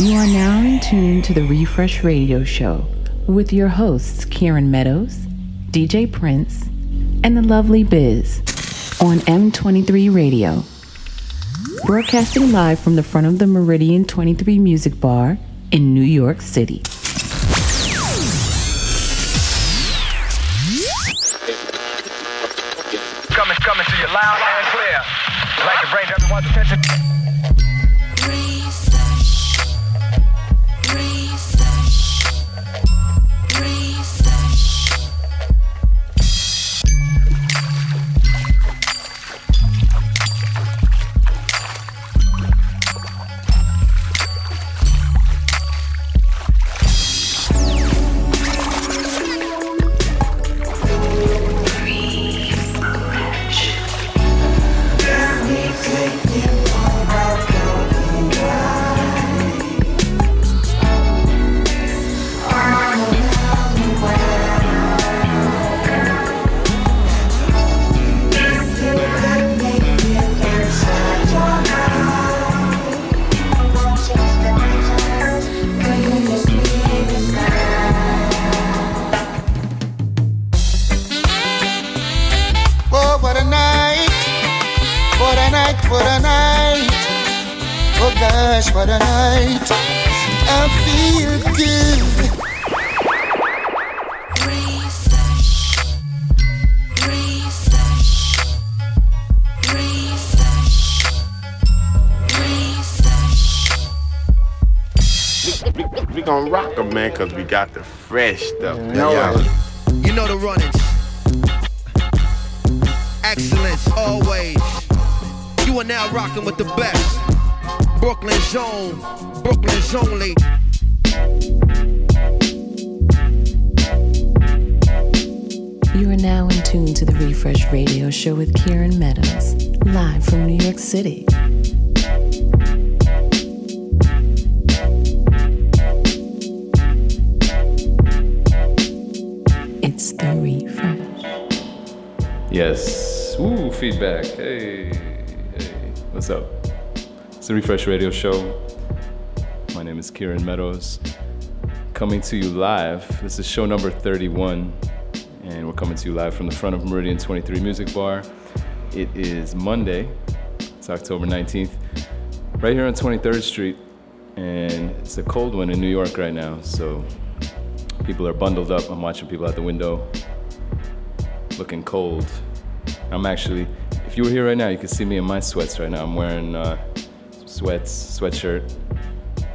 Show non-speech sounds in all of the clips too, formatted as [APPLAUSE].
You are now in tune to the Refresh Radio Show with your hosts, Kieran Meadows, DJ Prince, and the lovely Biz on M23 Radio. Broadcasting live from the front of the Meridian 23 Music Bar in New York City. Coming, coming to you loud and clear. I'd like to bring everyone's attention. Man, cause we got the fresh stuff. No Yeah. It's the Refresh Radio Show. My name is Kieran Meadows. Coming to you live. This is show number 31. And we're coming to you live from the front of Meridian 23 Music Bar. It is Monday. It's October 19th. Right here on 23rd Street. And it's a cold one in New York right now. So people are bundled up. I'm watching people out the window looking cold. I'm actually, if you were here right now, you could see me in my sweats right now. I'm wearing uh, sweats, sweatshirt.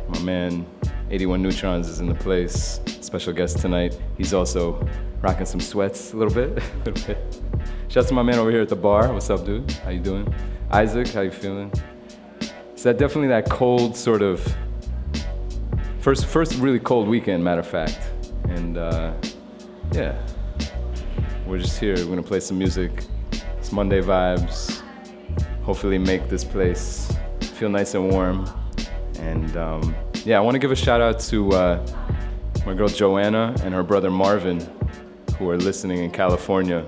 My man, 81Neutronz, is in the place. Special guest tonight. He's also rocking some sweats a little bit. [LAUGHS] a little bit. Shout out to my man over here at the bar. What's up, dude? How you doing? Isaac, how you feeling? Is that definitely that cold sort of first, first really cold weekend, matter of fact. And uh, yeah, we're just here. We're gonna play some music. It's Monday vibes. Hopefully, make this place feel nice and warm. And um, yeah, I want to give a shout out to uh, my girl Joanna and her brother Marvin, who are listening in California.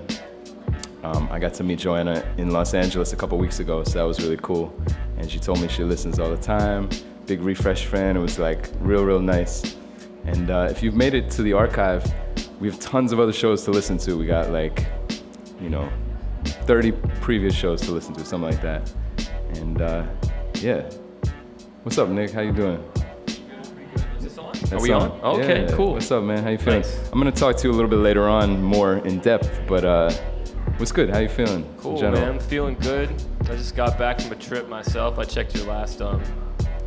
Um, I got to meet Joanna in Los Angeles a couple weeks ago, so that was really cool. And she told me she listens all the time. Big refresh fan. It was like real, real nice. And uh, if you've made it to the archive, we have tons of other shows to listen to. We got like, you know, 30 previous shows to listen to, something like that. And uh, yeah. What's up, Nick? How you doing? Are we on? Okay, Yeah. cool. What's up, man? How you feeling? Nice. I'm gonna talk to you a little bit later on, more in depth. But uh, what's good? How you feeling? Cool, man. I'm feeling good. I just got back from a trip myself. I checked your last um,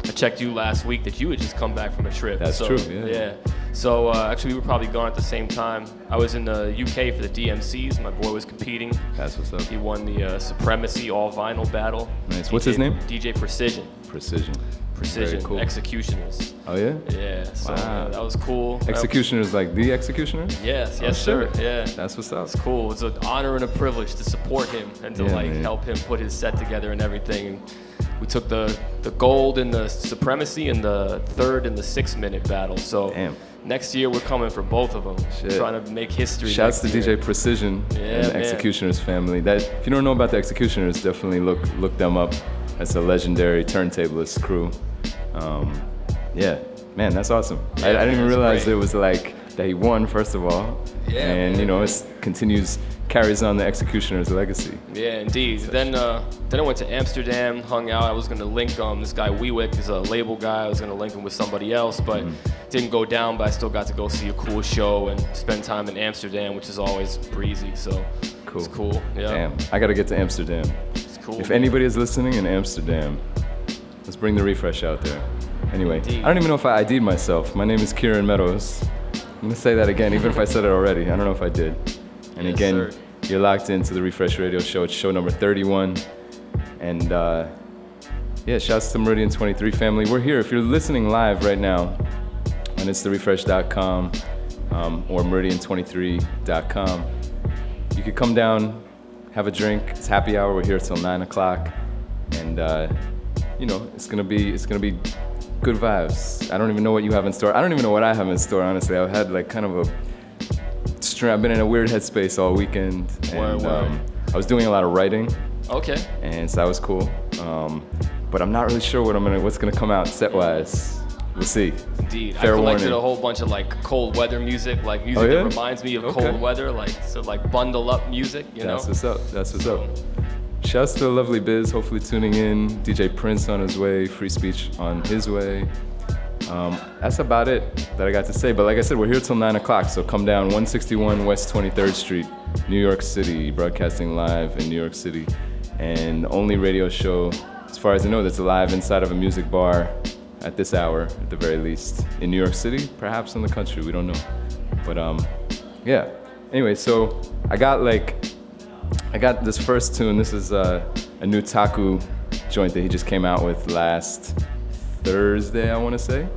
I checked you last week that you had just come back from a trip. That's so, true, yeah. So uh, actually, we were probably gone at the same time. I was in the UK for the DMCs. My boy was competing. That's what's up. He won the uh, Supremacy All Vinyl Battle. Nice. What's DJ his name? DJ Precision. Precision. Precision. Very cool. Executioners. Oh yeah. Yeah. So Wow. that was cool. Executioners like the executioners. Yes. Oh, Yes, sir. Yeah. That's what's up. It's cool. It's an honor and a privilege to support him and to Yeah, like man. help him put his set together and everything. We took the the gold in the supremacy and the third and the six minute battle. So Damn. Next year we're coming for both of them. Shit. Trying to make history. Shouts to year. DJ Precision Yeah, and man. Executioners family. That if you don't know about the Executioners, definitely look look them up. That's a legendary turntablist crew. Um, yeah, man, that's awesome. I, Yeah, I didn't even realize great. it was like that he won first of all, Yeah, and man. you know it continues carries on the executioner's legacy. Yeah, indeed. Then uh, then I went to Amsterdam, hung out. I was gonna link um this guy Weewick is a label guy. I was gonna link him with somebody else, but Mm-hmm. didn't go down. But I still got to go see a cool show and spend time in Amsterdam, which is always breezy. So Cool. it's cool. Yeah, Damn, I gotta get to Amsterdam. it's cool. If anybody is listening in Amsterdam, let's bring the refresh out there. Anyway, Indeed. I don't even know if I ID'd myself. My name is Kieran Meadows. I'm gonna say that again, even if I said it already. I don't know if I did. And Yes, again, sir. you're locked into the Refresh Radio Show. It's show number 31. And uh, yeah, shouts to Meridian 23 family. We're here. If you're listening live right now, and it's therefresh.com um, or meridian23.com, you could come down, have a drink. It's happy hour. We're here till nine o'clock, and uh, you know it's gonna be it's gonna be good vibes. I don't even know what you have in store. I don't even know what I have in store. Honestly, I've had like kind of a I've been in a weird headspace all weekend, and. Um, I was doing a lot of writing, Okay. and so that was cool. Um, but I'm not really sure what I'm gonna what's gonna come out set wise. We'll see. Indeed. Fair I collected warning. a whole bunch of like cold weather music, like music Oh, yeah? that reminds me of Okay. cold weather, like so like bundle up music, you That's know. what's up. That's what's up. Shouts to Lovely Biz, hopefully tuning in. DJ Prince on his way, Free Speech on his way. Um, that's about it that I got to say. But like I said, we're here till 9 o'clock, so come down 161 West 23rd Street, New York City, broadcasting live in New York City. And only radio show, as far as I know, that's live inside of a music bar at this hour, at the very least. In New York City, perhaps in the country, we don't know. But um, yeah. Anyway, so I got like I got this first tune. This is uh, a new Ta-ku joint that he just came out with last Thursday, I want to say.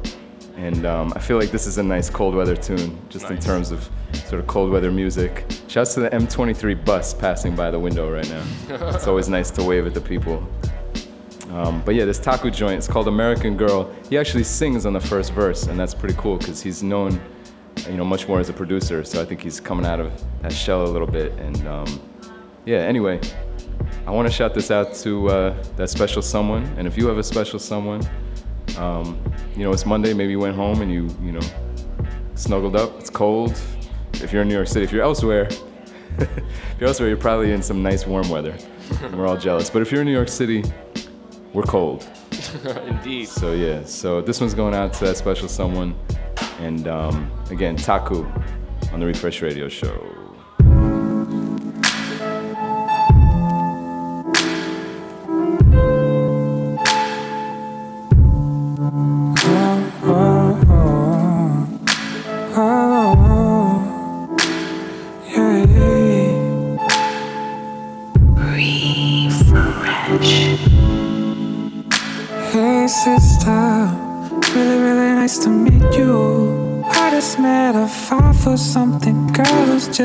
And um, I feel like this is a nice cold weather tune, just in terms of sort of cold weather music. Shouts to the M23 bus passing by the window right now. [LAUGHS] it's always nice to wave at the people. Um, but yeah, this Ta-ku joint, it's called American Girl. He actually sings on the first verse, and that's pretty cool because he's known, you know, much more as a producer. So I think he's coming out of that shell a little bit. And um, yeah, anyway, I want to shout this out to uh, that special someone. And if you have a special someone, um, you know, it's Monday, maybe you went home and you, you know, snuggled up. It's cold. If you're in New York City, if you're elsewhere, [LAUGHS] if you're elsewhere, you're probably in some nice warm weather. [LAUGHS] We're all jealous. But if you're in New York City, we're cold. [LAUGHS] Indeed. So yeah, so this one's going out to that special someone. And um, again, Ta-ku on the Refresh Radio Show.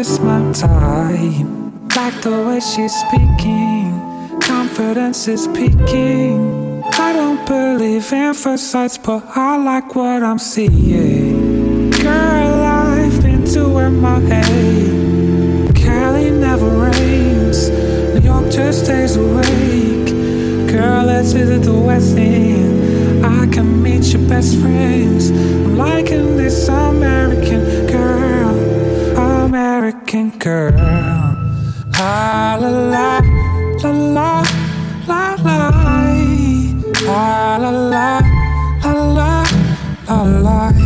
Just my time. Like the way she's speaking, confidence is peaking. I don't believe in sights, but I like what I'm seeing. Girl, I've been to MIA. Cali never rains, New York just stays awake. Girl, let's visit the West End. I can meet your best friends. I'm liking this girl, American girl. La la la la la la la la la la la la la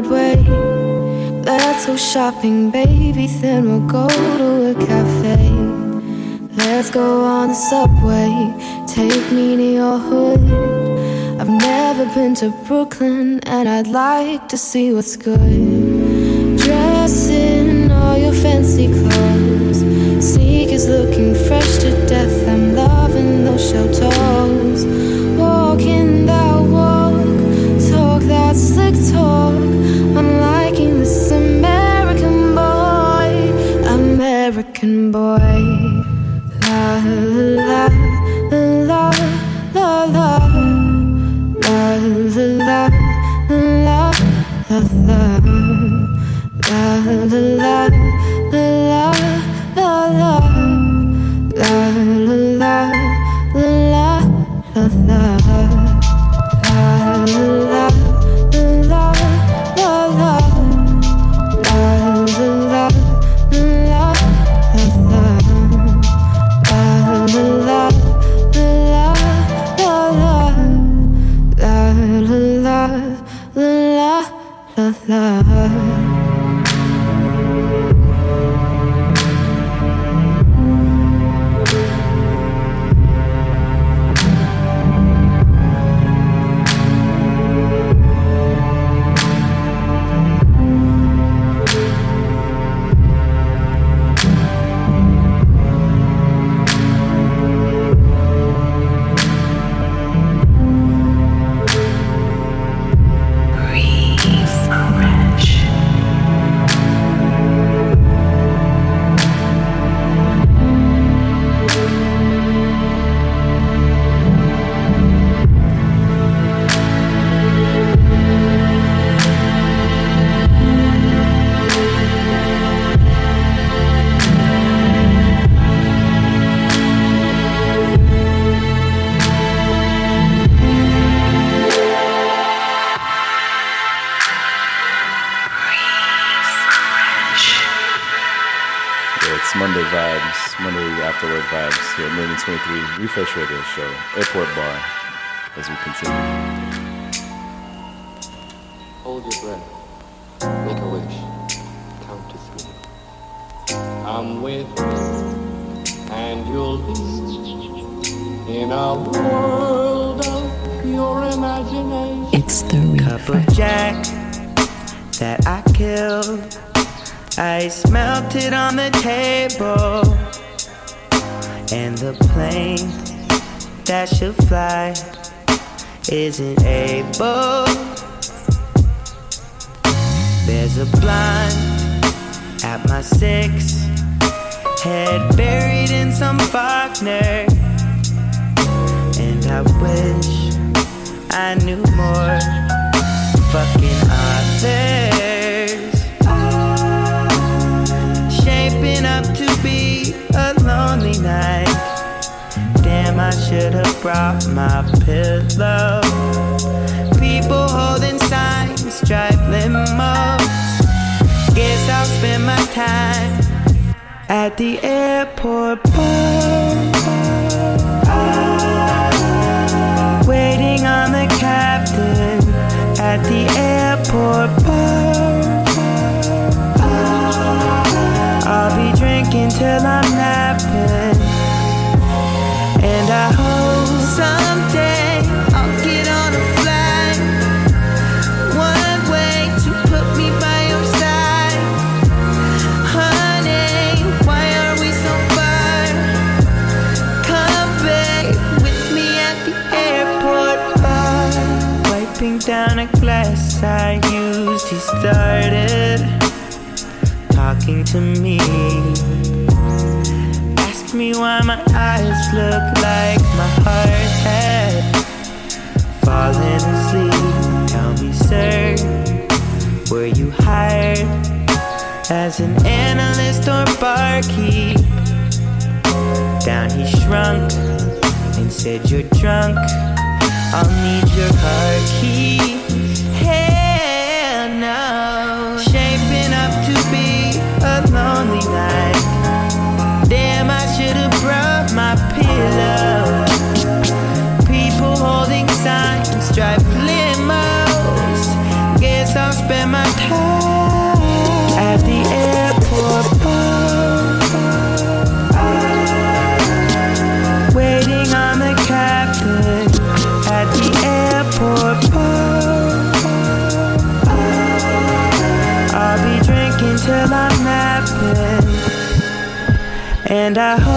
Broadway. Let's go shopping, baby, then we'll go to a cafe. Let's go on the subway, take me to your hood. I've never been to Brooklyn, and I'd like to see what's good. Dress in all your fancy clothes. Sneakers looking fresh to death. I'm loving those shell toes. Walking that walk, talk that slick talk. boy. La, la, la. heart should fly isn't able. There's a blind at my six, head buried in some Faulkner. And I wish I knew more fucking authors. Shaping up to be a lonely night. Damn, I should have brought my pillow. People holding signs, drive limos. Guess I'll spend my time at the airport bar. Waiting on the captain at the airport bar. I'll be drinking till I'm napping. And I hope someday I'll get on a flight. One way to put me by your side. Honey, why are we so far? Come back with me at the airport bar. Wiping down a glass I used, he started talking to me. Me why my eyes look like my heart had fallen asleep. Tell me, sir, were you hired as an analyst or barkeep? Down he shrunk and said, You're drunk. I'll need your car keys. I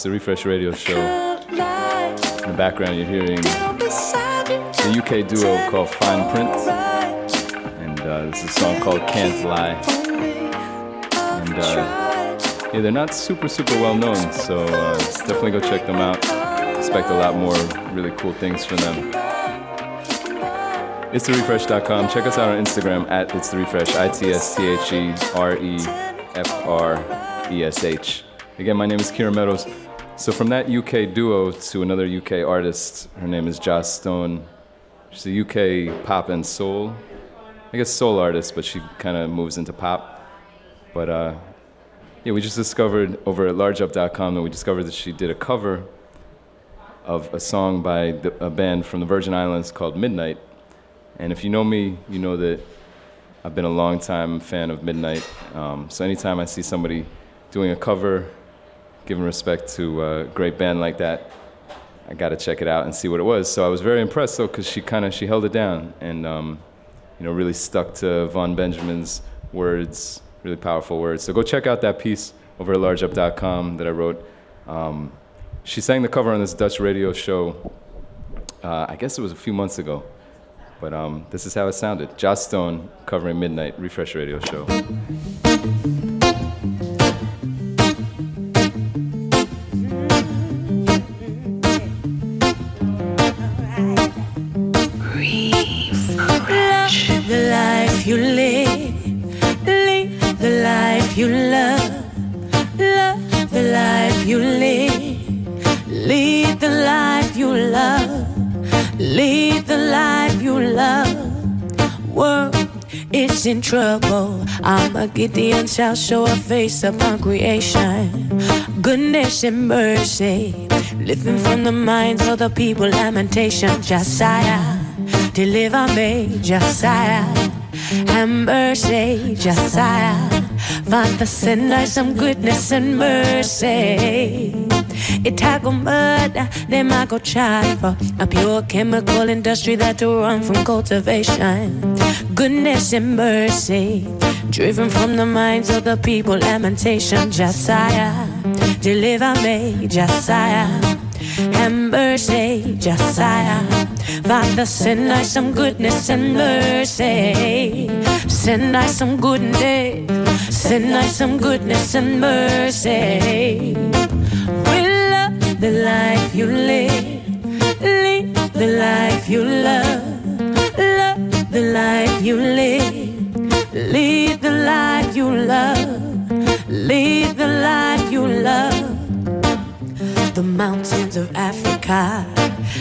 it's the Refresh Radio Show. In the background, you're hearing the UK duo called Fine Print, and uh, this is a song called Can't Lie. And uh, yeah, they're not super, super well known, so uh, definitely go check them out. Expect a lot more really cool things from them. It's therefresh.com. Check us out on Instagram at It's the Refresh, I T S T H E R E F R E S H. Again, my name is Kieran Meadows. So, from that UK duo to another UK artist, her name is Joss Stone. She's a UK pop and soul, I guess soul artist, but she kind of moves into pop. But uh, yeah, we just discovered over at largeup.com that we discovered that she did a cover of a song by the, a band from the Virgin Islands called Midnight. And if you know me, you know that I've been a long time fan of Midnight. Um, so anytime I see somebody doing a cover, giving respect to a great band like that, I got to check it out and see what it was. So I was very impressed though, because she kind of she held it down and um, you know really stuck to Vaughn Benjamin's words, really powerful words. So go check out that piece over at largeup.com that I wrote. Um, she sang the cover on this Dutch radio show. Uh, I guess it was a few months ago. But um, this is how it sounded. Joss Stone covering Midnight, Refresh Radio Show. Life you live, live the life you love, love the life you live, lead the life you love, lead the life you love. World is in trouble. I'ma get shall show a face upon creation. Goodness and mercy, living from the minds of the people. Lamentation, Josiah. Deliver me, Josiah. Mercy, Josiah. Find the us some goodness and mercy. It tackle mud, them I go charge for a pure chemical industry that to run from cultivation. Goodness and mercy, driven from the minds of the people. Lamentation, Josiah. Deliver me, Josiah. And mercy, Josiah. Father, send us some goodness and mercy. Send us some goodness. Send us some goodness and mercy. We love the life you live. Live the life you love. Love the life you live. Live the life you love. Live the life you love. The mountains of Africa,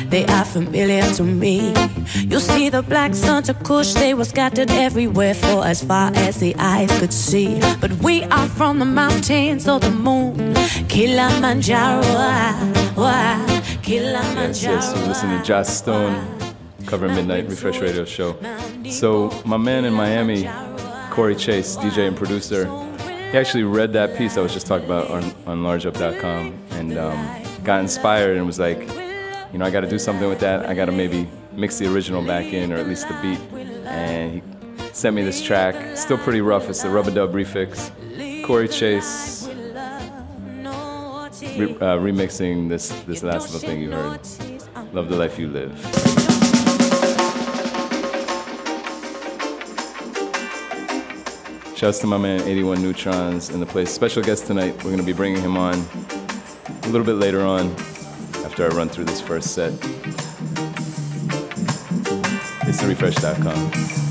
they are familiar to me. You see the black sons of Kush, they were scattered everywhere for as far as the eyes could see. But we are from the mountains of the moon, Kilimanjaro. Why, why, Kilimanjaro. Yes, yes, you're listening to ah, Joss Stone covering Midnight Refresh Radio Show. So, my man in Miami, Corey Chase, DJ and producer, he actually read that piece I was just talking about on, on largeup.com and um, got inspired and was like, you know, I got to do something with that. I got to maybe mix the original back in, or at least the beat. And he sent me this track. Still pretty rough. It's the Rubber Dub refix. Corey Chase re- uh, remixing this this last little thing you heard. Love the life you live. Shouts to my man 81Neutronz in the place. Special guest tonight. We're going to be bringing him on a little bit later on after I run through this first set. It's therefresh.com.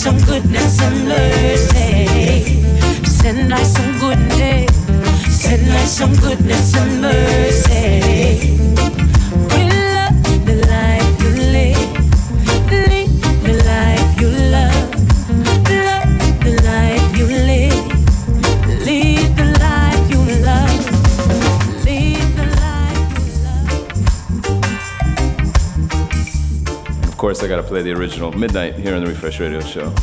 some goodness and mercy. Send us some goodness. Send us some goodness. original, midnight here on the Refresh Radio Show.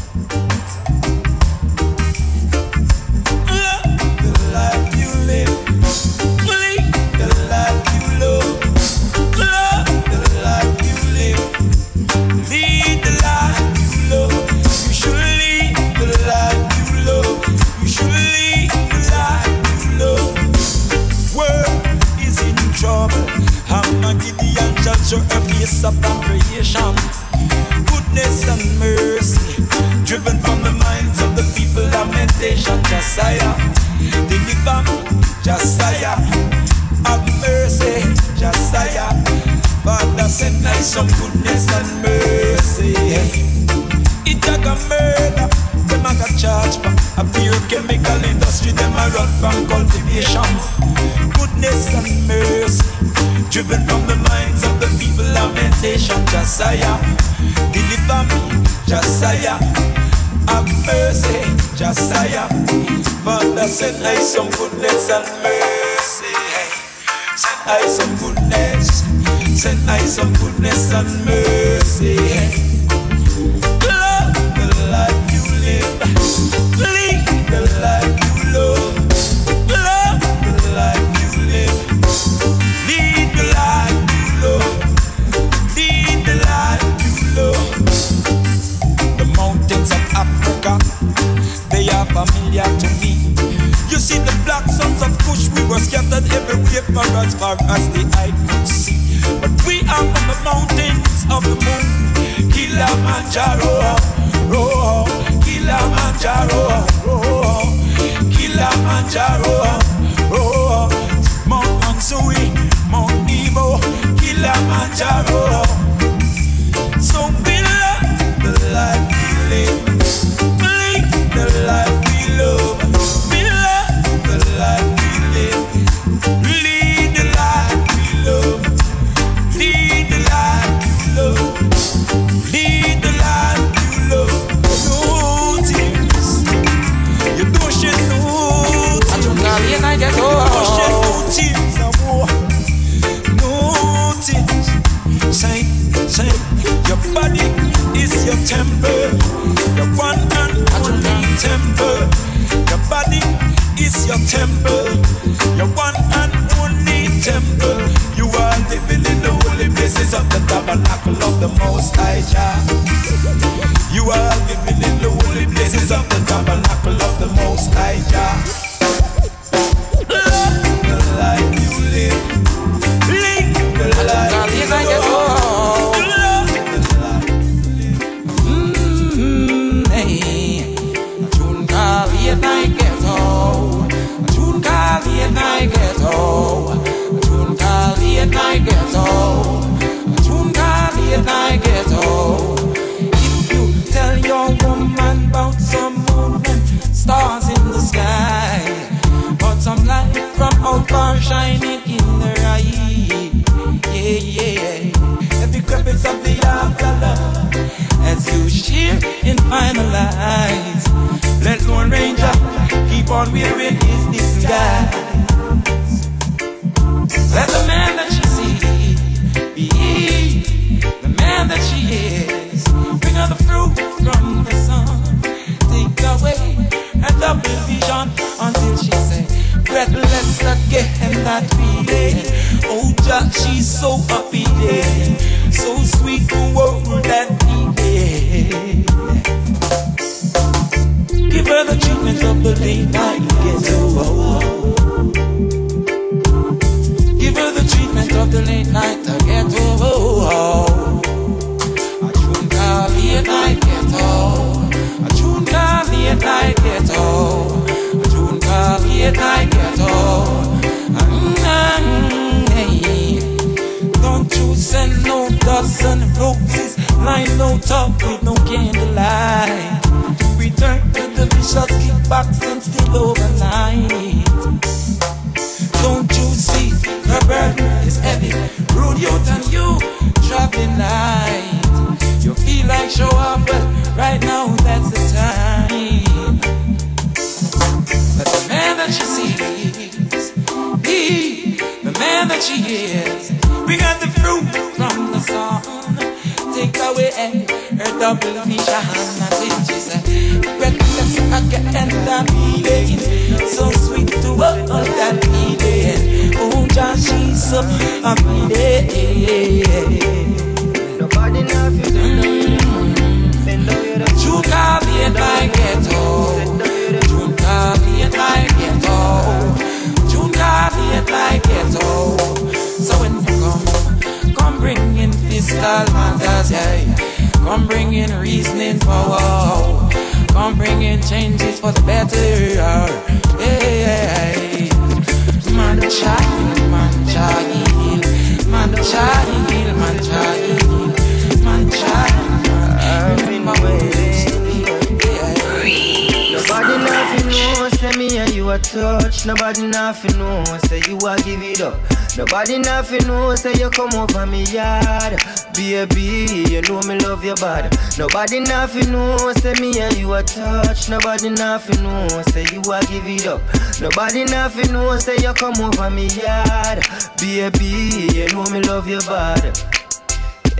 Nobody nothing know, say me and you a touch. Nobody nothing know, say you a give it up. Nobody nothing know, say you come over me yard. Baby, you know me love your body.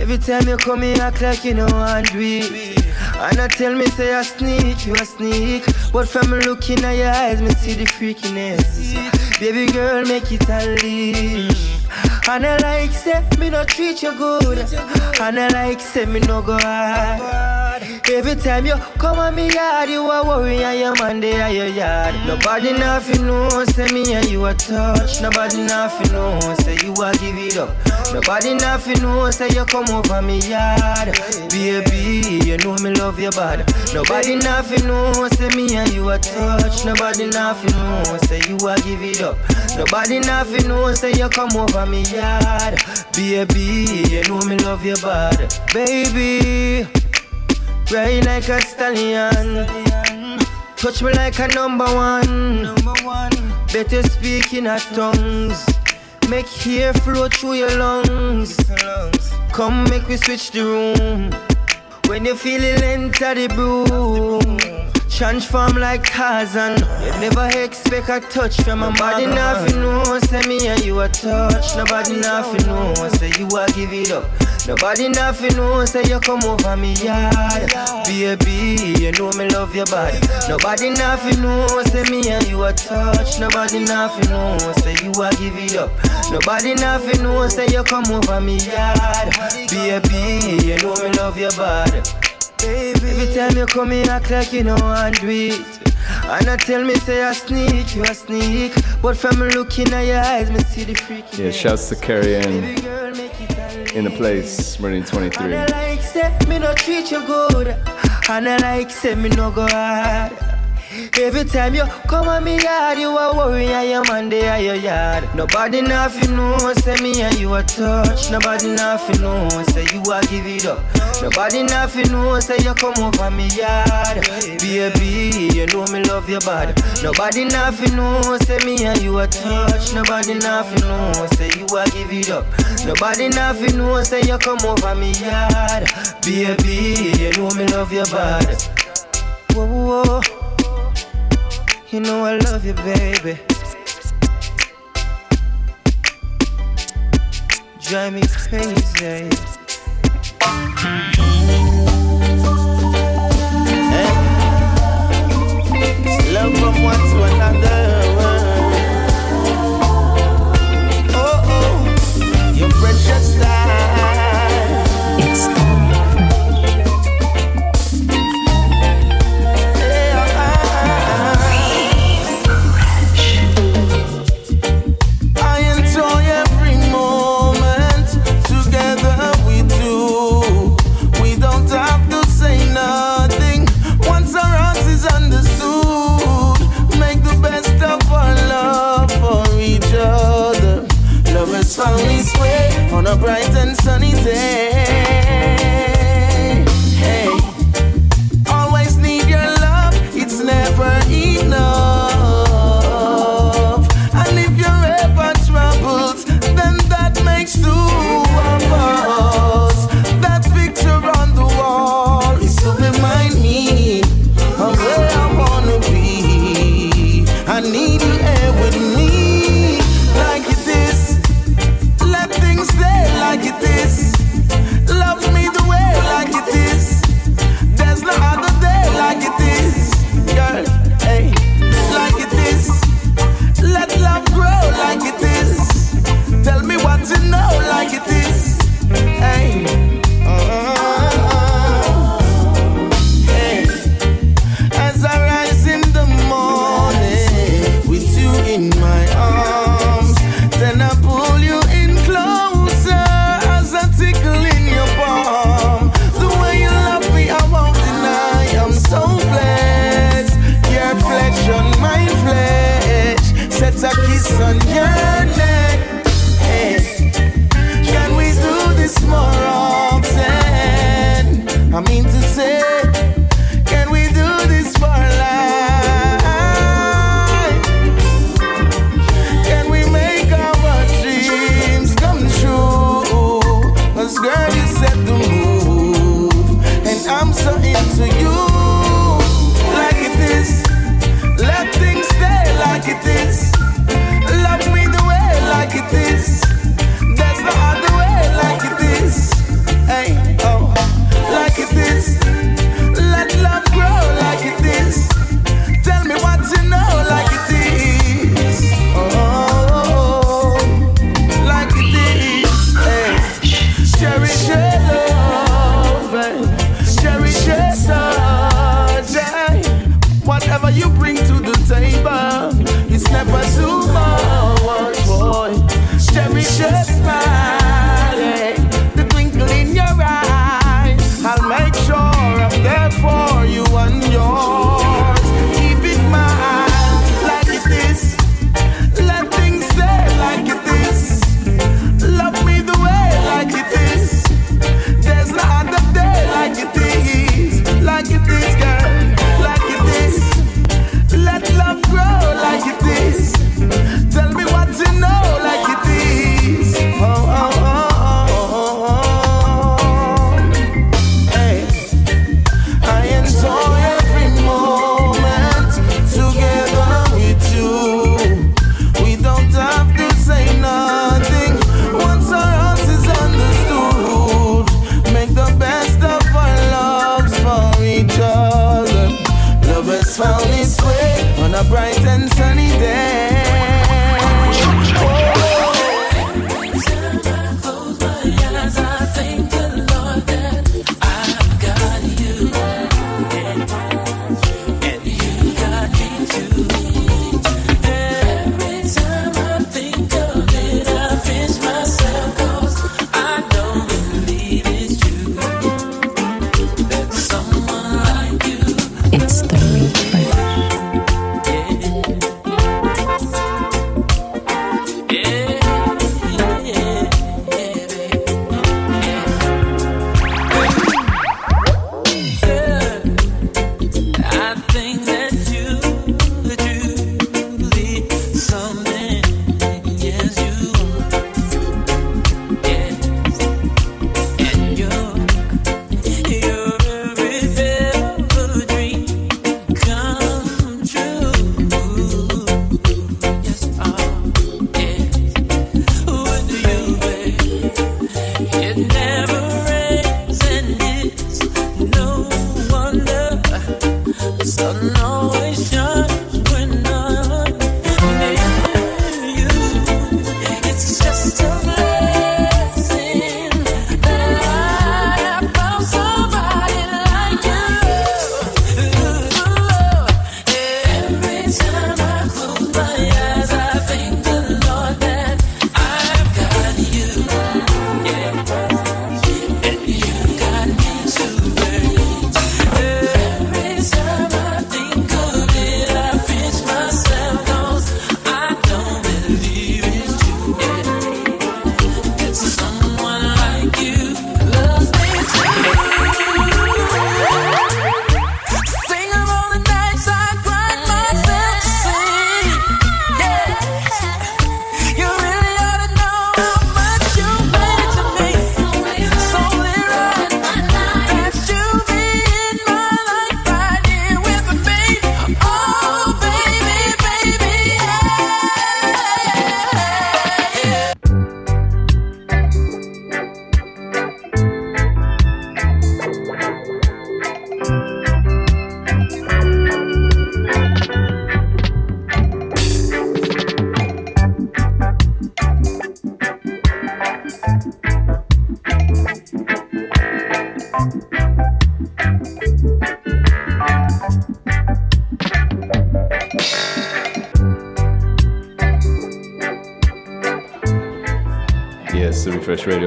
Every time you come here, act like you know I do it. And I tell me, say I sneak, you a sneak. But from looking at your eyes, me see the freakiness. Baby girl, make it unleash. And I like say me no treat you good. And I like say me no go hard. Every time you come on me yard, you a worry and your man there at your yard. Nobody nothing know, say me and you a touch. Nobody nothing know, say you a give it up. Nobody nothing know, say you come over me yard. Baby, you know me love you body. Nobody nothing know, say me and you a touch. Nobody nothing know, say you a give it up. Nobody nothing know, say you come over me yard. Baby, you know me love you body. Baby, ride like a stallion. Touch me like a number one. Better speak in a tongues. Make hair flow through your lungs. Come make we switch the room. When you feel it, enter the broom. Transform like Tarzan. You never expect a touch from a body. Nothing know, say me and you a touch. Nobody nothing know, say you a give it up. Nobody nothing know, say you come over me yard. Baby, you know me love your body. Nobody nothing know, say me and you a touch. Nobody nothing know, say you a give it up. Nobody nothing know, say you come over me yard. Baby, you know me love your body. Baby, every time you come in, act like you know I do it. And I tell me, say I sneak, you a sneak. But from looking at your eyes, me see the freaky. Yeah, shouts to Carrie Ann in the place, Meridian 23. And I like say me no treat you good. And I like say me no go hard. Every time you come on me yard, you a worry your man there at your yard. Nobody nothing know, say me and you a touch. Nobody nothing know, say you a give it up. Nobody nothing know, say you come over me yard. Baby, you know me love your body. Nobody nothing know, say me and you a touch. Nobody nothing know, say you a give it up. Nobody nothing know, say you come over me yard. Baby, you know me love your body. Whoa, whoa. You know I love you, baby. Drive me crazy. Hey. Love from one to another.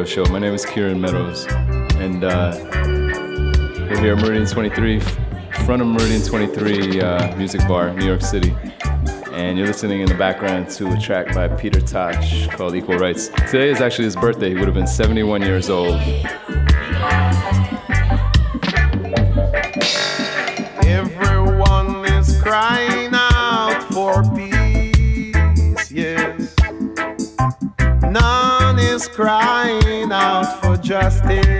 radio show. My name is Kieran Meadows, and uh, we're here at Meridian 23, front of Meridian 23 uh, Music Bar, New York City. And you're listening in the background to a track by Peter Tosh called Equal Rights. Today is actually his birthday. He would have been 71 years old still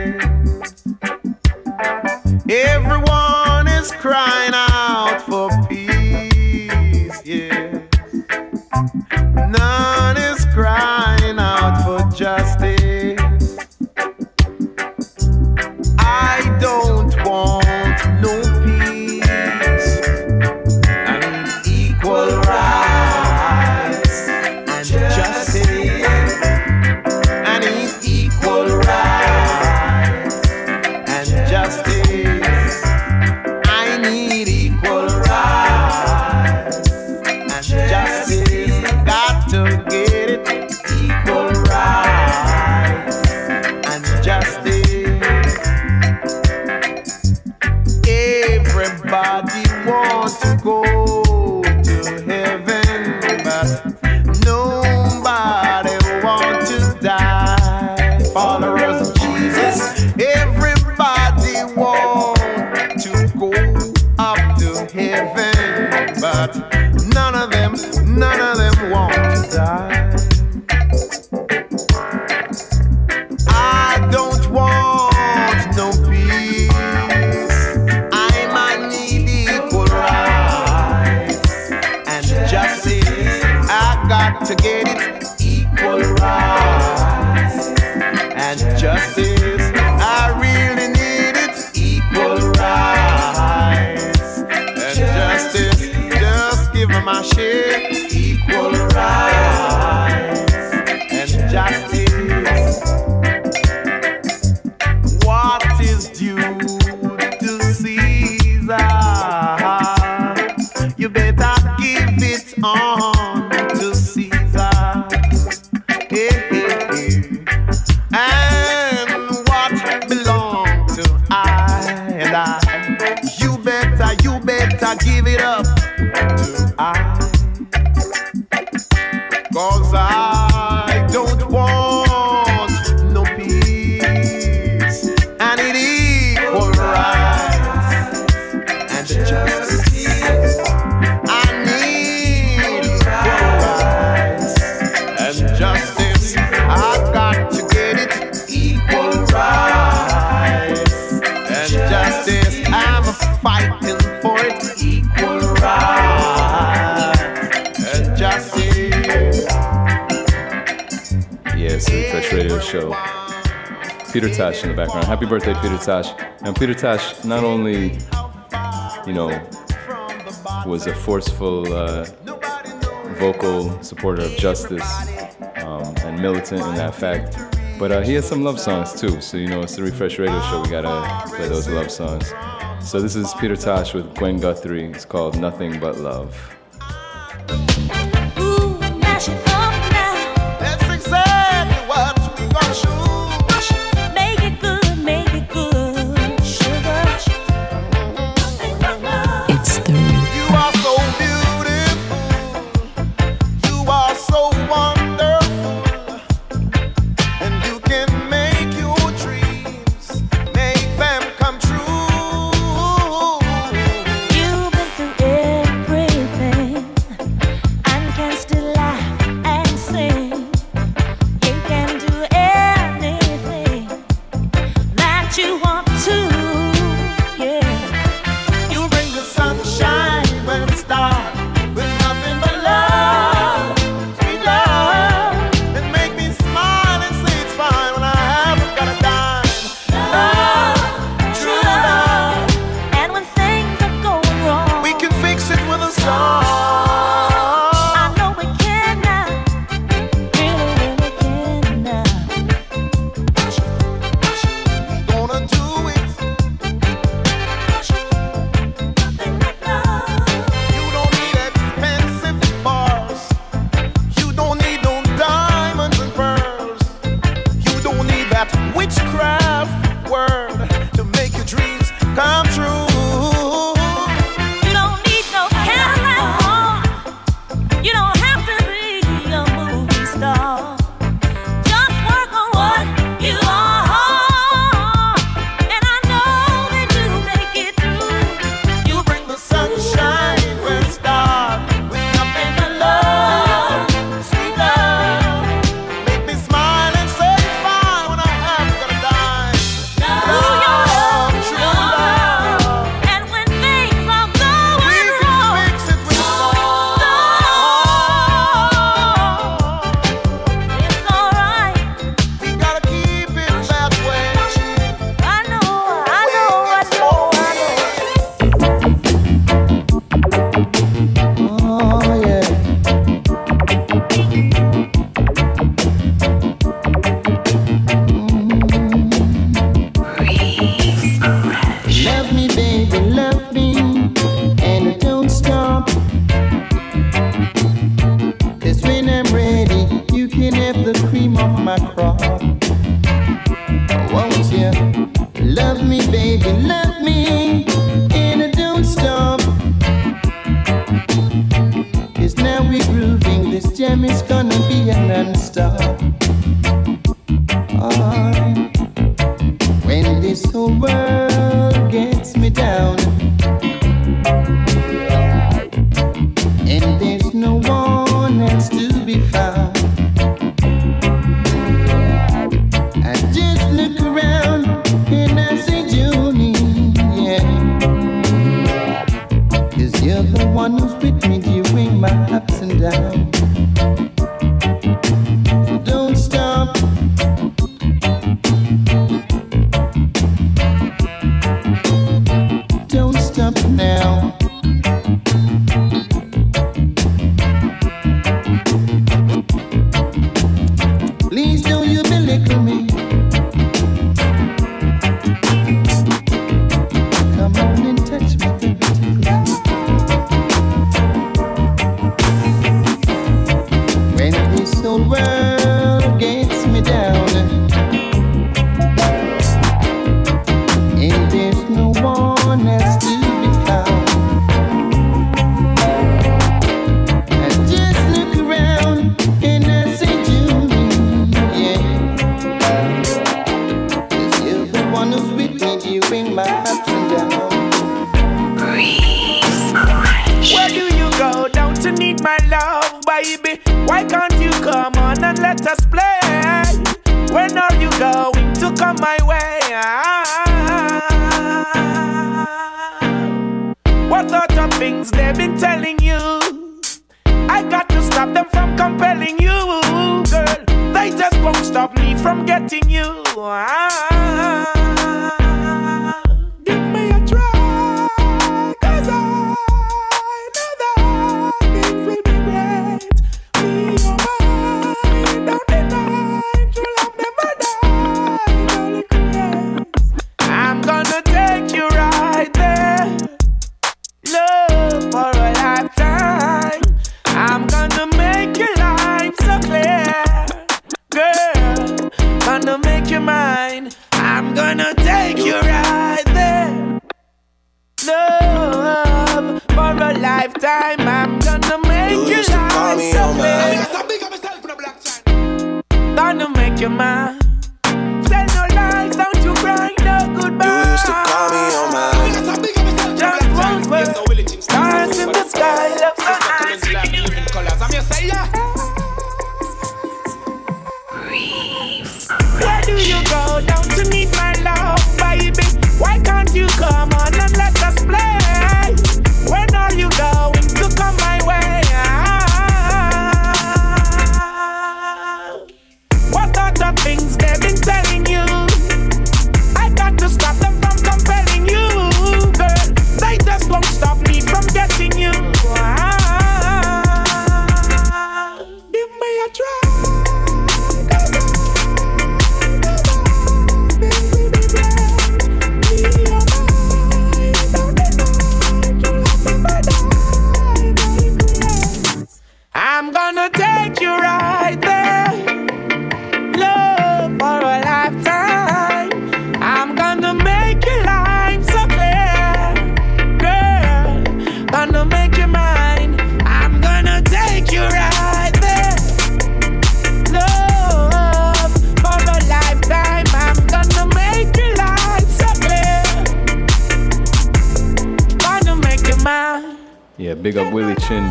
birthday, Peter Tosh. And Peter Tosh not only, you know, was a forceful uh, vocal supporter of justice um, and militant in that fact, but uh, he has some love songs too. So, you know, it's the Refresh Radio Show. We gotta play those love songs. So, this is Peter Tosh with Gwen Guthrie. It's called Nothing But Love.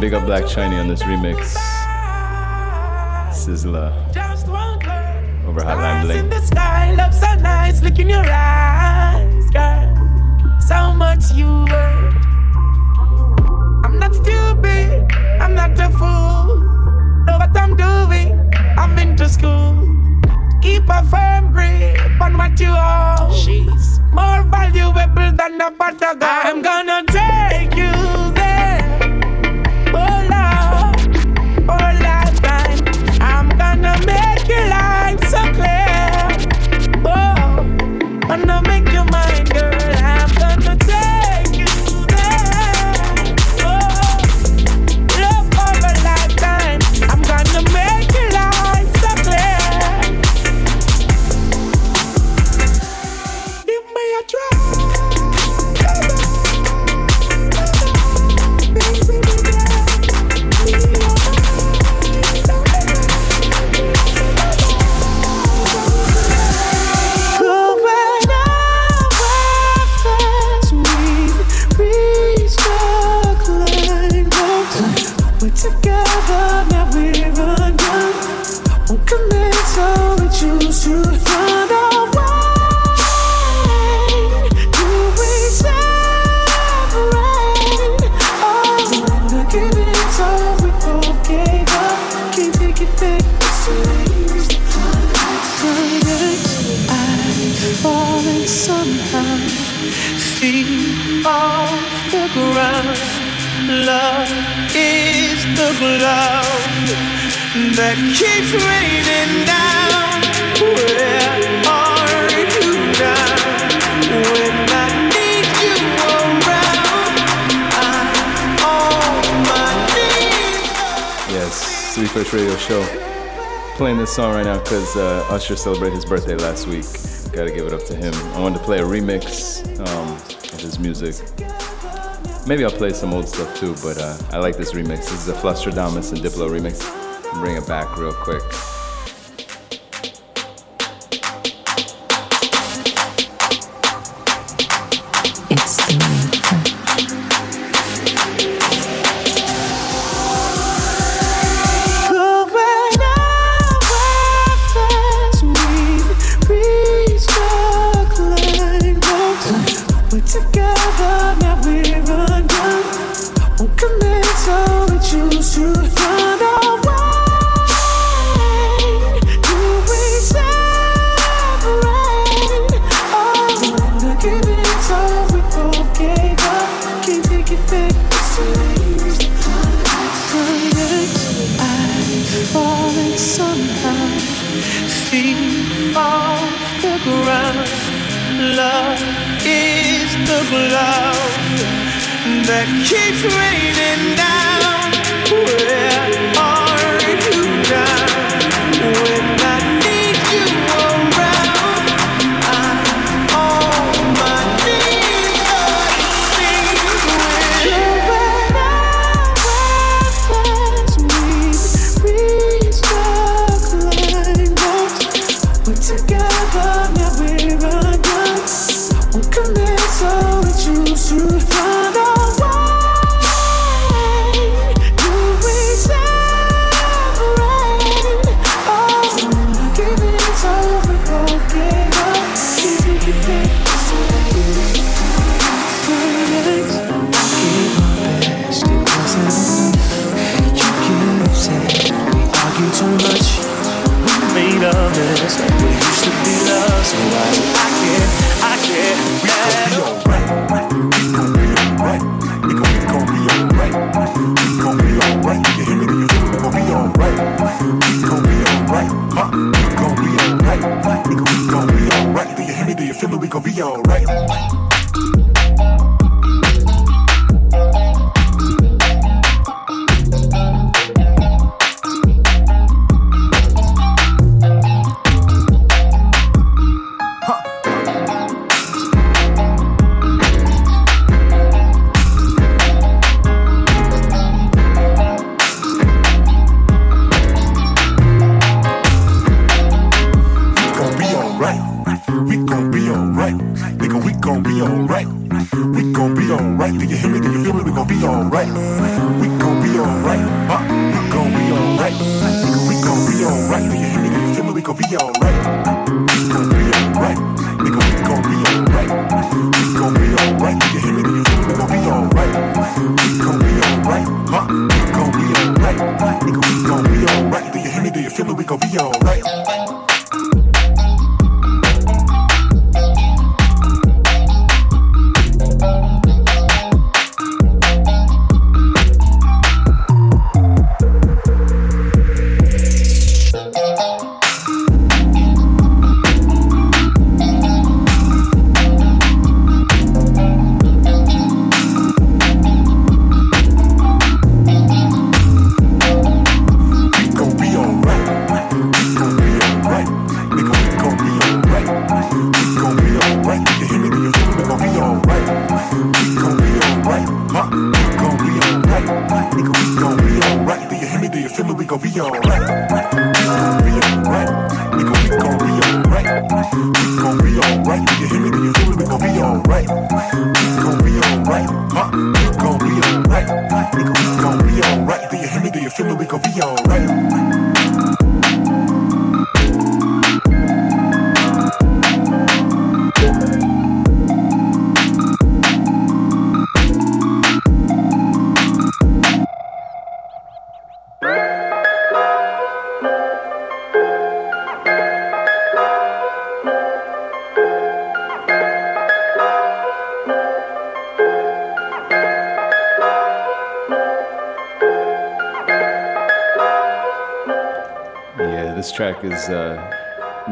big up Black Chiney on this remix. Sizzla. Over Hotline in the sky, love so nice, look in your eyes, girl. So much you were. I'm not stupid, I'm not a fool. Know what I'm doing, I'm into school. Keep a firm grip on what you. She's more valuable than a butter. I'm gonna take you. Radio Show. Playing this song right now because uh, Usher celebrated his birthday last week. Gotta give it up to him. I wanted to play a remix um, of his music. Maybe I'll play some old stuff too, but uh, I like this remix. This is a Flosstradamus and Diplo remix. Bring it back real quick.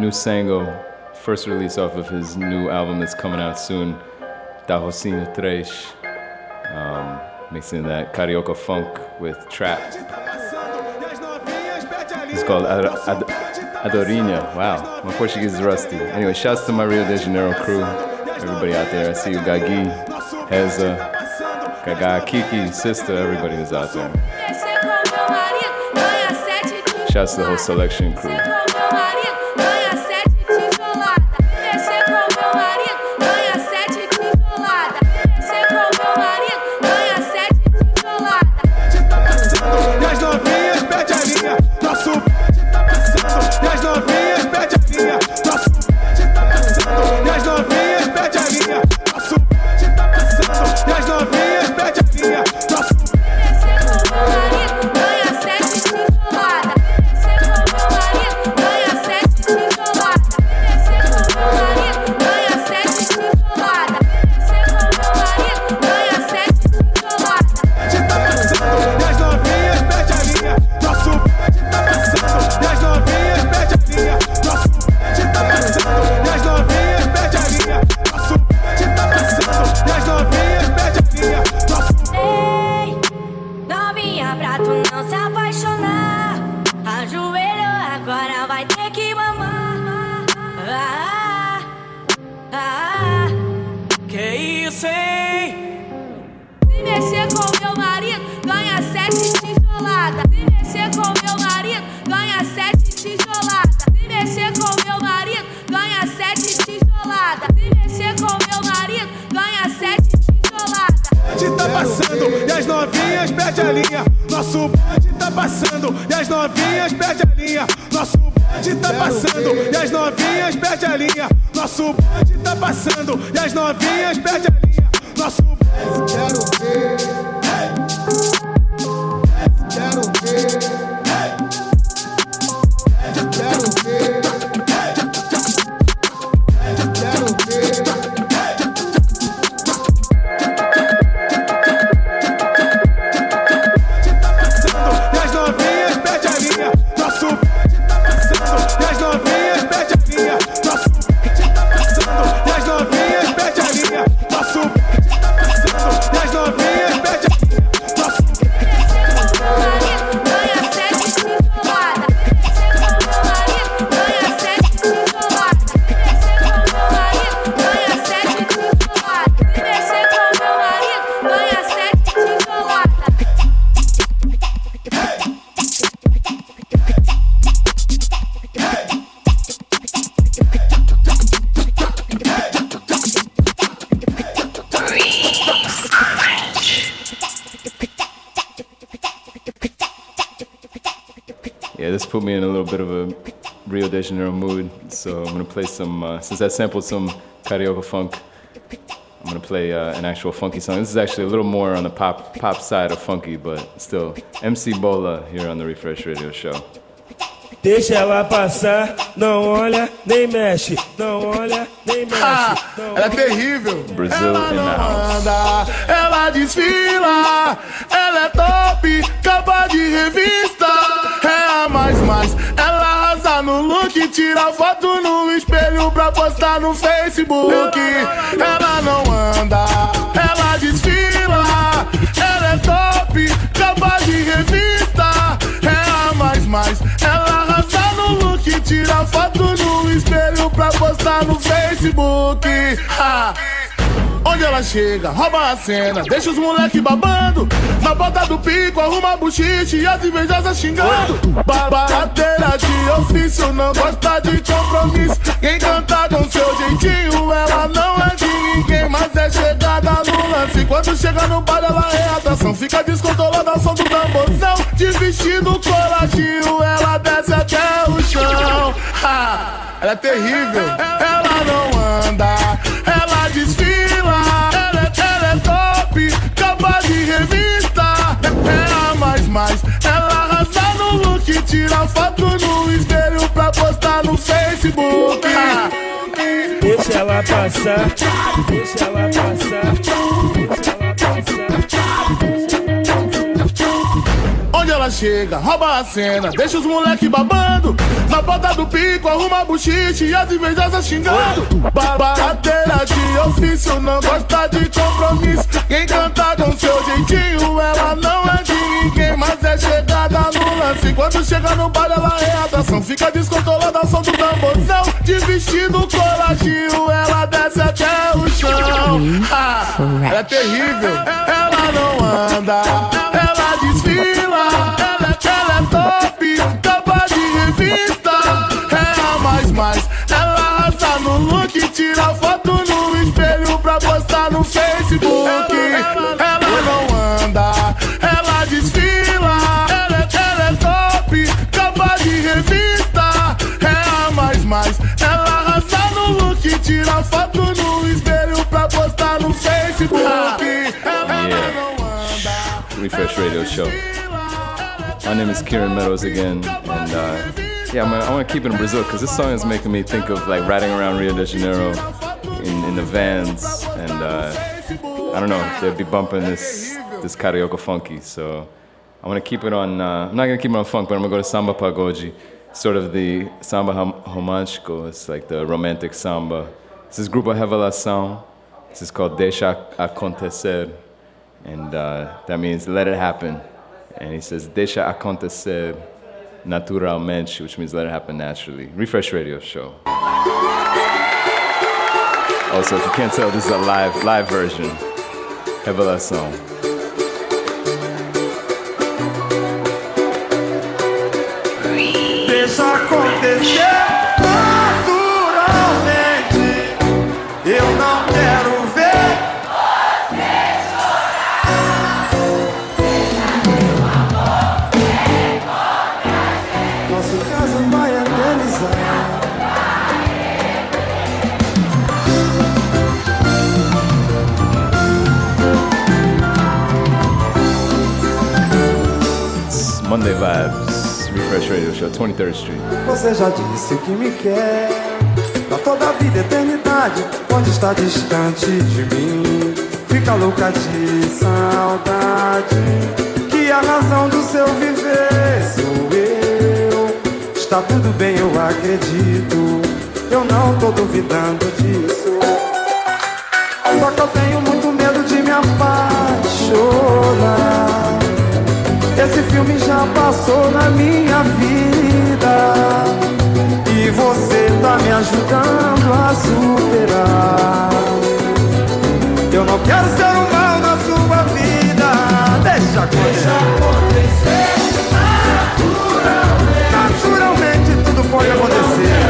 New single, first release off of his new album that's coming out soon, Da Tres. Um, mixing that carioca funk with trap. It's called Ad- Ad- Adorinha. Wow, my Portuguese is rusty. Anyway, shouts to my Rio de Janeiro crew, everybody out there. I see you, Gagi, Heza, Gaga, Kiki, sister, everybody who's out there. Shouts to the whole selection crew. Play some. Uh, since I sampled some carioca funk, I'm gonna play uh, an actual funky song. This is actually a little more on the pop pop side of funky, but still MC Bola here on the Refresh Radio Show. Deixa ela passar, não olha nem mexe, não olha nem mexe. não Ela é terrível. Brazil in the house. Anda, ela desfila, Facebook. Ela não anda, ela desfila, ela é top, capa de revista. É a mais mais, ela arrasa no look, tira foto no espelho pra postar no Facebook. Ah. Onde ela chega, rouba a cena, deixa os moleque babando. Na bota do pico, arruma buchiche e as invejosas xingando. Barateira de ofício, não gosta de compromisso. Quem canta com seu jeitinho, ela não é de ninguém, mas é chegada no lance. Quando chega no bar, ela é atração. Fica descontrolada ao som do tamborzão. De vestido coladinho, ela desce até o chão. Ah, ela é terrível, ela não anda, ela desfila. É a mais mais, ela arrasa no look, tira foto no espelho pra postar no Facebook. Deixa ela passar, deixa ela passar, deixa ela passar. Chega, rouba a cena, deixa os moleque babando. Na ponta do pico, arruma buchiche e as invejosas xingando. Babadeira de ofício, não gosta de compromisso. Quem canta com seu jeitinho, ela não é de ninguém, mas é chegada no lance. Quando chega no bar, ela é atração. Fica descontrolada, som do tamborzão. De vestido coladinho, ela desce até o chão. Ah, é terrível, ela não anda, ela de revista. É a mais mais, ela arrasa no look, tira foto no espelho pra postar no Facebook. Ela não anda, ela desfila, ela, ela é top, capa de revista. É a mais mais, ela arrasa no look, tira foto no espelho pra postar no Facebook. Yeah. Refresh Radio Show. My name is Kieran Meadows again, and uh, yeah, I'm, I want to keep it in Brazil because this song is making me think of like riding around Rio de Janeiro in, in the vans, and uh, I don't know, they'd be bumping this this carioca funky. So I want to keep it on. Uh, I'm not gonna keep it on funk, but I'm gonna go to samba pagode, sort of the samba rom- romântico. It's like the romantic samba. This is Grupo Revelação. This is called Deixa Acontecer, and uh, that means let it happen. And he says Deixa Acontecer naturalmente, which means let it happen naturally. Refresh Radio Show. Also, if you can't tell, this is a live live version. Revelação. Deixa acontecer Monday Vibes. Refresh Radio Show, 23rd Street. Você já disse que me quer. Pra toda a vida, eternidade Quando está distante de mim? Fica louca de saudade Que a razão do seu viver sou eu. Está tudo bem, eu acredito. Eu não tô duvidando disso. Só que eu tenho muito medo de me apaixonar esse filme já passou na minha vida. E você tá me ajudando a superar. Eu não quero ser um mal na sua vida. Deixa acontecer. Naturalmente Naturalmente tudo pode acontecer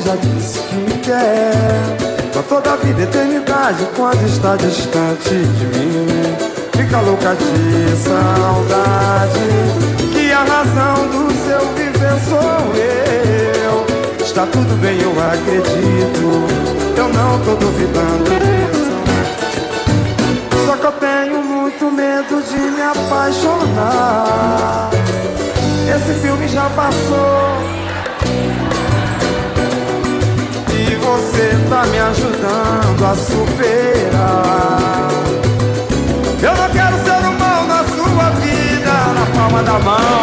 Já disse que me quer. Pra toda a vida, eternidade Quando está distante de mim Fica louca de saudade Que a razão do seu viver sou eu. Está tudo bem, eu acredito Eu não tô duvidando disso. Só que eu tenho muito medo de me apaixonar. Esse filme já passou você tá me ajudando a superar. Eu não quero ser um mal na sua vida, na palma da mão.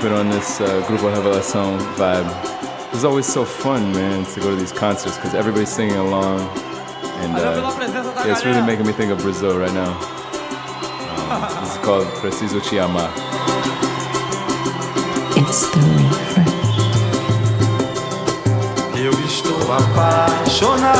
keep it on this uh, Grupo Revelação vibe. It was always so fun, man, to go to these concerts because everybody's singing along. And uh, yeah, it's really making me think of Brazil right now. Um, this is called Preciso Te Amar. It's the refresh. Eu estou apaixonado.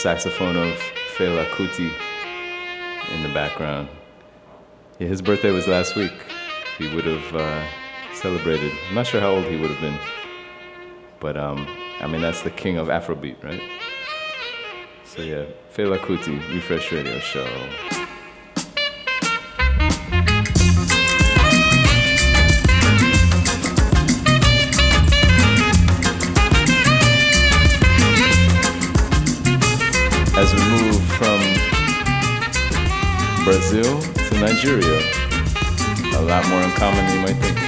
saxophone of Fela Kuti in the background. Yeah, his birthday was last week. He would have uh, celebrated. I'm not sure how old he would have been, but um, I mean that's the king of Afrobeat, right? So yeah, Fela Kuti, Refresh Radio Show. Brazil to Nigeria. A lot more in common than you might think.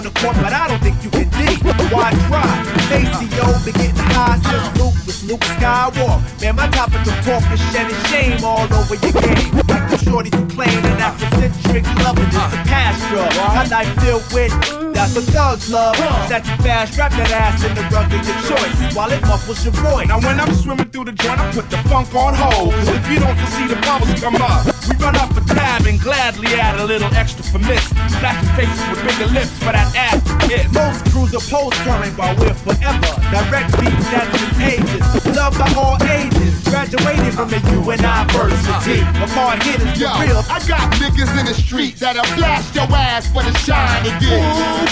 Down the court, but I don't think you can D. Why try? Maceo been getting high since Luke was Luke Skywalker. Man, my topic of talk is shedding shame all over your game. Like the shorties who claim an Afrocentric loving is the past drug. My life filled with that's a thug's love. That you fast, wrap that ass in the rug of your choice while it muffles your voice. Now when I'm swimming through the joint, I put the funk on hold. Yo, real. I got niggas in the street that'll blast your ass for the shine again.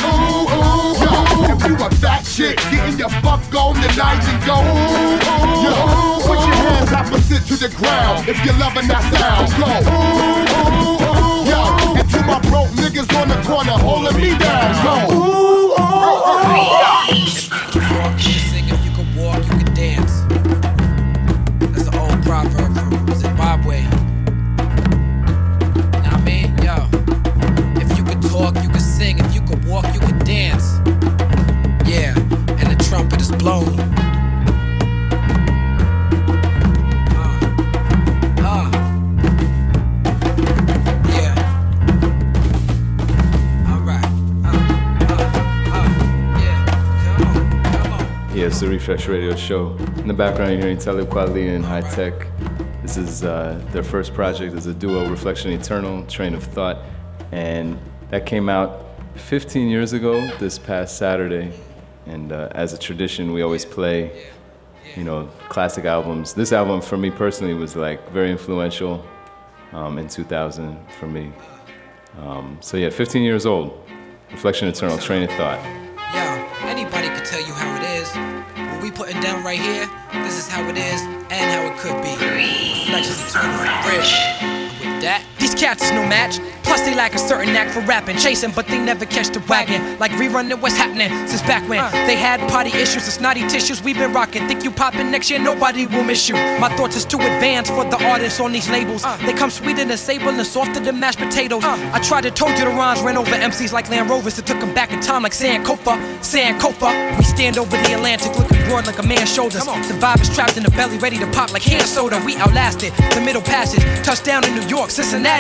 Ooh, ooh, ooh. Yo, if you a fat chick, getting your fuck on tonight and go. Ooh, ooh, Yo, put your hands opposite to the ground if you're loving that sound. Go. Ooh, ooh, ooh. Yo, and to my broke niggas on the corner holding me down. Go. It's the Refresh Radio Show. In the background, you're hearing Talib Kweli and High Tech. This is uh, their first project as a duo, Reflection Eternal, Train of Thought. And that came out 15 years ago this past Saturday. And uh, as a tradition, we always play, you know, classic albums. This album, for me personally, was like very influential um, in 2000 for me. Um, so yeah, 15 years old. Reflection Eternal, Train of Thought. Yo, anybody could tell you how it is. What we putting down right here, this is how it is and how it could be. Reflections eternal, real. With that, these cats is no match. Plus they lack a certain knack for rapping, chasing, but they never catch the wagon. Like rerunning what's happening since back when uh. they had potty issues It's snotty tissues. We've been rocking. Think you popping next year, nobody will miss you. My thoughts is too advanced for the artists on these labels. Uh. They come sweeter than sable and softer than mashed potatoes. Uh. I tried to told you the rhymes ran over MCs like Land Rovers. It took them back in time like Sankofa, Sankofa. We stand over the Atlantic looking broad like a man's shoulders. Survivors trapped in the belly, ready to pop like hand soda. We outlasted the middle passage. Touchdown in New York, Cincinnati.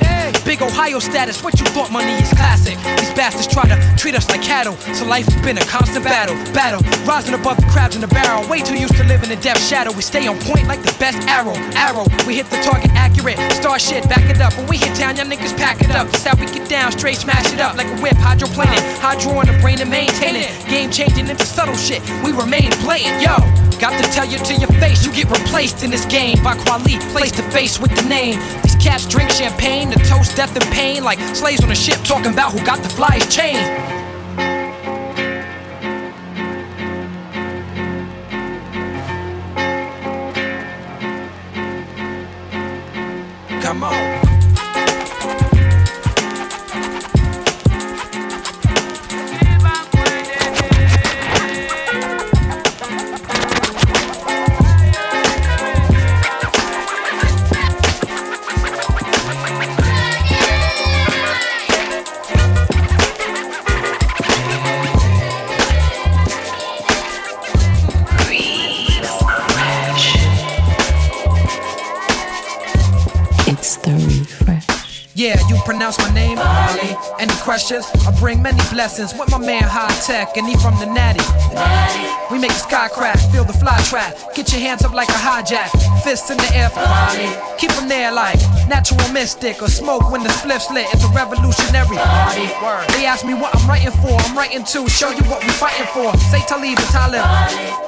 Big Ohio status. What you thought money is classic. These bastards try to treat us like cattle. So life has been a constant battle. Battle. Rising above the crabs in the barrel. Way too used to living in the death shadow. We stay on point like the best arrow. Arrow. We hit the target accurate. Star shit, back it up. When we hit town, y'all niggas pack it up. That's how we get down, straight smash it up like a whip. Hydroplaning. Hydro on the brain and maintain it. Game changing into subtle shit. We remain blatant. Yo. Got to tell you to your face, you get replaced in this game by quality, place to face with the name. These cats drink champagne to toast death and pain like slaves on a ship talking about who got the flyest chain. Come on. Pronounce my name, Ali. Any questions? I bring many blessings with my man Hi-Tek, and he from the Natty. We make the sky crack, feel the fly trap. Get your hands up like a hijack, fists in the air for Ali. Keep them there like natural mystic or smoke when the spliff's lit. It's a revolutionary. Word. They ask me what I'm writing for. I'm writing to show you what we fighting for. Say Talib or Talib.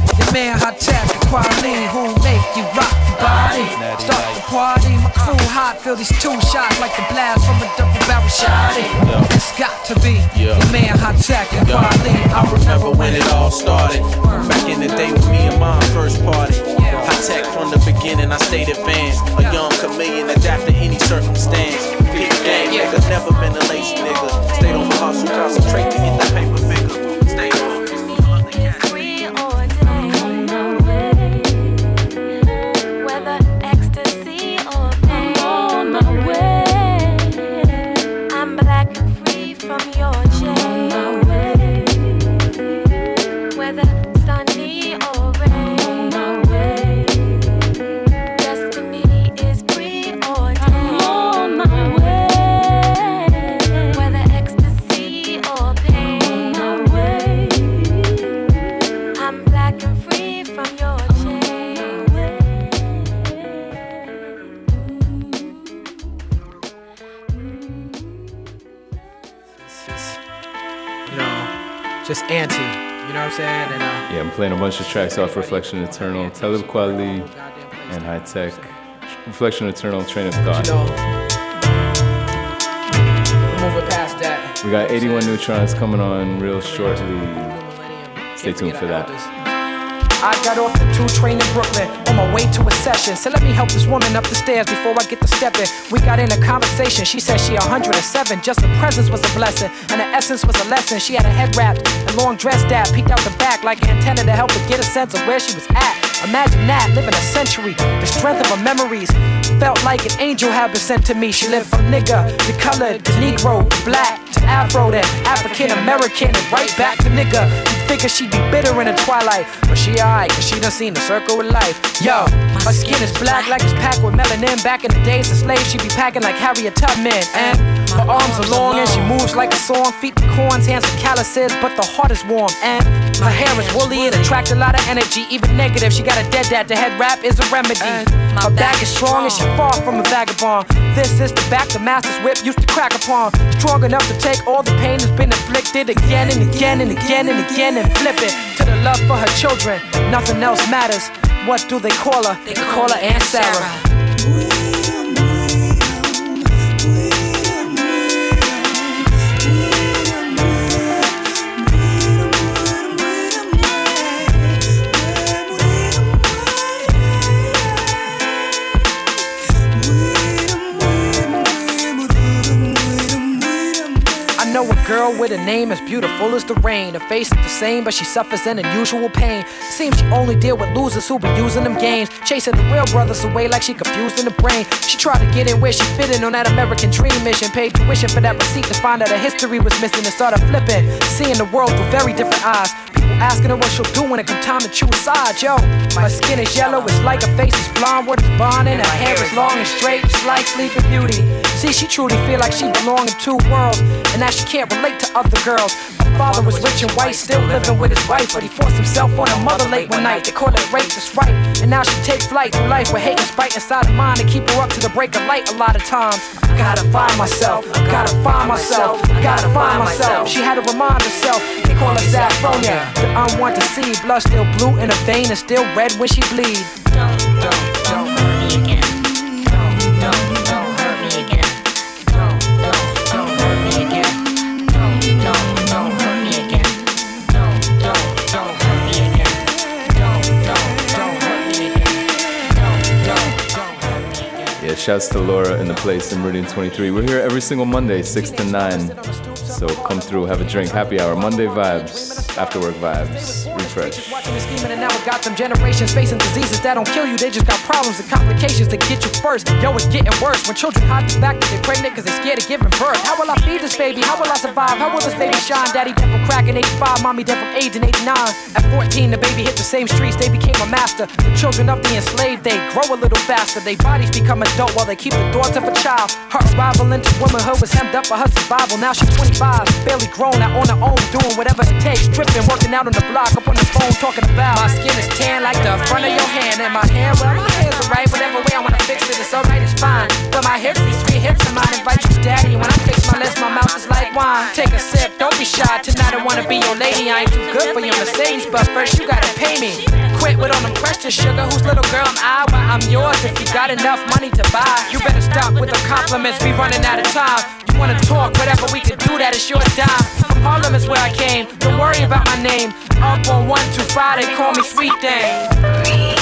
your man hot tech, quality who make you rock the body. Start the party, my crew hot, feel these two shots like the blast from a double barrel shotty. It's got to be your man hot tech, Yo, quality. I remember when it all started. Mm. Back in the day with me and mom first party. Hi-Tek from the beginning, I stayed advanced. A young chameleon, adapt to any circumstance. Peak game, nigga, never been a lazy nigga. Stayed on my hustle, concentrate to get that paper anti. You know what I'm saying? And uh, Yeah, I'm playing a bunch of tracks off Reflection Eternal, Talib Kweli, and Hi-Tek. Reflection Eternal, Train of Thought. you know, we're past that. We got 81Neutronz coming on real shortly. Stay tuned for that. I got off the two train in Brooklyn on my way to a session. So let me help this woman up the stairs before I get to stepping. We got in a conversation. She said she 107. Just her presence was a blessing, and her essence was a lesson. She had a head wrapped and long dress dab peeked out the back like an antenna to help her get a sense of where she was at. Imagine that, living a century. The strength of her memories felt like an angel had been sent to me. She lived from nigga to colored to Negro to black to Afro to African American and right back to nigga. You'd figure she'd be bitter in the twilight, but she alright, cause she done seen the circle of life. Yo, her skin is black like it's packed with melanin. Back in the days of slaves, she'd be packing like Harriet Tubman. And her arms are long and she moves like a song. Feet be corns, hands are calluses, but the heart is warm. And her hair is woolly, it attracts a lot of energy, even negative. She got a dead dad, the head wrap is a remedy. Her back is strong and she far from a vagabond. This is the back the master's whip used to crack upon. Strong enough to take all the pain that's been inflicted again and again and again and again and flip it to the love for her children. Nothing else matters. What do they call her? They call her Aunt Sarah. Girl with a name as beautiful as the rain. Her face is the same, but she suffers an unusual pain. Seems she only deal with losers who be using them games. Chasing the real brothers away like she confused in the brain. She tried to get in where she fit in on that American dream mission. Paid tuition for that receipt to find out her history was missing and started flipping. Seeing the world through very different eyes. Asking her what she'll do when it come time to choose sides. Yo, my skin is yellow, it's like her face is blonde, what is blonde, and her hair is long and straight, it's like sleeping beauty. See, she truly feel like she belong in two worlds, and that she can't relate to other girls. Her father was rich and white, still living with his wife, but he forced himself on her mother late one night. They call it rape, that's right. And now she take flight through life with hate and spite inside her mind to keep her up to the break of light a lot of times. I gotta find myself, I gotta find myself, I gotta find myself. She had to remind herself, they call her Saffronia. The unwanted seed, blood still blue in her vein and still red when she bleed. Don't, don't, don't hurt me again. Shouts to Laura in the place in Meridian 23. We're here every single Monday, 6 to 9. So come through, have a drink, happy hour, Monday vibes, after work vibes, refresh. And now we got them generations facing diseases that don't kill you. They just got problems and complications that get you first. Yo, it's getting worse when children hide the fact that they're pregnant because they're scared of giving birth. How will I feed this baby? How will I survive? How will this baby shine? Daddy dead from crack in 85, mommy dead from AIDS in 89. At 14, the baby hit the same streets, they became a master. The children of the enslaved, they grow a little faster. Their bodies become adult while they keep the thoughts of a child. Her into womanhood was hemmed up by her survival. Now she's 25, barely grown, out on her own, doing whatever it takes. Tripping, working out on the block, up on the phone, talking about my skin is tan like the front of your hand, and my hair, well, my hair's alright, whatever way I wanna fix it, it's alright, it's fine. But my hips, these sweet hips of mine, invite you, daddy. When I fix my lips, my mouth is like wine. Take a sip, don't be shy. Tonight I wanna be your lady. I ain't too good for your Mercedes, but first you gotta pay me. Quit with all them questions, sugar. Whose little girl am I? Well, I'm yours if you got enough money to buy. You better stop with the compliments, we running out of time. You wanna talk, whatever we can do, that is your dime. From Harlem is where I came. Don't worry about my name. Up on one two five, they call me Sweet Dame.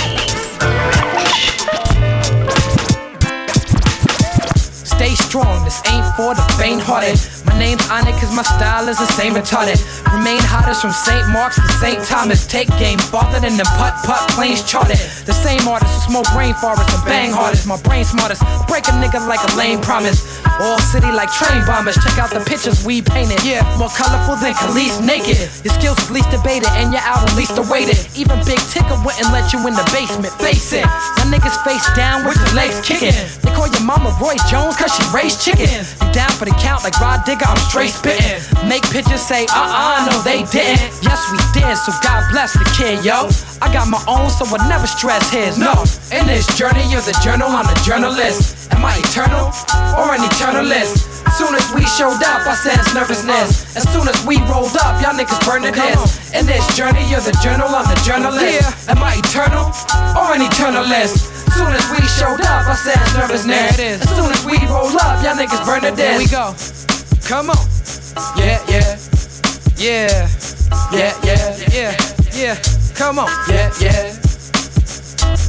Stay strong, this ain't for the faint-hearted. My name's Onyx, cause my style is the same retarded. Remain hottest from St. Mark's to St. Thomas. Take game farther than the putt-putt planes charted. The same artist who smoke rainforests and bang hardest. My brain smartest, break a nigga like a lame promise. All city like train bombers. Check out the pictures we painted. Yeah, more colorful than Kelis naked. Your skills is least debated and your album least awaited. Even Big Tigger wouldn't let you in the basement. Face it, my niggas face down with your legs kicking. They call your mama Roy Jones cause she raised chicken. You down for the count like Rod Digger, I'm straight spitting. Make pictures say, uh uh, no they didn't. Yes, we did, so God bless the kid, yo. I got my own, so I never stress his. No, in this journey, you're the journal, I'm the journalist. Am I eternal or an eternalist? Soon as we showed up, I sensed nervousness. As soon as we rolled up, y'all niggas burned to this. In this journey, you're the journal, I'm the journalist. Am I eternal or an eternalist? As soon as we showed up, I sensed nervousness. As soon as we roll up, y'all niggas burn the this. Here we go. Come on. Yeah, yeah. Yeah. Yeah, yeah, yeah, yeah. Come on. Yeah, yeah.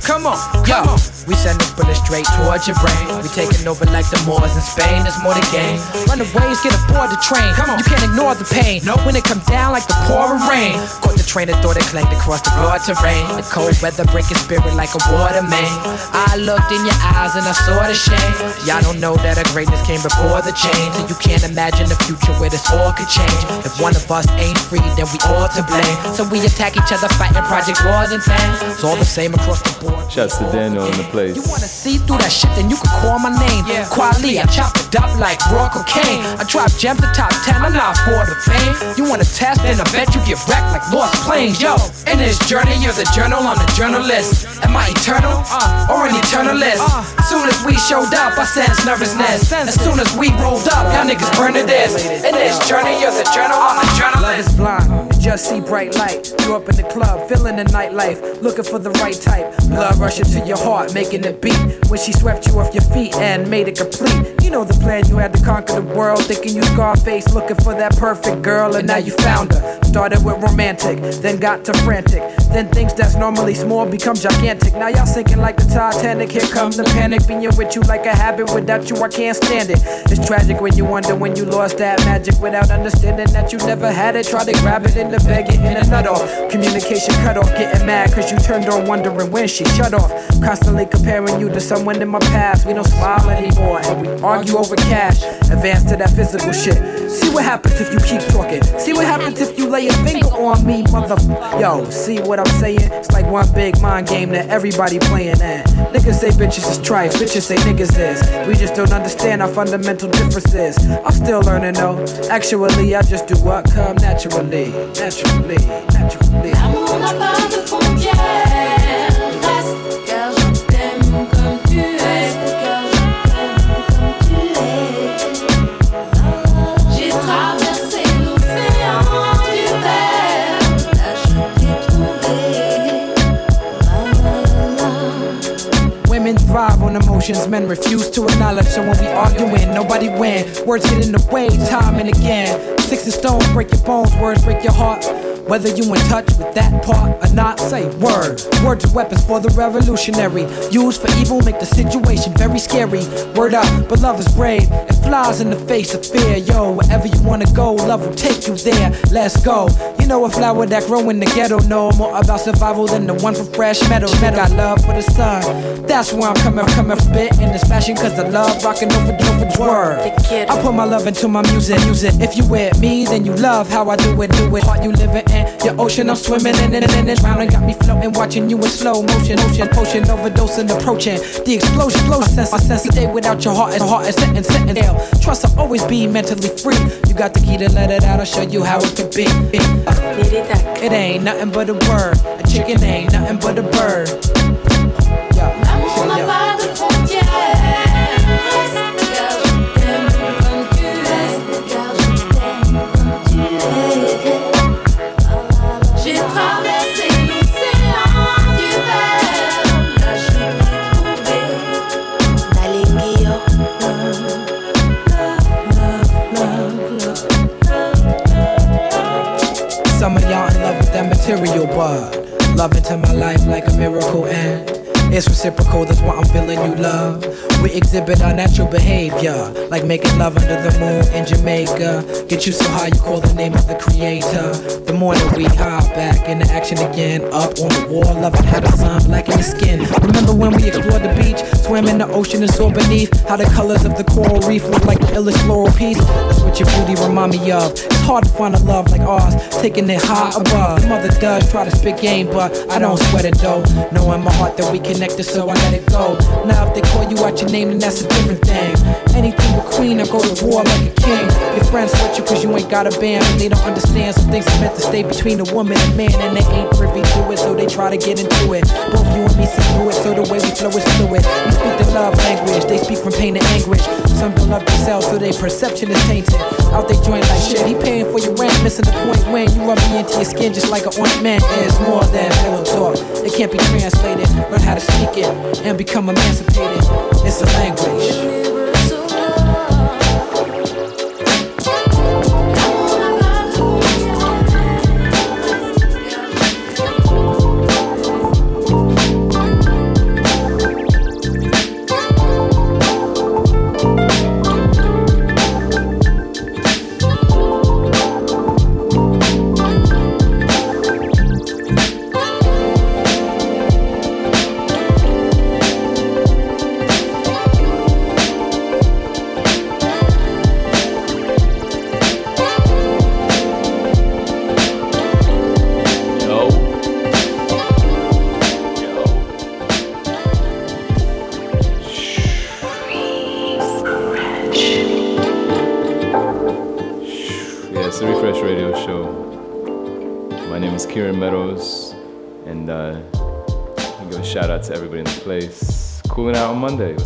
Come on, Come yo. We send this bullet straight towards your brain. We taking over like the Moors in Spain. There's more to gain. Runaways get aboard the train. Come on, you can't ignore the pain. No, when it come down like the pouring rain. Caught the train and thought it clanged across the broad terrain. The cold weather breaking spirit like a water main. I looked in your eyes and I saw the shame. Y'all don't know that our greatness came before the change. And you can't imagine the future where this all could change. If one of us ain't free, then we all to blame. So we attack each other, fighting project wars and things. It's all the same across the board. Shouts to Daniel in the place. You wanna see through that shit, then you can call my name. Yeah. Kweli, I chop it up like raw cocaine. I drop gems to top 10, I'm not for the fame. You wanna test, then I bet you get wrecked like lost planes. Yo, in this journey, you're the journal, I'm the journalist. Am I eternal uh, or an eternalist? Uh, soon as we showed up, I sensed nervousness. As soon as we rolled up, y'all niggas burned to this. In this journey, you're the journal, I'm the journalist. Love is blind, you just see bright light. You up in the club, feeling the nightlife, looking for the right type. Blood rushing to your heart, making it beat. When she swept you off your feet and made it complete. You know the plan, you had to conquer the world. Thinking you Scarface, looking for that perfect girl, and now you found her. Started with romantic, then got to frantic. Then things that's normally small become gigantic. Now y'all sinking like the Titanic. Here comes the panic. Being with you like a habit. Without you, I can't stand it. It's tragic when you wonder when you lost that magic without understanding that you never had it. Try to grab it the bag, in a nut off. Communication cut off, getting mad cause you turned on wondering when she shut off. Constantly comparing you to someone in my past. We don't smile anymore and we argue over cash. Advance to that physical shit. See what happens if you keep talking. See what happens if you lay a finger on me, mother. Yo, see what I'm saying? It's like one big mind game that everybody playing at. Niggas say bitches is trife, bitches say niggas is. We just don't understand our fundamental differences. I'm still learning though. Actually, I just do what come naturally. Naturally, naturally. L'amour n'a pas de frontières. Men refuse to acknowledge. So when we arguing, nobody win. Words get in the way, time and again. Sticks and stones break your bones, words break your heart. Whether you in touch with that part or not, say word. Words are weapons for the revolutionary. Used for evil, make the situation very scary. Word up, but love is brave. It flies in the face of fear. Yo, wherever you wanna go, love will take you there. Let's go. You know a flower that grow in the ghetto know more about survival than the one from Fresh Meadow. Meadow got love for the sun. That's where I'm coming, coming spit in this fashion, cause I love rocking over over word. I put my love into my music, music. If you with me, then you love how I do it, do it. Heart you living in, your ocean, I'm swimming in it, and it's drowning. Got me floating, watching you in slow motion, ocean, potion, overdosing, approaching the explosion. Flow sense, my sense a day without your heart is heart is sitting, sitting there. Trust I'll always be mentally free. You got the key to let it out, I'll show you how it could be. It ain't nothing but a word. A chicken ain't nothing but a bird. Material, but love into my life like a miracle, and it's reciprocal. That's why I'm feeling you love. We exhibit our natural behavior, like making love under the moon in Jamaica. Get you so high, you call the name of the creator. The morning we hop back into action again, up on the wall, loving how the sun blacken your skin. Remember when we explored the beach, swam in the ocean and saw beneath how the colors of the coral reef look like the illest floral piece. That's what your beauty remind me of. It's hard to find a love like ours, taking it high above. Mother does try to spit game, but I don't sweat it though. Knowing in my heart that we so I let it go. Now if they call you out your name, then that's a different thing. Anything but queen, I go to war like a king. Your friends hurt you cause you ain't got a band, but they don't understand. Some things are meant to stay between a woman and man, and they ain't privy to it, so they try to get into it. Both you and me see through it, so the way we flow is fluid. We speak the love language, they speak from pain to anguish. Some don't love themselves, so their perception is tainted. Out they joint like shit, he paying for your rent, missing the point when you rub me into your skin just like an ointment. It's more than pillow talk, it can't be translated. Learn how to speak it and become emancipated. It's a language.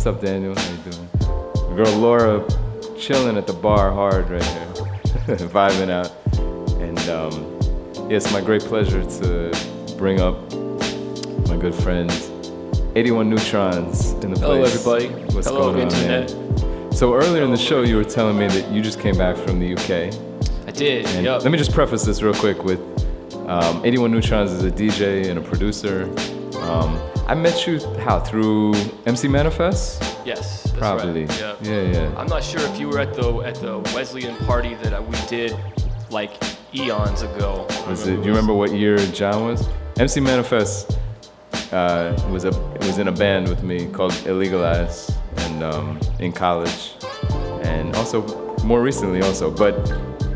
What's up, Daniel? How you doing? Girl Laura chilling at the bar hard right here, [LAUGHS] vibing out. And um, yeah, it's my great pleasure to bring up my good friend 81Neutronz in the place. Hello, everybody. What's Hello, going on, Internet. man? So earlier in the show, you were telling me that you just came back from the UK. I did. And Yep. let me just preface this real quick with um, 81Neutronz is a DJ and a producer. Um, I met you how through MC Manifest? Yes, that's Probably. Right. Yeah. Yeah, yeah. I'm not sure if you were at the at the Wesleyan party that we did like eons ago. Was it? Do you remember what year John was? MC Manifest uh, was a was in a band with me called Illegalize, and um, in college, and also more recently also. But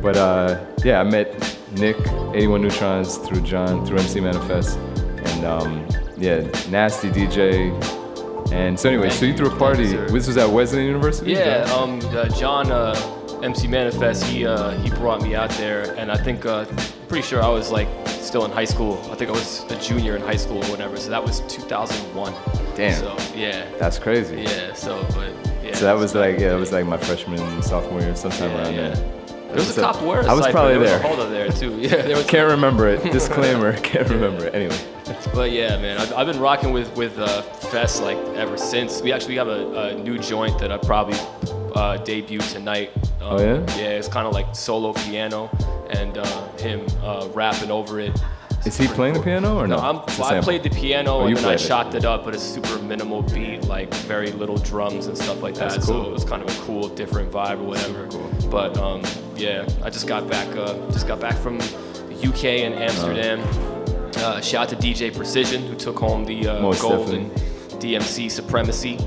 but uh, yeah, I met Nick 81Neutronz through John through MC Manifest, and um, yeah, nasty DJ. And so anyway, so you threw a party. This was at Wesleyan University. Yeah, um, uh, John uh, MC Manifest, he uh, he brought me out there, and I think uh, pretty sure I was like still in high school. I think I was a junior in high school or whatever. So that was 2001. Damn. So yeah. That's crazy. Yeah. So but yeah. so that was like yeah, it was like my freshman, sophomore year, sometime around there. There was a So- Capoeira I was probably there. Was there. a holder there too. [LAUGHS] Yeah. There was. [LAUGHS] Can't remember it. [LAUGHS] Disclaimer. Can't remember it. Anyway. But yeah, man, I've, I've been rocking with with uh, Fest like ever since. We actually have a, a new joint that I probably uh, debut tonight. Um, Oh, yeah? Yeah, it's kind of like solo piano and uh, him uh, rapping over it. Is he playing the piano or no? No, I'm, well, I played the piano Oh, and then I played it. chopped it up, but it's super minimal beat, like very little drums and stuff like that. That's So it was kind of a cool, different vibe or whatever. Cool. But um, yeah, I just got back, uh, just got back from the UK and Amsterdam. Uh, shout out to DJ Precision who took home the uh, Most gold in DMC Supremacy.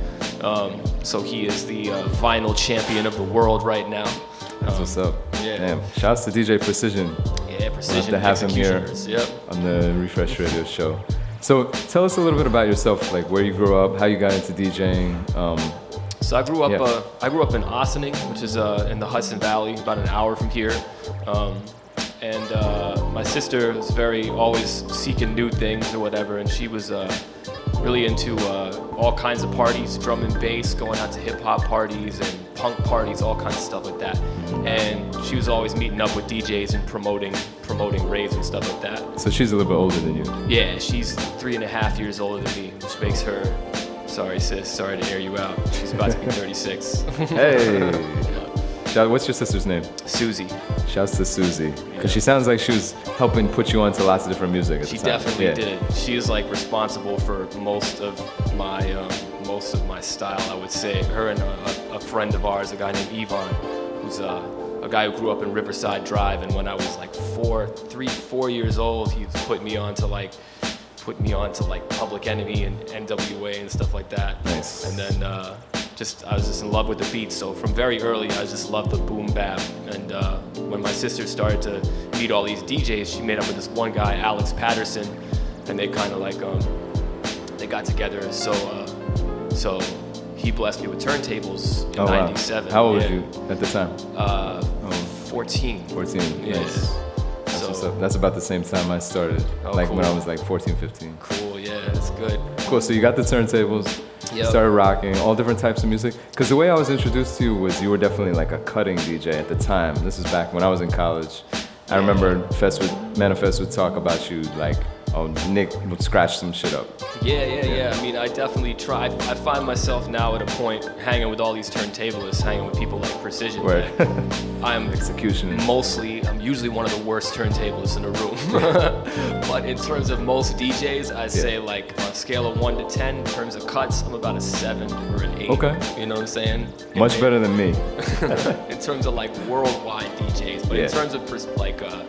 Um, so he is the uh, vinyl champion of the world right now. That's what's up. yeah. Damn. Shouts to DJ Precision. Yeah, Love Precision to have him here yep. on the Refresh Radio show. So tell us a little bit about yourself, like where you grew up, how you got into DJing. Um, So I grew up. Yeah. Uh, I grew up in Ossining, which is uh, in the Hudson Valley, about an hour from here. Um, and uh, my sister was very always seeking new things or whatever, and she was uh, really into uh, all kinds of parties, drum and bass, going out to hip hop parties and punk parties, all kinds of stuff like that. And she was always meeting up with DJs and promoting promoting raves and stuff like that. so she's a little bit older than you. Yeah, she's three and a half years older than me, which makes her. Sorry, sis. Sorry to air you out. She's about to be [LAUGHS] 36. Hey. [LAUGHS] Shout, what's your sister's name? Susie. Shouts to Susie. Because she sounds like she was helping put you onto lots of different music at She the time. definitely Yeah. did. She is like responsible for most of my um, most of my style, I would say. Her and a, a friend of ours, a guy named Yvonne, who's uh, a guy who grew up in Riverside Drive, and when I was like four, three, four years old, he put me on to like put me on to like Public Enemy and NWA and stuff like that. Nice. And then uh, just I was just in love with the beat. So from very early, I just loved the boom bap. And uh, when my sister started to meet all these DJs, she made up with this one guy, Alex Patterson, and they kind of like um, they got together. So uh, so he blessed me with turntables in Oh, wow. '97. How old yeah. were you at the time? Uh, Oh. 14. 14. Yeah. Nice. Up. That's about the same time I started. Oh, like when I was like 14, 15. Cool. Yeah, that's good. Cool. So you got the turntables, Yep. started rocking all different types of music. Because the way I was introduced to you was you were definitely like a cutting DJ at the time. This is back when I was in college. I remember Fest would Manifest would talk about you like, oh Nick would scratch some shit up. Yeah, yeah, yeah. I mean, I definitely try. I find myself now at a point hanging with all these turntablists, hanging with people like Precision. Right. [LAUGHS] I'm execution. Mostly, I'm usually one of the worst turntablists in the room. [LAUGHS] but in terms of most DJs, I'd say like on a scale of one to ten, in terms of cuts, I'm about a seven or an eight. Okay. You know what I'm saying? Much better than me. [LAUGHS] in terms of like worldwide DJs, but Yeah. in terms of pers- like uh,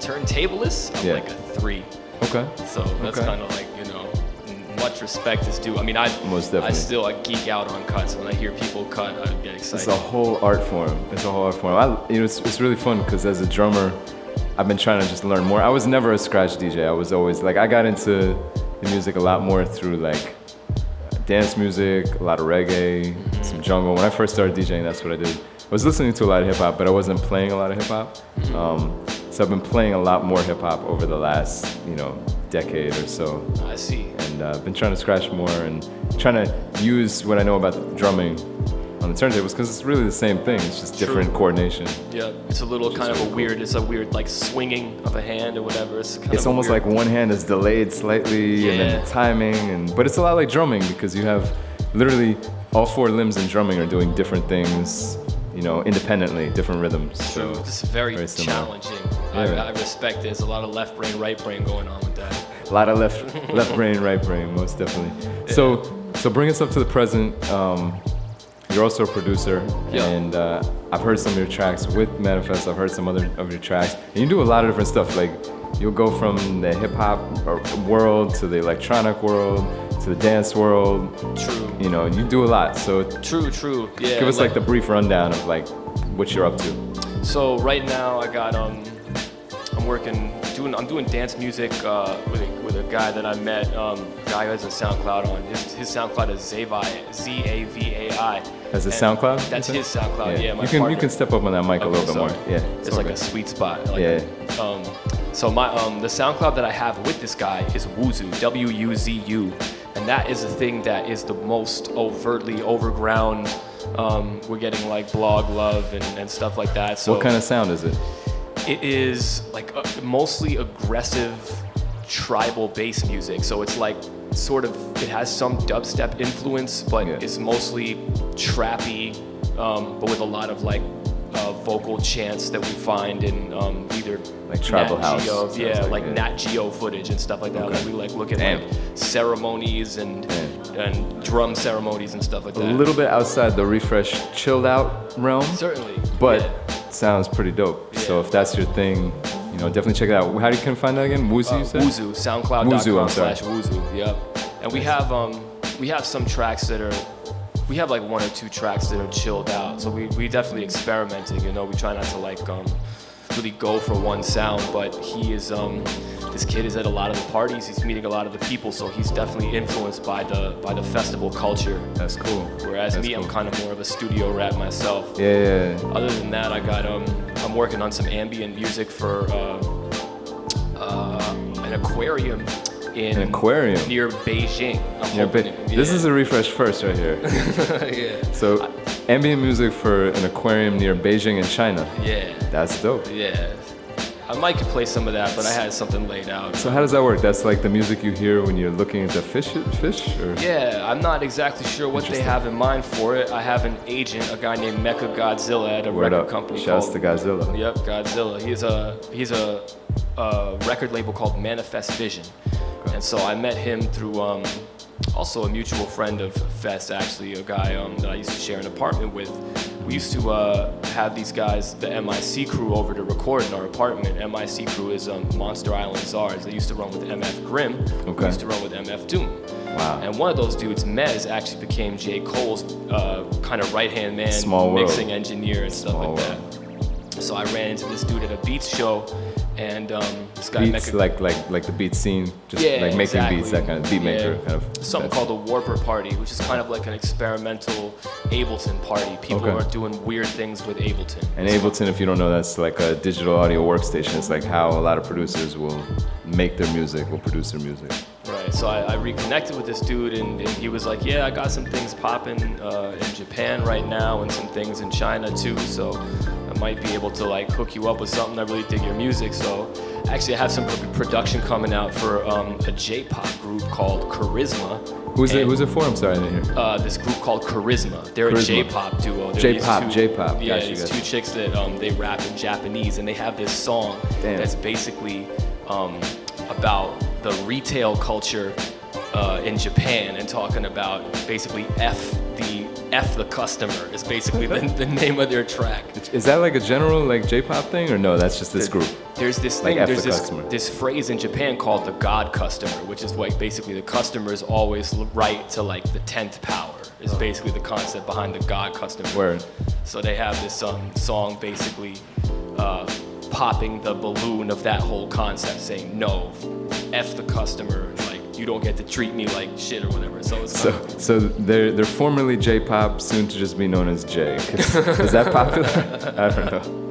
turntablists, I'm Yeah. like a three. Okay. So that's Okay. kind of like you know, much respect is due. I mean, I Most definitely. I still I geek out on cuts. When I hear people cut, I get excited. It's a whole art form. It's a whole art form. I, you know, it's, it's really fun because as a drummer, I've been trying to just learn more. I was never a scratch DJ. I was always like, I got into the music a lot more through like dance music, a lot of reggae, some jungle. When I first started DJing, that's what I did. I was listening to a lot of hip hop, but I wasn't playing a lot of hip hop. Um, so I've been playing a lot more hip hop over the last, you know, decade or so. I see. And uh, I've been trying to scratch more and trying to use what I know about the drumming on the turntables because it's really the same thing. It's just different coordination. Yeah, it's a little kind of a weird. It's a weird like swinging of a hand or whatever. It's kind It's of almost weird- like one hand is delayed slightly and Yeah. then timing and but it's a lot like drumming because you have literally all four limbs in drumming are doing different things, you know, independently, different rhythms. True. So This is very, similar. challenging. Yeah. I, I respect it. There's a lot of left brain, right brain going on with that. A lot of left [LAUGHS] left brain, right brain, most definitely. So so bring us up to the present. Um, you're also a producer, and uh, I've heard some of your tracks with Manifest. I've heard some other of your tracks, and you do a lot of different stuff. Like you'll go from the hip hop world to the electronic world to the dance world. True. You know, you do a lot. So True, true. Yeah. give us like like- the brief rundown of like what you're up to. So right now I got um I'm working doing I'm doing dance music uh, with a, with a guy that I met um guy who has a SoundCloud on his his SoundCloud is Zavai Z A V A I. As a SoundCloud? That's his? SoundCloud. Yeah, my you can partner. you can step up on that mic a Okay, little bit more. Yeah, it's, it's like okay. a sweet spot. Like Yeah. Um, so my um, the SoundCloud that I have with this guy is Wuzu, W-U-Z-U, and that is the thing that is the most overtly overground. Um, we're getting like blog love and, and stuff like that. So what kind of sound is it? it is like uh, mostly aggressive tribal bass music. So it's like sort of it has some dubstep influence, but it's mostly trappy, um, but with a lot of like uh, vocal chants that we find in um, either Like tribal Nat house, Geo, yeah, like, like yeah. Nat Geo footage and stuff like that. Okay. Like we like look at Damn. like ceremonies and and drum ceremonies and stuff like that. A little bit outside the refresh chilled out realm. Certainly, But sounds pretty dope. So if that's your thing, you know, definitely check it out. How do you can find that again? Woozy, Uh, you said? Wuzu, Wuzu, SoundCloud.com I'm sorry. slash Wuzu. Yep. And we have um we have some tracks that are we have like one or two tracks that are chilled out. So we we definitely experimenting. You know, we try not to like um really go for one sound, but he is um this kid is at a lot of the parties. He's meeting a lot of the people, so he's definitely influenced by the by the festival culture. That's cool. Whereas That's me, I'm kind of more of a studio rap myself. Yeah, yeah, yeah. Other than that, I got um, I'm working on some ambient music for uh, uh, an aquarium in An aquarium? near Beijing. I'm Yeah, but it- this is a refresh first right here. [LAUGHS] Yeah. So ambient music for an aquarium near Beijing in China. Yeah. That's dope. Yeah. I might could play some of that, but I had something laid out. So how does that work? That's like the music you hear when you're looking at the fish, fish, or Yeah, I'm not exactly sure what they have in mind for it. I have an agent, a guy named Mecha Godzilla at a Word record up. company Shouts called to Godzilla. Yep, Godzilla. He's a he's a, a record label called Manifest Vision, and so I met him through um, also a mutual friend of Fest, actually a guy um, that I used to share an apartment with. We used to uh, have these guys, the MIC crew, over to record in our apartment. MIC crew is um, Monster Island Czars. They used to run with MF Grimm. Okay. used to run with MF Doom. Wow. And one of those dudes, Mez, actually became J. Cole's uh, kind of right hand man, Small world. mixing engineer and stuff like that. So I ran into this dude at a beats show, and um, this guy beats Mecha- like like like the beat scene, just yeah, like making exactly. beats, that kind of beat maker Yeah. kind of. Something called a Warper Party, which is kind of like an experimental Ableton party. People Okay. are doing weird things with Ableton. And Ableton, if you don't know, that's like a digital audio workstation. It's like how a lot of producers will make their music, will produce their music. Right. So I, I reconnected with this dude, and, and he was like, "Yeah, I got some things popping uh, in Japan right now, and some things in China too. So Might be able to like hook you up with something. I really dig your music. So actually, I have some production coming out for um, a J-pop group called Charisma. Who's it? Who's it for? I'm sorry, I didn't hear. Uh, this group called Charisma. They're Charisma. a J-pop duo. They're J-pop, two- J-pop. Yeah, Gotcha, these gotcha. two chicks that um, they rap in Japanese, and they have this song that's basically um, about the retail culture uh, in Japan and talking about basically f the f the customer is basically the, the name of their track. Is that like a general like J-pop thing, or no? That's just this group. There's this thing, F there's the this, customer. this phrase in Japan called the God customer, which is like basically the customer is always right to like the 10th power, is basically the concept behind the God customer. Word. So they have this um, song basically uh, popping the balloon of that whole concept, saying, no, F the customer, like you don't get to treat me like shit or whatever. So it's So, so they're they're formerly J-pop, soon to just be known as J. Is that popular? [LAUGHS] I don't know.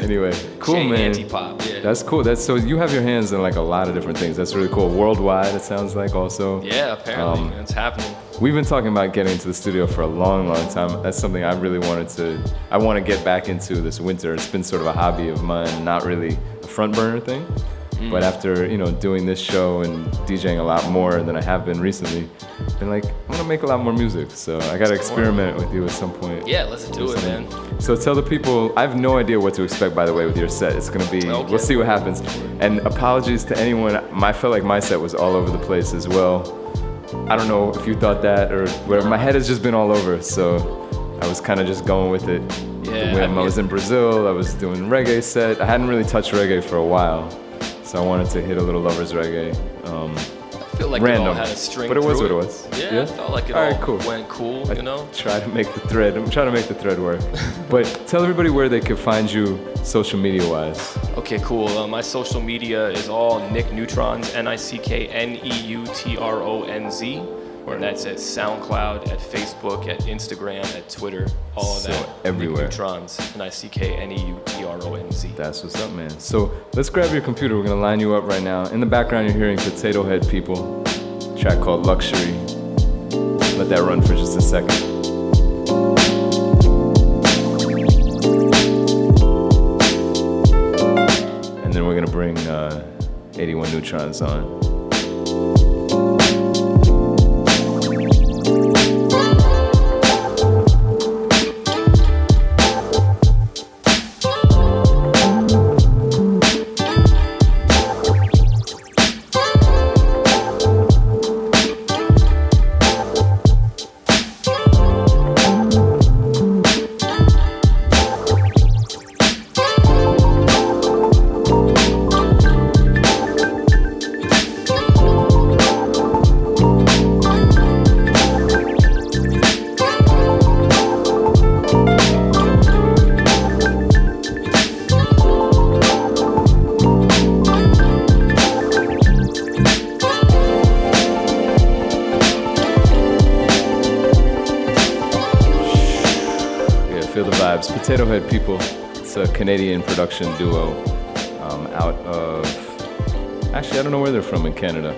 Anyway, cool J man. anti-pop, yeah. That's cool. That's so you have your hands in like a lot of different things. That's really cool. Worldwide, it sounds like also. yeah, apparently Um, it's happening. We've been talking about getting into the studio for a long, long time. That's something I really wanted to. I want to get back into this winter. It's been sort of a hobby of mine, not really a front burner thing. Mm. But after you know doing this show and DJing a lot more than I have been recently, been like I'm gonna make a lot more music. So I gotta experiment with you at some point. Yeah, let's do it, man. So tell the people, I have no idea what to expect by the way with your set. It's gonna be, Okay. we'll see what happens. And apologies to anyone, I felt like my set was all over the place as well. I don't know if you thought that or whatever. My head has just been all over, so I was kind of just going with it. Yeah, I I, was in Brazil, I was doing reggae set. I hadn't really touched reggae for a while, so I wanted to hit a little lovers reggae. Um, I feel like random, it all had a string but it was what it was. Yeah, I felt like it all all right, cool. went cool, you know? Try to make the thread. I'm trying to make the thread work. [LAUGHS] but tell everybody where they can find you social media wise. Okay, cool. Uh, my social media is all Nick Neutronz, N I C K N E U T R O N Z. And that's at SoundCloud, at Facebook, at Instagram, at Twitter, all of So that. everywhere. Nick Neutronz, N I C K N E U T R O N Z. That's what's up, man. So let's grab your computer. We're gonna line you up right now. In the background, you're hearing Potato Head People, track called Luxury. Let that run for just a second. And then we're gonna bring uh, 81Neutronz on. Vibes. People. It's a Canadian production duo um, out of. Actually, I don't know where they're from in Canada.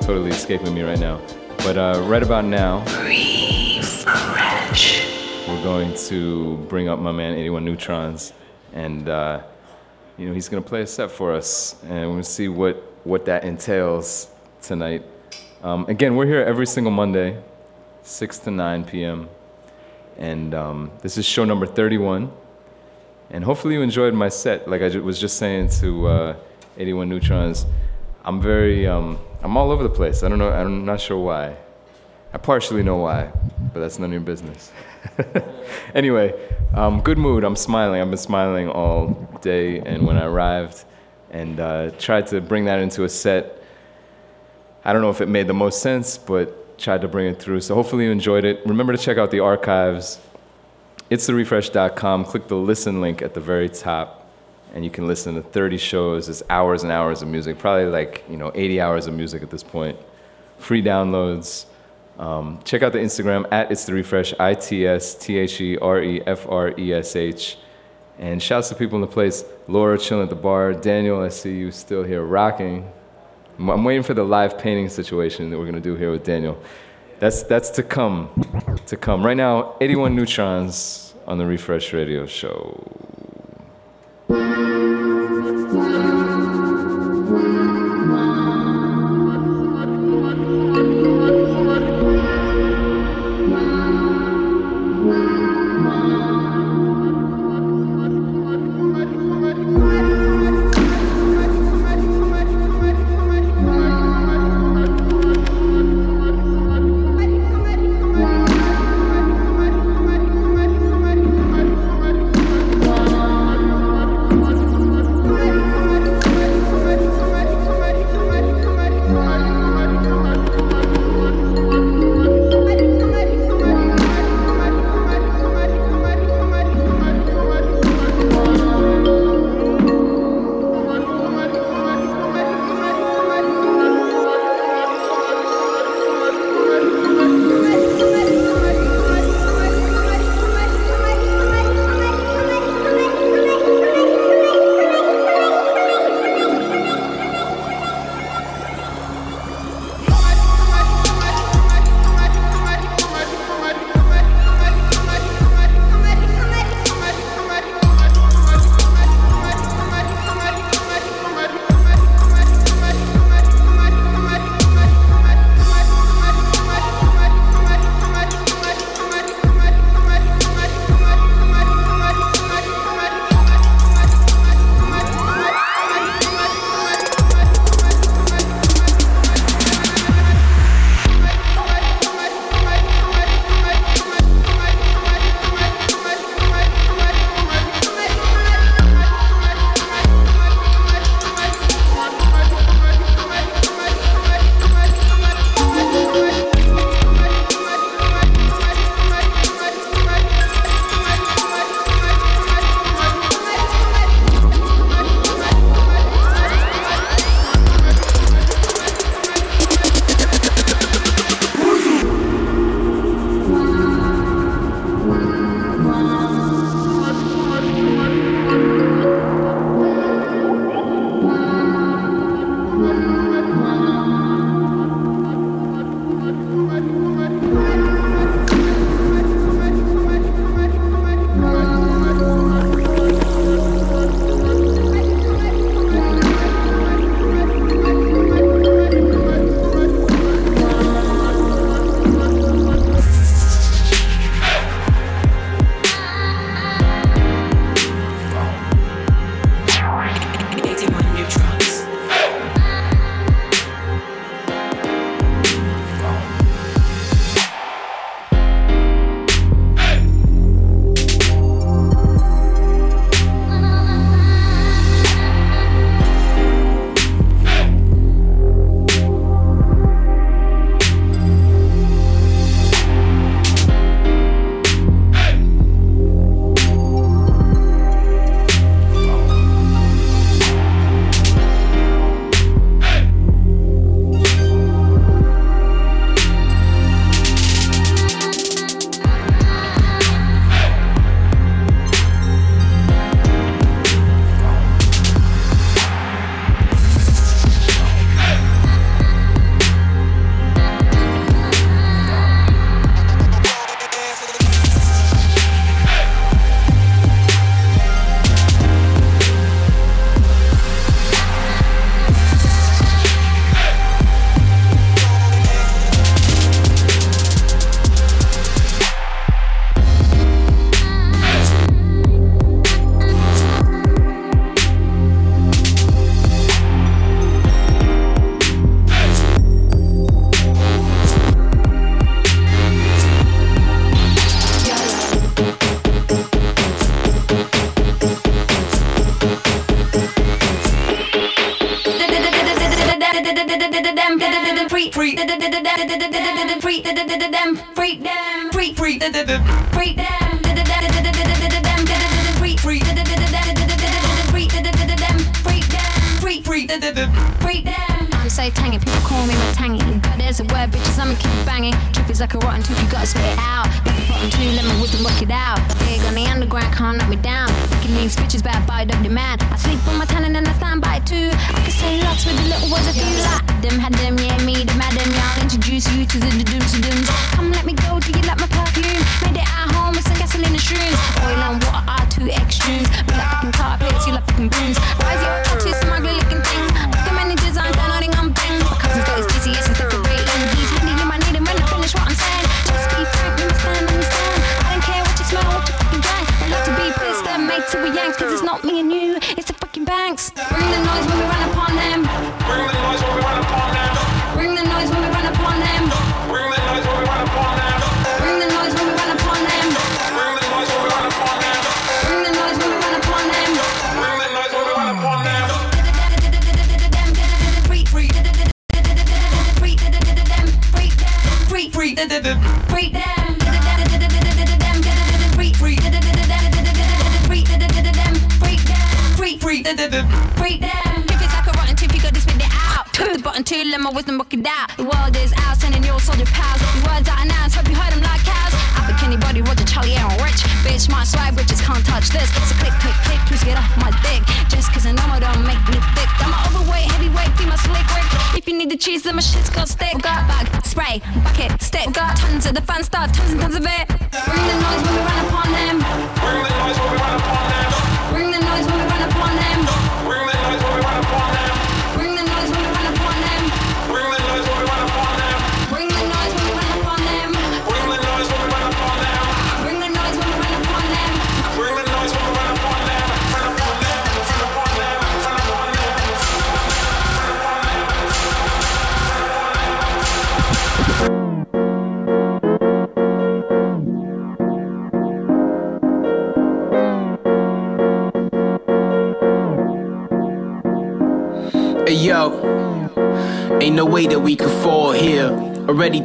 Totally escaping me right now. But uh, right about now, we're going to bring up my man 81Neutronz, and uh, you know he's gonna play a set for us, and we'll see what what that entails tonight. Um, again, we're here every single Monday, 6 to 9 p.m. And um, this is show number 31. And hopefully you enjoyed my set. Like I was just saying to uh, 81Neutronz, I'm very, um, I'm all over the place. I don't know, I'm not sure why. I partially know why, but that's none of your business. [LAUGHS] anyway, um, good mood. I'm smiling. I've been smiling all day. And when I arrived and uh, tried to bring that into a set, I don't know if it made the most sense, but tried to bring it through. So hopefully you enjoyed it. Remember to check out the archives. It's therefresh.com. Click the listen link at the very top, and you can listen to 30 shows. It's hours and hours of music, probably like you know 80 hours of music at this point. Free downloads. Um, check out the Instagram at it's the refresh. I T S T H E R E F R E S H. And shouts to people in the place. Laura chilling at the bar. Daniel, I see you still here rocking. I'm- waiting for the live painting situation that we're gonna do here with Daniel. That's that's to come, to come. Right now, 81Neutronz on the Refresh Radio Show.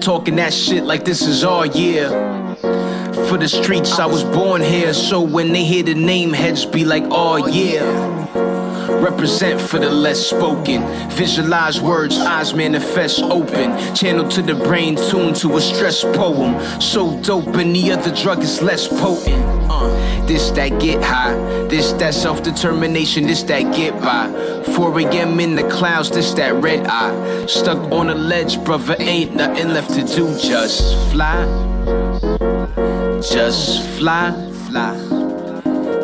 Talking that shit like this is our year. For the streets, I was born here, so when they hear the name, heads be like, oh yeah. Represent for the less spoken. Visualize words, eyes manifest open. Channel to the brain, tuned to a stress poem. So dope, and the other drug is less potent. Uh, this that get high, this that self determination, this that get by. 4 a.m. in the clouds, this that red eye. Stuck on a ledge, brother, ain't nothing left to do. Just fly, just fly, fly,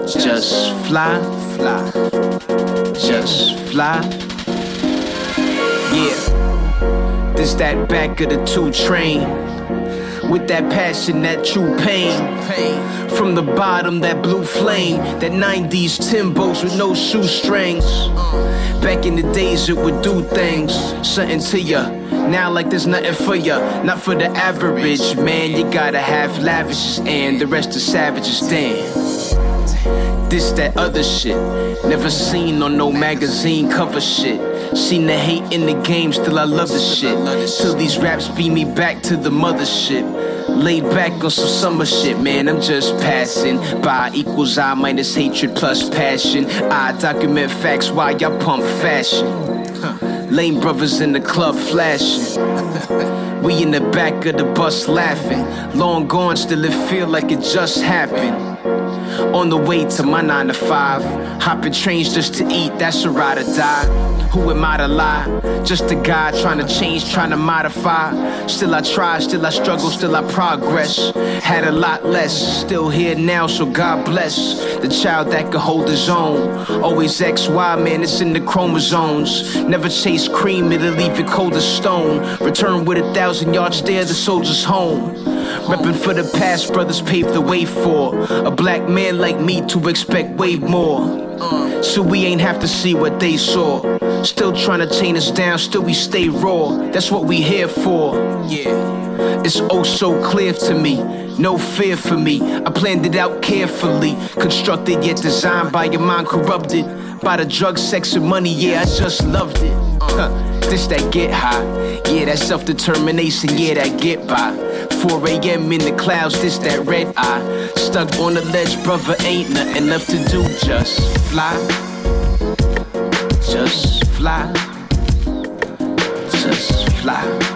just fly, fly, just fly. Yeah, this that back of the two train. With that passion, that true pain. From the bottom, that blue flame. That 90s Timbos with no shoestrings. Back in the days, it would do things. Something to ya. Now, like there's nothing for ya. Not for the average man. You gotta have lavishes, and the rest is savages. Damn. This, that other shit. Never seen on no magazine cover shit. Seen the hate in the game, still I love the shit. Till these raps beat me back to the mothership. Laid back on some summer shit, man. I'm just passing by. Equals I minus hatred plus passion. I document facts while y'all pump fashion. Lame brothers in the club flashing. [LAUGHS] We in the back of the bus laughing. Long gone, still it feel like it just happened. On the way to my nine to five. Hopping trains just to eat, that's a ride or die. Who am I to lie? Just a guy trying to change, trying to modify. Still I try, still I struggle, still I progress. Had a lot less, still here now, so God bless. The child that could hold his own. Always XY, man, it's in the chromosomes. Never chase cream, it'll leave you cold as stone. Return with a thousand yards stare, the soldier's home. Reppin' for the past, brothers paved the way for a black man like me to expect way more. So we ain't have to see what they saw. Still trying to chain us down, still we stay raw. That's what we here for. Yeah. It's oh so clear to me. No fear for me. I planned it out carefully. Constructed yet designed by your mind corrupted. By the drug, sex, and money, yeah, I just loved it. Huh. This that get high. Yeah, that self determination, yeah, that get by. 4 a.m. in the clouds, this that red eye. Stuck on the ledge, brother, ain't nothing left to do. Just fly. Just fly. Just fly.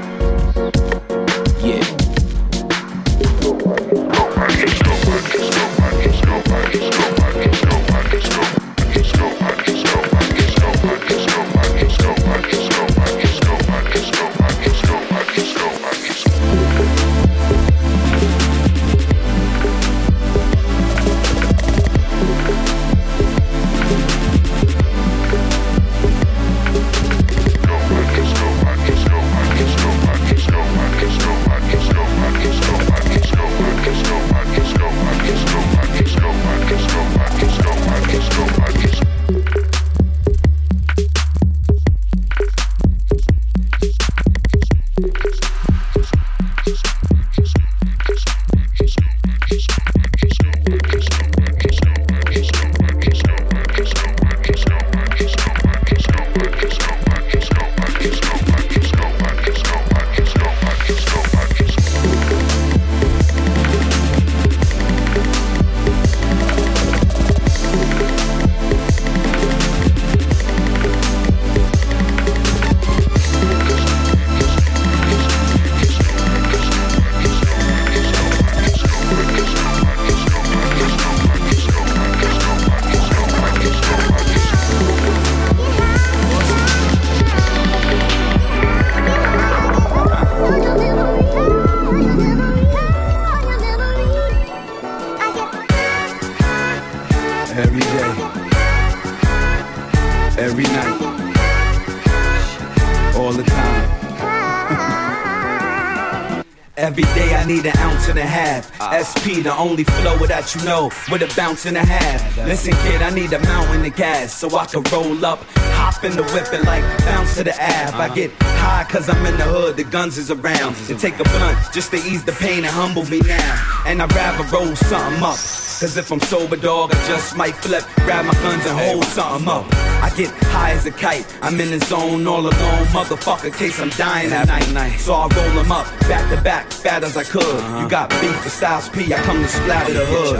The only flow that you know, with a bounce and a half. Listen, kid, I need a mountain of gas so I can roll up, hop in the whip and like bounce to the ab. I get high cause I'm in the hood, the guns is around. To take a blunt just to ease the pain and humble me now. And I'd rather roll something up. Cause if I'm sober, dog, I just might flip, grab my guns and hold something up. I get high as a kite, I'm in the zone all alone, motherfucker, case I'm dying at night. So I roll them up, back to back, fat as I could. You uh-huh. got beef for Styles P, I come to splatter the hood.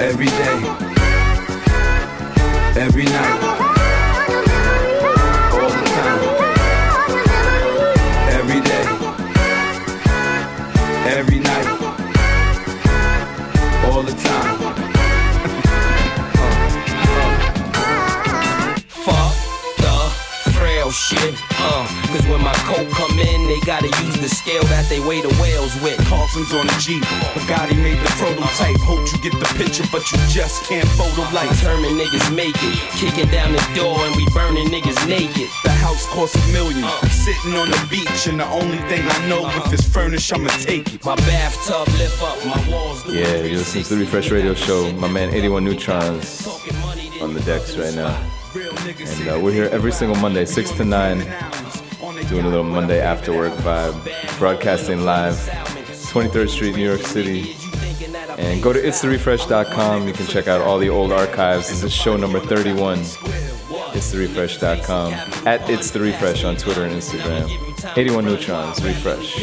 Every day, every night, the scale that they weigh the whales with. Carlson's on the Jeep. Bugatti made the prototype. Hope you get the picture, but you just can't photo like. Determined niggas make it. Kicking down the door and we burning niggas naked. The house costs a million. Sitting on the beach, and the only thing I know if it's furnished, I'ma take it. My bathtub lift up, my walls do Yeah, you're listening to the Refresh Radio Show. My man 81Neutronz on the decks right now. And uh, we're here every single Monday, 6 to 9, doing a little Monday after work vibe, broadcasting live, 23rd Street, New York City. And go to itstherefresh.com. You can check out all the old archives. This is show number 31. Itstherefresh.com. At It's The Refresh on Twitter and Instagram. 81Neutronz, Refresh.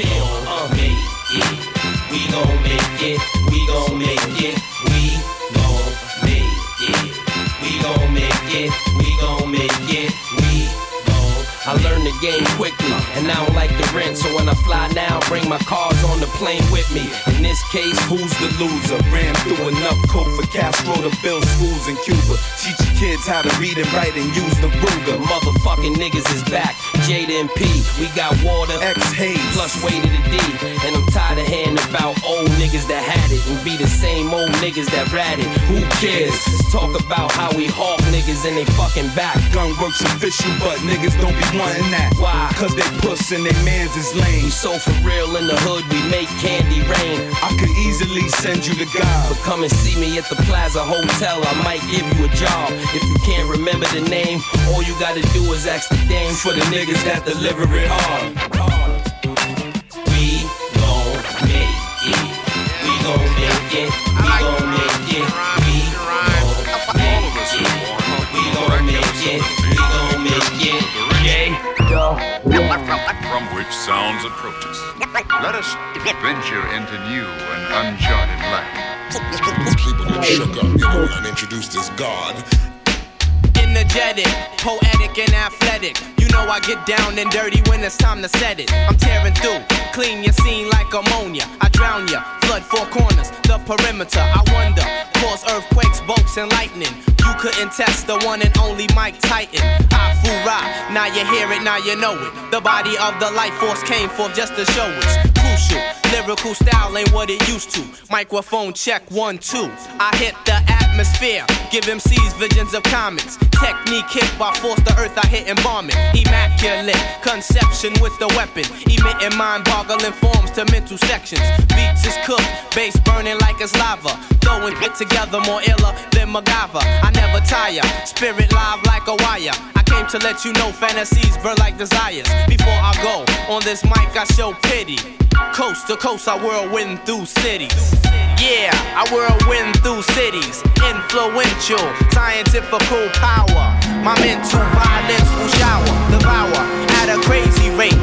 The game quickly, and I don't like the rent, so when I fly now, bring my cars on the plane with me. In this case, Who's the loser? Ran through enough coke for Castro to build schools in Cuba. Teach your kids how to read and write and use the Ruger. motherfucking niggas is back. Jada and P, we got water, X Hayes, plus way to the D. And I'm tired of hearing about old niggas that had it and be the same old niggas that ratted. Who cares? Talk about how we hawk niggas and they fucking back. Gunworks official, but niggas don't be wanting that. Why? Cause they puss and they mans is lame. We so for real in the hood, we make candy rain. I could easily send you to God. But come and see me at the Plaza Hotel, I might give you a job. If you can't remember the name, all you gotta do is ask the dame for the niggas that deliver it hard. We gon' make it. We gon' make it. Sounds approaches. Let us venture into new and uncharted land. People get shook up, you know, when I'm introduced as God. Energetic, poetic, and athletic. Know I get down and dirty when it's time to set it. I'm tearing through, clean your scene like ammonia. I drown ya, flood four corners, the perimeter. I wonder, cause earthquakes, bolts, and lightning. You couldn't test the one and only Mike Titan. Ah, I fool now you hear it, now you know it. The body of the life force came forth just to show it's crucial. Lyrical style ain't what it used to. Microphone check one, two. I hit the atmosphere, give MCs visions of comets. Technique hit by force the earth, I hit it. Immaculate conception with the weapon, emitting mind boggling forms to mental sections. Beats is cooked, bass burning like it's lava. Throwing it together more iller than MacGyver. I never tire, spirit live like a wire. I came to let you know fantasies burn like desires. Before I go on this mic, I show pity. Coast to coast, I whirlwind through cities. Yeah, I whirlwind through cities. Influential, scientifical power. My mental violence will shower, devour at a crazy rate.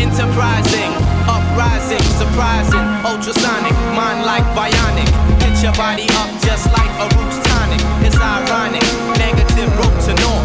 Enterprising, uprising, surprising, ultrasonic, mind like bionic. Hit your body up just like a roots tonic. It's ironic, negative rope to north.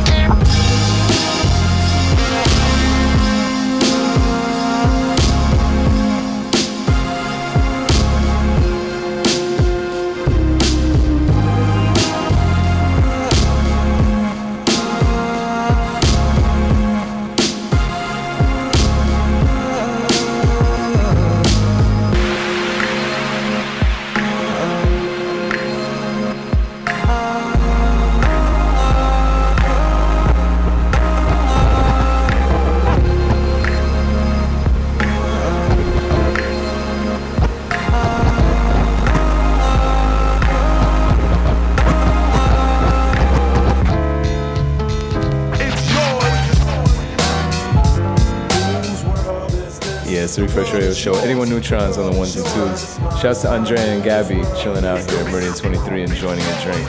It's the Refresh Radio Show. 81Neutronz on the ones and twos. Shouts to Andre and Gabby chilling out here at Meridian 23 enjoying a drink.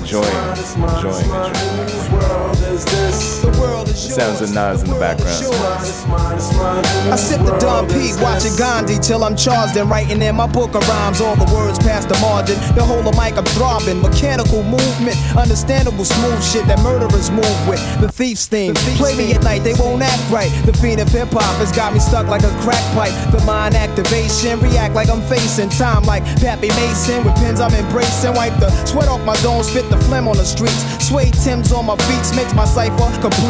Enjoying, enjoying drink. Sounds of Nas in the background. I sip the Dom P, watching Gandhi till I'm charged and writing in my book of rhymes. All the words past the margin. The whole of mic I'm throbbing. Mechanical movement, understandable smooth shit that murderers move with. The thief's theme. Play me at night, they won't act right. The fiend of hip hop has got me stuck like a crack pipe. The mind activation, react like I'm facing time like Pappy Mason. With pins I'm embracing. Wipe the sweat off my dome, spit the phlegm on the streets. Sway Tim's on my feet makes my cipher complete.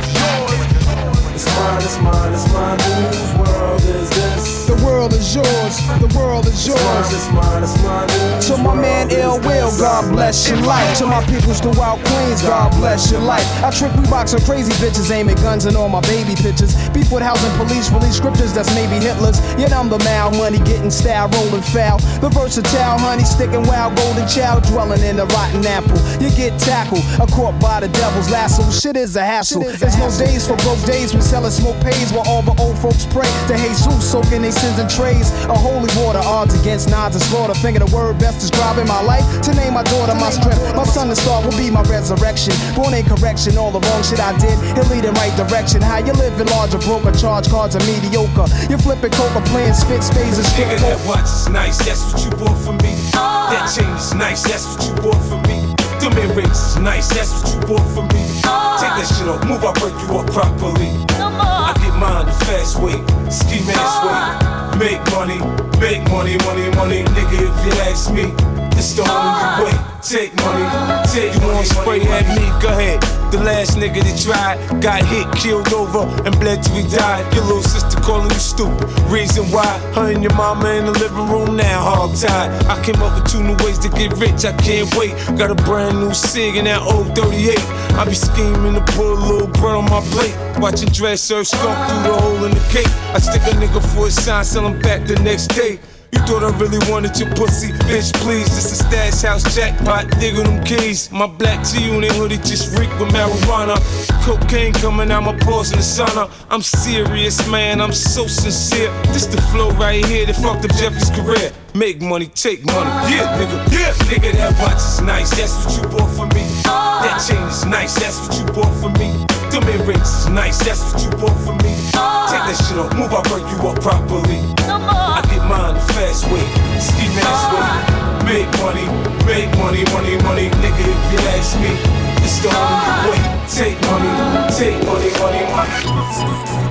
It's mine, it's mine, it's mine. Whose world is this? The world is yours. The world is yours. It's mine, it's mine, it's mine. To my man Ill Will, God bless your life. To my peoples throughout Queens, God bless your life. I trick we box on crazy bitches, aiming guns and all my baby pictures. Beef with housing police, release scriptures that's maybe Hitler's. Yet I'm the mal money, getting style, rolling foul. The versatile honey, sticking wild, golden child, dwelling in a rotten apple. You get tackled, a caught by the devil's lasso. Shit is a hassle. There's no days for broke days when selling smoke pays while all the old folks pray to Jesus, soaking their sins in trays. A holy water, odds against Nas and slaughter. Finger the word best describing my life. To name my daughter my strength. My son and star will be my resurrection. Born in correction, all the wrong shit I did. He'll lead in right direction. How you living larger, broker, charge cards are mediocre. You flipping coca, playing spit spades and strip Nigga, that watch is nice, that's what you bought for me. Oh. That chain is nice, that's what you bought for me. Them earrings is nice, that's what you bought for me. Oh. Take that shit off, move, I break you off properly. I get mine the fast way, ski mask oh. way. Make money, make money, money, money, nigga. If you ask me, it's the only oh. way. Take money, Say you wanna spray at me, go ahead. The last nigga that tried got hit, killed over, and bled till he died. Your little sister calling you stupid. Reason why her and your mama in the living room now, hog tied. I came up with two new ways to get rich, I can't wait. Got a brand new SIG in that old 38. I be scheming to put a little bread on my plate. Watching dress serve skunk through the hole in the cake. I stick a nigga for a sign, sell him back the next day. You thought I really wanted your pussy, bitch, please. This a stash house jackpot, digger them keys. My black G-Unit hoodie just reek with marijuana. Cocaine coming out my pores in the sauna. I'm serious, man, I'm so sincere. This the flow right here that fucked up Jeffrey's career. Make money, take money, yeah, nigga, yeah. Nigga, that watch is nice, that's what you bought for me. That chain is nice, that's what you bought for me. Them earrings is nice, that's what you bought for me. Take that shit off, move, I'll break you up properly. I get mine the fast way, ski mask way. Make money, make money, money, money, nigga. If you ask me, it's the only way. Take money, take money, money, money.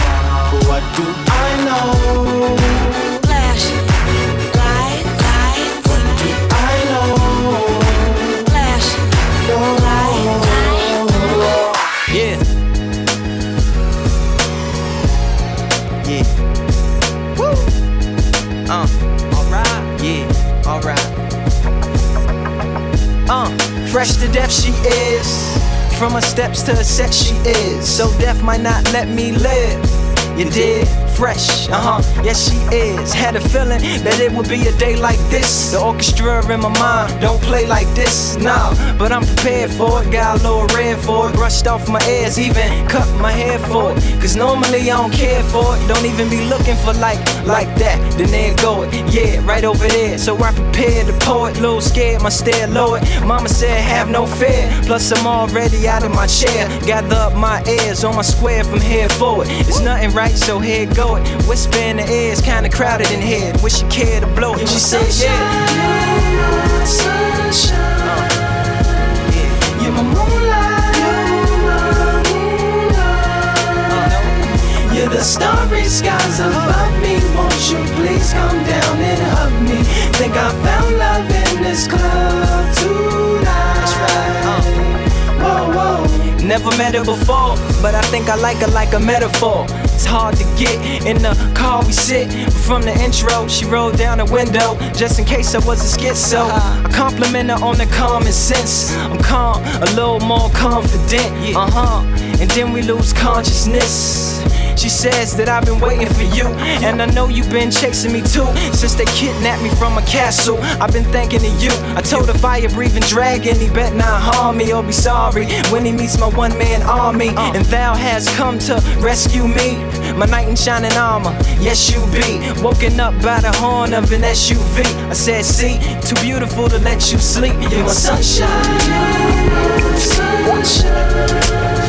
But what do I know? Flashing lights, lights. What do I know? Flashing lights. Yeah. Yeah. Woo. Uh. Alright. Yeah. Alright. Uh, fresh to death she is. From her steps to her set she is. So death might not let me live. You did? Fresh, uh huh, yes she is. Had a feeling that it would be a day like this. The orchestra in my mind don't play like this, nah. But I'm prepared for it, got a little red for it. Brushed off my ears, even cut my hair for it. Cause normally I don't care for it. Don't even be looking for like, like that. Then there go it, yeah, right over there. So I prepared to pour it, little scared, my stare lowered. Mama said, have no fear. Plus I'm already out of my chair. Gather up my ears on my square from here forward. It's nothing right, so here it. Whisper in the ears, kinda crowded in here. Wish you cared to blow it. She said, yeah. Sunshine, you're my uh, moonlight, You're the starry skies above me. Won't you please come down and hug me? Think I found love in this club tonight. That's right. Uh. Whoa, whoa. Never met her before, but I think I like her like a metaphor. It's hard to get in the car we sit. But from the intro, she rolled down the window just in case I was a schizo. I compliment her on the common sense. I'm calm, a little more confident. Uh huh. And then we lose consciousness. She says that I've been waiting for you, and I know you've been chasing me too. Since they kidnapped me from a castle, I've been thinking of you. I told a fire breathing dragon, he bet not harm me or be sorry when he meets my one man army. And thou has come to rescue me, my knight in shining armor. Yes, you be woken up by the horn of an SUV. I said, See, too beautiful to let you sleep. You're my sunshine. Can't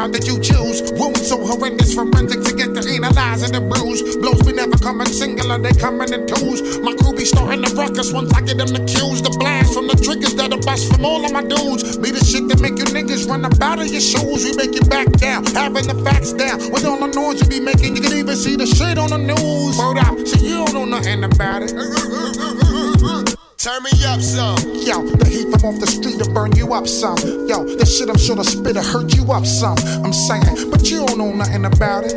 route that you choose. Wounds so horrendous, forensic to get to analyzing the bruise. Blows be never coming singular, they coming in twos. My crew be starting the ruckus once I get them the cues. The blast from the triggers that are bust from all of my dudes. Be the shit that make you niggas run up out of your shoes. We make you back down, having the facts down. With all the noise you be making, you can even see the shit on the news. Hold up, so you don't know nothing about it. Turn me up some. Yo, the heat from off the street to up some. Yo, the shit I'm sure the spitter hurt you up some. I'm saying, but you don't know nothing about it.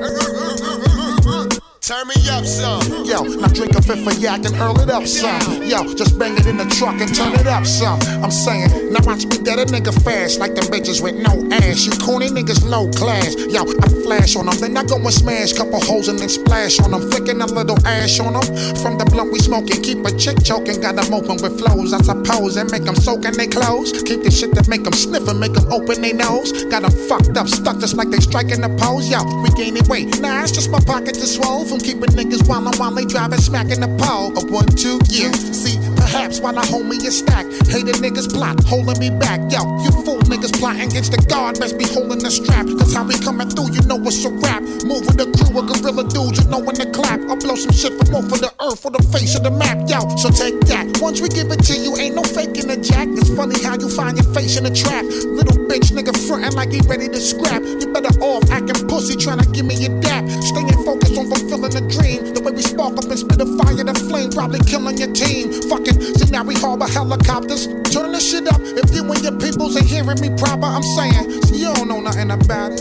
Turn me up some. Yo, now drink a fifth of yak and hurl it up some. Yo, just bang it in the truck and turn it up some. I'm saying, now watch me get a nigga fast like them bitches with no ass. You corny niggas low class. Yo, I flash on them, then I go and smash couple holes and then splash on them. Flicking a little ash on them. From the blunt we smoking, keep a chick choking. Got them open with flows, I suppose, and make them soak in they clothes. Keep the shit that make them sniff and make them open they nose. Got them fucked up, stuck just like they striking the pose. Yo, we gaining weight. Nah, it's just my pocket to swole from keeping niggas while I'm while they driving, smacking the pole. A one, two, yeah. See, perhaps while I hold me a stack. Hated niggas plot, holding me back. Yo, you niggas plotting against the guard, best be holding the strap. Cause how we coming through, you know it's a rap. Move with the crew of gorilla dudes, you know when to clap. I'll blow some shit from off of the earth or the face of the map, yo. So take that. Once we give it to you, ain't no faking the jack. It's funny how you find your face in the trap. Little bitch nigga frontin' like he ready to scrap. You better off acting pussy, trying to give me your dap. Staying focused on fulfilling the dream. The way we spark up and spit a fire, the flame probably killing your team. Fucking, see now we harbor helicopters. If you and your peoples ain't hearing me proper. I'm saying, so you don't know nothing about it.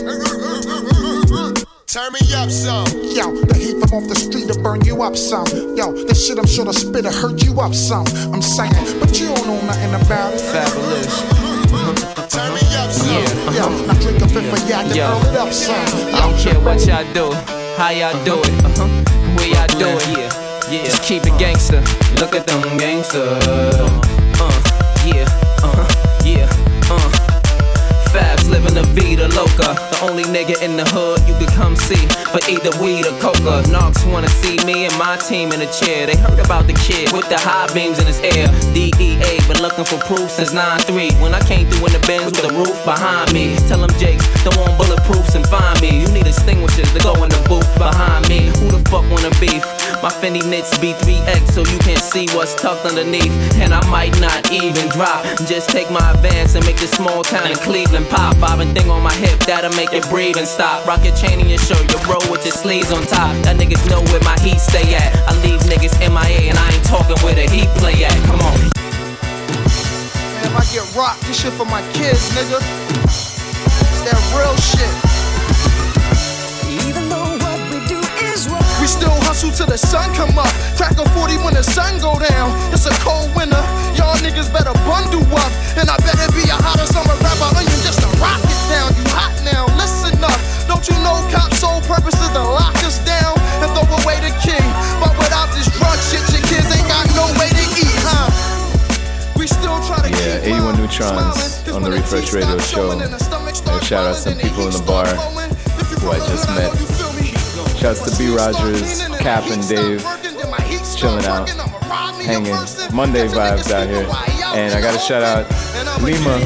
Turn me up some. Yo, the heat from off the street to burn you up some. Yo, the shit I'm sure the spitter hurt you up some. I'm saying, but you don't know nothing about it. Fabolous. Turn me up some. Yeah, Yo, now drink a fifth of yak and Yo. roll it up some. I don't care what y'all do, how y'all do it, uh-huh. where y'all do it. Yeah, yeah. Just keep it gangster. Look at them gangsters. Uh, yeah, living the vida loca. The only nigga in the hood you could come see for either weed or coca. Knox wanna see me and my team in the chair. They heard about the kid with the high beams in his air. DEA been looking for proof since 9-3. When I came through in the Benz with the roof behind me. Tell them Jake, don't want bulletproofs and find me. You need extinguishers to go in the booth behind me. Who the fuck wanna beef? My Fendi knits B3X so you can't see what's tucked underneath. And I might not even drop. Just take my advance and make this small town in Cleveland pop. Bobbing thing on my hip that'll make it breathe and stop. Rock your chain in your shirt, your roll with your sleeves on top. That niggas know where my heat stay at. I leave niggas MIA and I ain't talking where the heat play at. Come on. Man, if I get rocked, this shit for my kids, nigga. It's that real shit. Hustle till the sun come up. Crack a 40 when the sun go down. It's a cold winter. Y'all niggas better bundle up. And I better be a hotter summer rapper onion just to rock it down. You hot now, listen up. Don't you know cops' sole purpose is to lock us down and throw away the king? But without this drug shit, your kids ain't got no way to eat, huh? We still try to Yeah, keep 81Neutronz on the Refresh Radio Show. And shout out some people in the bar who I just met. Shouts to B. Rogers, Cap, and Dave. Chilling out, hanging. Monday vibes out here. And I gotta shout out Lima,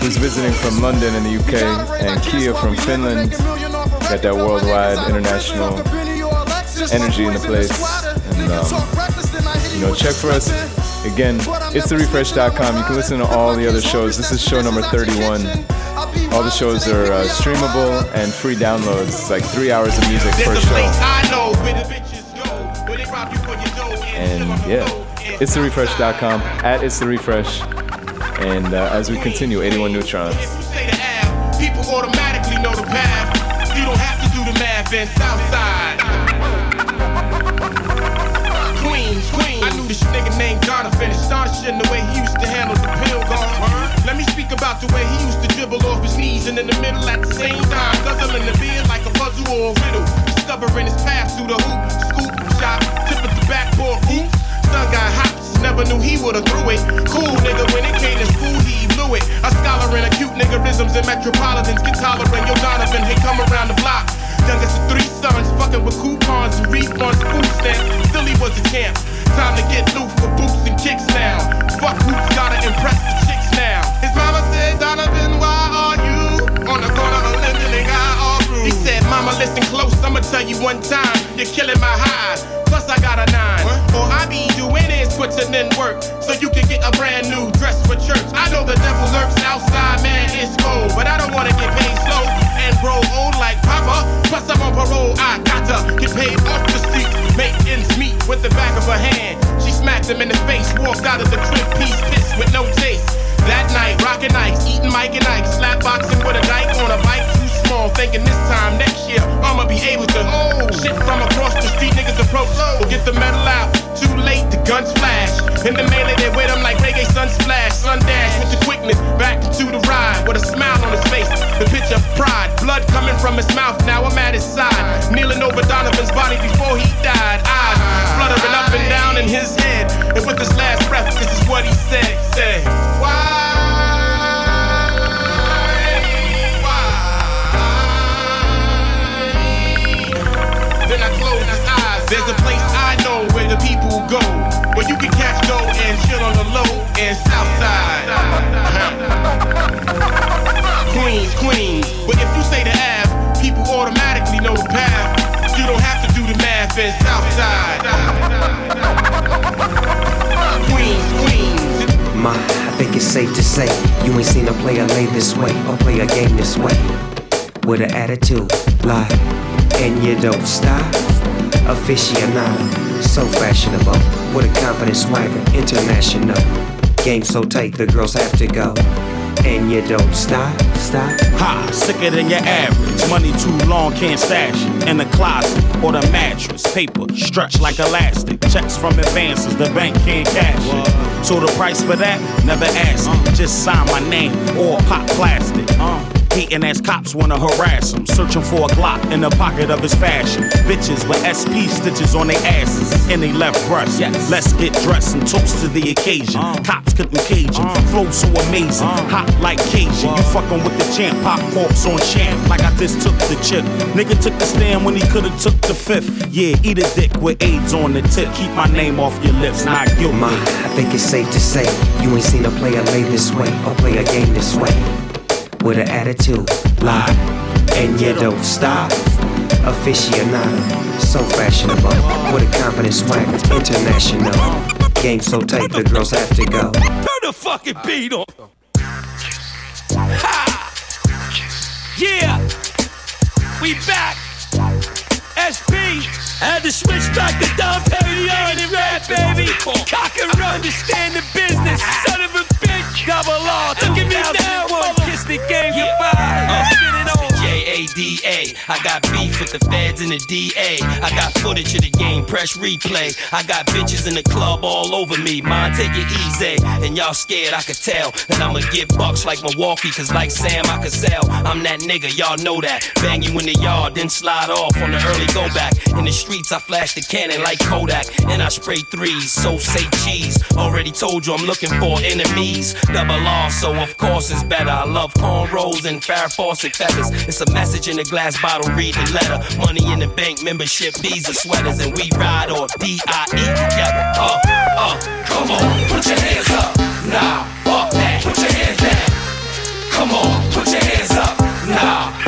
who's visiting from London in the UK, and Kia from Finland. Got that worldwide international energy in the place. And, um, you know, check for us. Again, it's therefresh.com. You can listen to all the other shows. This is show number 31. All the shows are uh, streamable and free downloads. Like three hours of music per show. And yeah, it's the refresh.com at it's the refresh. And uh, as we continue, 81Neutronz. People automatically know the path. You don't have to do the math and Southside. Queens, Queens. I knew this nigga named Astonishing the way he used to handle. Queen, and in the middle at the same time. Guzzling the beer like a puzzle or a riddle. Discovering his path through the hoop, scoop, shot, tip at the backboard, oops. Son got hops, never knew he would've threw it. Cool nigga, when it came to school, he blew it. A scholar in acute niggerisms and metropolitans get tolerant. Yo, Donovan, hey, come around the block. Youngest of three sons, fucking with coupons and refunds, food stamps. Still he was a champ. Time to get loose for boots and kicks now. Fuck hoops, gotta impress the chicks now. Said, Mama, listen close, I'ma tell you one time, you're killing my high. Plus I got a nine. All I be doing is putting in work so you can get a brand new dress for church. I know the devil lurks outside, man, it's cold, but I don't wanna get paid slow and grow old like Papa. Plus I'm on parole, I gotta get paid off the streets, make ends meet with the back of her hand. She smacked him in the face, walked out of the crib, piece pissed with no taste. That night, rockin' ice, eating Mike and Ike, slap boxing with a dyke on a bike small, thinking this time next year I'ma be able to oh shit from across the street. Niggas approach, will get the metal out. Too late, the guns flash. In the melee, they with him like reggae sun splash. Sun dash with the quickness, back into the ride with a smile on his face. The picture of pride, blood coming from his mouth. Now I'm at his side, kneeling over Donovan's body before he died. Eyes fluttering up and down in his head. And with his last breath, this is what he said. Said, a place I know where the people go. Where you can catch go and chill on the low and south side. [LAUGHS] Queens, Queens. But if you say the Ave, people automatically know the path. You don't have to do the math in south side. Queens, Queens. Ma, I think it's safe to say you ain't seen a player lay this way or play a game this way. With an attitude, lie, and you don't stop. Aficionado, so fashionable. With a confident swagger, international. Game so tight, the girls have to go. And you don't stop, stop. Ha, sicker than your average. Money too long, can't stash it. In the closet or the mattress. Paper stretched like elastic. Checks from advances, the bank can't cash it. So the price for that, never ask. Just sign my name or pop plastic. Uh. Hating ass cops wanna harass him. Searching for a Glock in the pocket of his fashion. Bitches with SP stitches on their asses and they left breast. Let's get dressed and toast to the occasion. Uh. Cops couldn't cage him. Uh. Flow so amazing. Uh. Hot like Cajun. You fucking with the champ. Pop corpse on champ. Like I just took the chip. Nigga took the stand when he could've took the fifth. Yeah, eat a dick with AIDS on the tip. Keep my name off your lips. Not guilty. Ma, I think it's safe to say you ain't seen a player lay this way or play a game this way. With an attitude, lie, and you don't stop. Aficionado, so fashionable. With a confident swagger, international. Game so tight, the girls have to go. Turn the fucking beat on. Ha! Yeah, we back. SP had to switch back to Dom Perignon and rap, baby. Cock and run to stand the business. Son of a bitch, double R. Look at me now, one kiss the game goodbye. Spin it on. J-A-D-A. I got beef with the feds and the DA. I got footage of the game, press replay. I got bitches in the club all over me. Mine, take it easy. And y'all scared, I could tell. That I'ma get bucks like Milwaukee, cause like Sam, I could sell. I'm that nigga, y'all know that. Bang you in the yard, then slide off on the early go back. In the streets, I flash the cannon like Kodak. And I spray threes, so say cheese. Already told you I'm looking for enemies. Double R, so of course it's better. I love cornrows and Farrah Fawcett feathers. It's a message in a glass bottle, read the letter. Money in the bank, membership, visa sweaters, and we ride or D-I-E together. Uh, uh, come on, put your hands up. Nah, fuck that, put your hands down. Come on, put your hands up. Nah,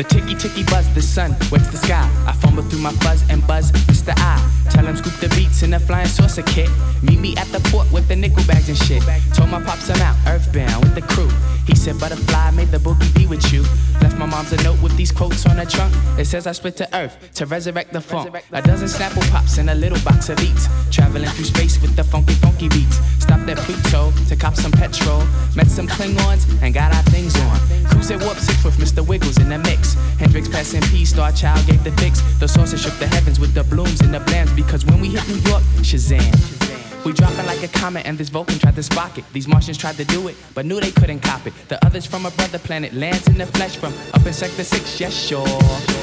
The ticky ticky buzz, the sun wets the sky. I fumble through my fuzz and buzz, it's the eye. Tell him scoop the beats in a flying saucer kit. Meet me at the port with the nickel bags and shit. Told my pops I'm out, earthbound with the crew. He said, Butterfly, made the boogie be with you. Left my mom's a note with these quotes on the trunk. It says I split to earth to resurrect the funk. A dozen Snapple pops and a little box of eats. Traveling through space with the funky, funky beats. Stopped at Pluto to cop some petrol. Met some Klingons and got our things on. Cruise at Warp 6 with Mr. Wiggles in the mix. Hendrix passing P, Star Child gave the fix. The saucer shook the heavens with the blooms and the blams. Because when we hit New York, Shazam. We dropping like a comet, and this Vulcan tried to spark it. These Martians tried to do it, but knew they couldn't cop it. The others from a brother planet lands in the flesh from up in Sector 6, yes, sure.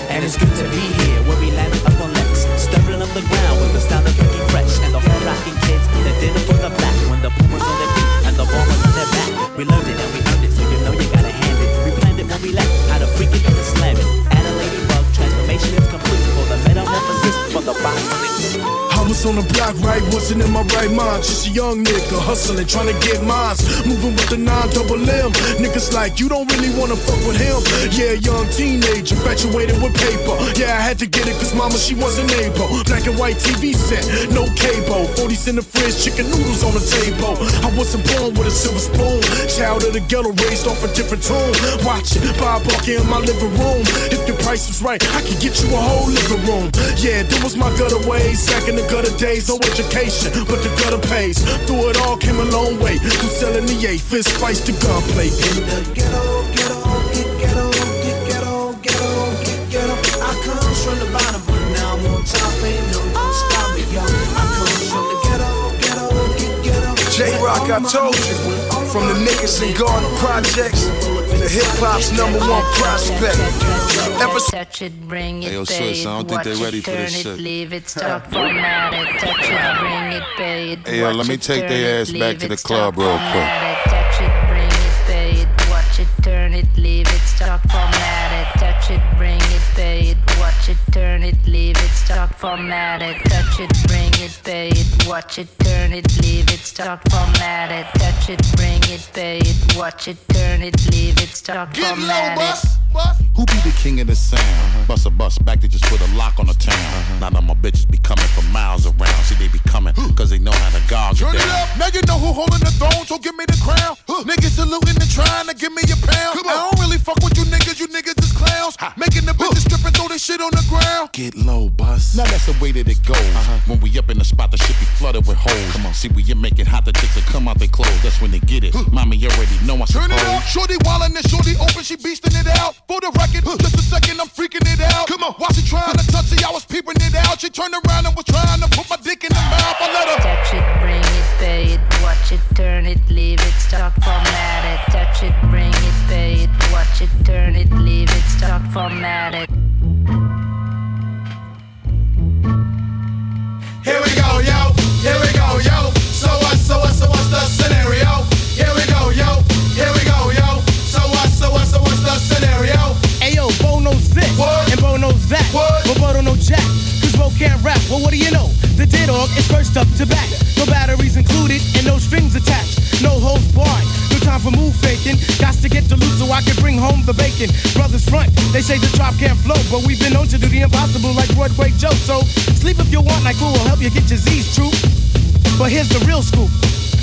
And it's good to be here, where we landed up on Lex. Stirring up the ground with the style of Ricky Fresh. And the whole rocking kids that did it for the black. When the boomers on their feet and the bombers on their back. We learned it and we earned it, so you know you gotta hand it. We planned it when we left, how to freak it and slam it. Add a ladybug, transformation is complete. For the metamorphosis, for the box. Was on the block, right? Wasn't in my right mind. Just a young nigga hustling, trying to get mines. Moving with the nine double M. Niggas like, you don't really wanna fuck with him. Yeah, young teenager, infatuated with paper. Yeah, I had to get it cause mama, she wasn't able. Black and white TV set, no cable. 40s in the fridge, chicken noodles on the table. I wasn't born with a silver spoon. Child of the ghetto, raised off a different tune. Watch it, Bob Barker in my living room. If the price was right, I could get you a whole living room. Yeah, that was my gutter ways. Back in the gutter days, no education, but the gutter pays. Through it all, came a long way. From selling the eight, fist fights to gunplay. In the ghetto, ghetto, get ghetto, get ghetto, ghetto, get ghetto. I come from the bottom, but now I'm on top. Ain't no one stop me, yo. I come from the ghetto, ghetto, get ghetto. J Rock, I told you. From the niggas in Garden Projects, the hip hop's number one prospect. Ever touch it, bring it, Hey, yo, pay sis, it, I don't think watch they it, ready for turn this it, shit. leave it, stop, format it, touch it, bring it, pay it, Hey, yo, let me take turn their ass back to the club real quick. touch it, bring it, pay it, watch it, turn it, leave it, stop, format it, touch it, bring it, pay it, watch it, turn it, leave it, stop, format it, touch it, bring it, pay it, watch it, turn it, leave it, stop, format it, touch it, bring it, pay it, watch it, turn it, leave it, stop, format it. Who be the king of the sound? Bust a bus back to just put a lock on the town. Uh-huh. Now that my bitches be coming from miles around. See, they be coming cause they know how to gog Turn it it down. up. Now you know who holding the throne, so give me the crown. Niggas saluting and trying to give me a pound. I don't really fuck with you niggas, you niggas is clowns. Making the bitches strip and throw this shit on the ground. Get low, bus. Now that's the way that it goes. Uh-huh. When we up in the spot, the shit be flooded with holes. Come on, see, we you make it hot, the chicks that come out they clothes. That's when they get it. Mommy you already know I Turn it suppose. up. Shorty wildin' and shorty open, she beastin' it out. For the record, just a second, I'm freaking it out. Come on, while she trying to touch it, I was peeping it out. She turned around and was trying to put my dick in the mouth. I let her. Touch it, bring it, pay it, watch it, turn it, leave it, stop, format it. Touch it, bring it, pay it, watch it, turn it, leave it, stop, format it. Here we go, yo. Here we go, yo. So so so what's the scenario? Here we go, yo. Here we go, yo. So so so what's the scenario? Ayo, Bo knows this, and Bo knows that. But Bo don't know Jack, cause Bo can't rap. Well, what do you know? The dead dog is first up to bat. No batteries included, and no strings attached. No holds barred. No time for move faking. Got to get to loot so I can bring home the bacon. Brothers front, they say the drop can't flow, but we've been known to do the impossible like Broadway Joe. So sleep if you want, like who will help you get your Z's true. But here's the real scoop.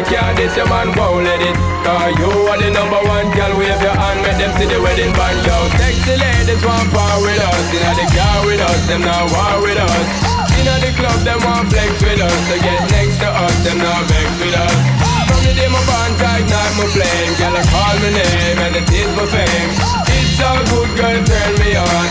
cause nobody can this, your man won't let it. Cause you are the number one, girl, wave your hand, make them see the wedding band, yo. Sexy ladies want power with us, inna the car with us, them not war with us. Inna the club, them want flex with us, to get next to us, them not vex with us. From the day my bond tight, night my flame, girl, I call my name, and it is my fame. It's a good girl, turn me on,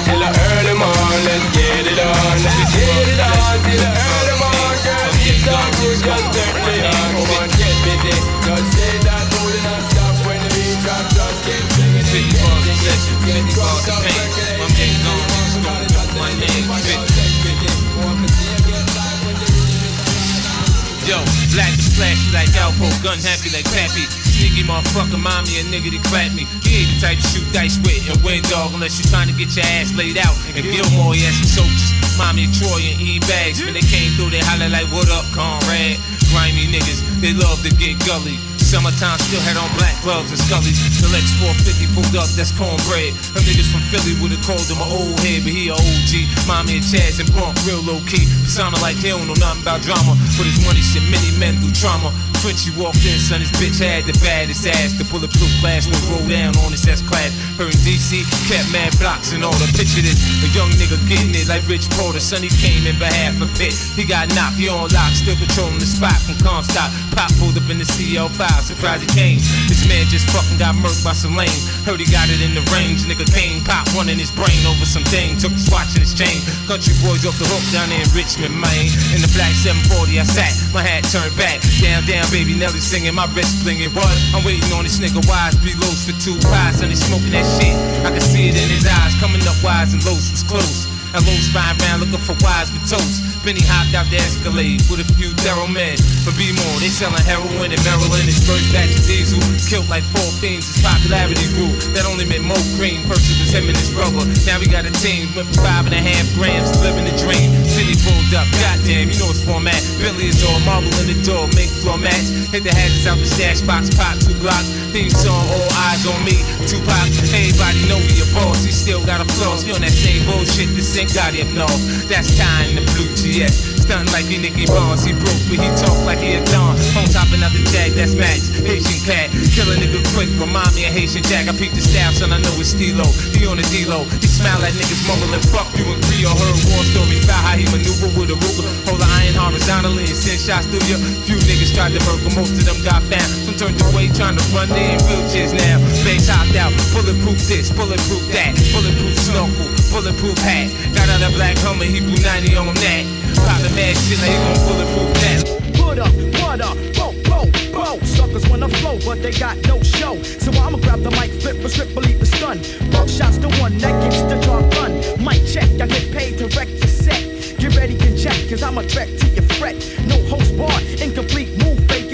Happy like Pappy. Sneaky motherfucker, mommy, a nigga that clap me. He ain't the type to shoot dice with and win dog unless you trying to get your ass laid out. And Gilmore, he some soldiers. Mommy Troy and E bags. When they came through, they holler like, What up, Conrad? Grimy niggas, they love to get gully. Summertime still had on black gloves and scullies. The Lex 450 pulled up, that's cornbread. Them niggas from Philly would've called him an old head, but he a OG. Mommy and Chaz and Bump, real low key. Sounded like he don't know nothing about drama. But his money shit, many men through trauma. Frenchie walked in, son, his bitch had the baddest ass. The bulletproof glass would roll down on his S class. Her in DC, kept mad blocks and all the picture this. A young nigga getting it like Rich Porter. Son, he came in behalf of Pitt. He got knocked, he on lock, still patrolling the spot from Comstock. Pop pulled up in the CL5, surprised he came. This man just fucking got murked by some lame. Heard he got it in the range. Nigga came, pop one in his brain over some thing. Took his watch and his chain. Country boys off the hook down there in Richmond, Maine. In the black 740, I sat, my hat turned back. Down, down, baby Nelly singing, my wrist blinging. What? I'm waiting on this nigga wise, be lows for two pies, and he smoking that shit. I can see it in his eyes, coming up wise and lows was close. And low spine round looking for wise with toast. Benny hopped out the Escalade with a few thorough men. For B more, they selling heroin in Maryland. His first batch of diesel killed like four fiends. His popularity grew. That only meant more cream. First it was him and his brother. Now we got a team. Went for five and a half grams, living the dream. City pulled up, goddamn, you know it's format. Billy is all marble in the door, make floor mats. Hit the hazards out the stash box, pop two blocks. Theme song, all eyes on me. Tupac, everybody know we a boss. He still got a flaws. He on that same bullshit. This ain't got him north. That's time the blue GS. Stunting like he Nicky Barnes. He broke, but he talk like he a don. On top another jag, that's Max. Haitian cat. Kill a nigga quick, remind me of Haitian Jack. I peep the staff, son, I know it's Stilo. He on the D-Lo. He smile like niggas mumbling, fuck you and Creole. Heard war stories about how he maneuver with a Ruger. Hold the iron horizontally and send shots through you. Few niggas tried to murder, most of them got found. Some turned away trying to run, in wheelchairs now. Face hopped out, bulletproof this, bulletproof that. Bulletproof snorkel, bulletproof hat. Got out a black Hummer, he blew 90 on that. Poppin' mad shit like he gon' bulletproof that. Put up, what up, boom, boom, boom. Suckers wanna flow, but they got no show. So I'ma grab the mic, flip a strip, believe the stun. Buckshots the one that gets the job done. Mic check, I get paid to wreck your set. Get ready and check, cause I'm a threat to your fret. No host bar, incomplete move fakers.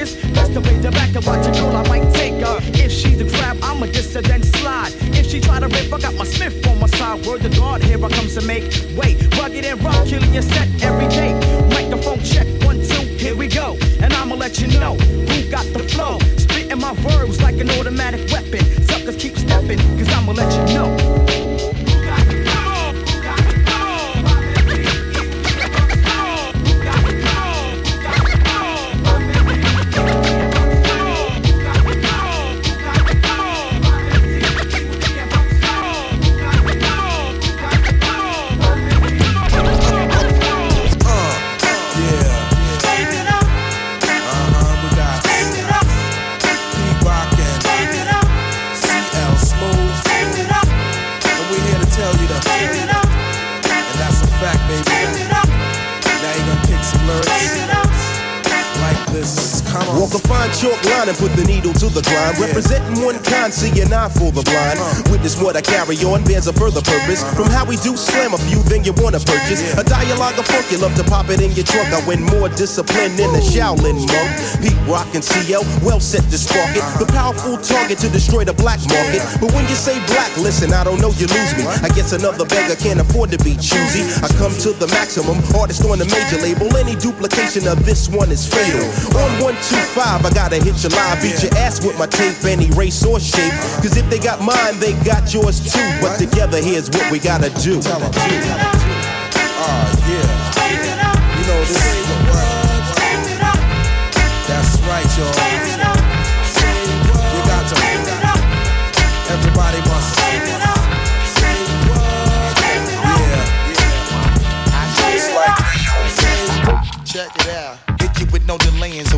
To play the back and watch a girl, I might take her. If she's a crab, I'ma diss her, then slide. If she try to rip, I got my Smith on my side. Word to God, here I come to make way. Rugged and rock, killing your set every day. Microphone check, one, two, here we go. And I'ma let you know who got the flow. Spitting my verbs like an automatic weapon. Suckers keep stepping, cause I'ma let you know. Chalk line and put the needle to the grind. Representing one kind, see an eye for the blind. Witness what I carry on bears a further purpose. From how we do slam a few, then you wanna purchase a dialogue of funk. You love to pop it in your trunk. I win more discipline than a Shaolin monk. Pete Rock and CL, well set to spark it. The powerful target to destroy the black market. But when you say black, listen, I don't know, you lose me. I guess another beggar can't afford to be choosy. I come to the maximum, artist on the major label. Any duplication of this one is fatal. On 125, I gotta hit your line, beat your ass with my tape, any race or shape. Cause if they got mine, they got yours too. But together, here's what we gotta do. Oh, yeah. You know, this ain't the word. That's right, y'all. You got to. Everybody must. Yeah. I just like Check it out. Hit you with no delaying, so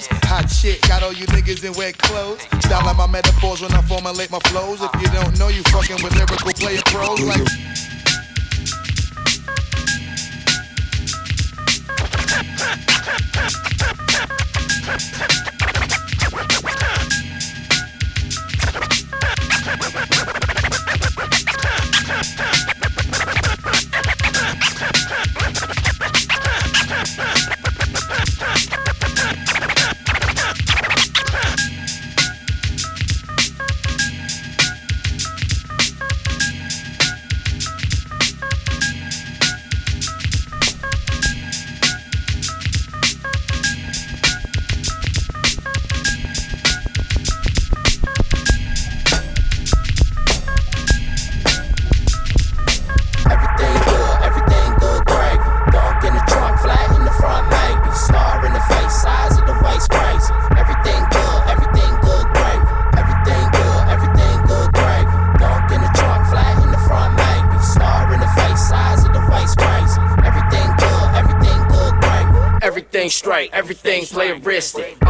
Hot shit, got all you niggas in wet clothes. Style out my metaphors when I formulate my flows. If you don't know, you fucking with lyrical player pros like. Everything [LAUGHS] Everything straight, everything playeristic.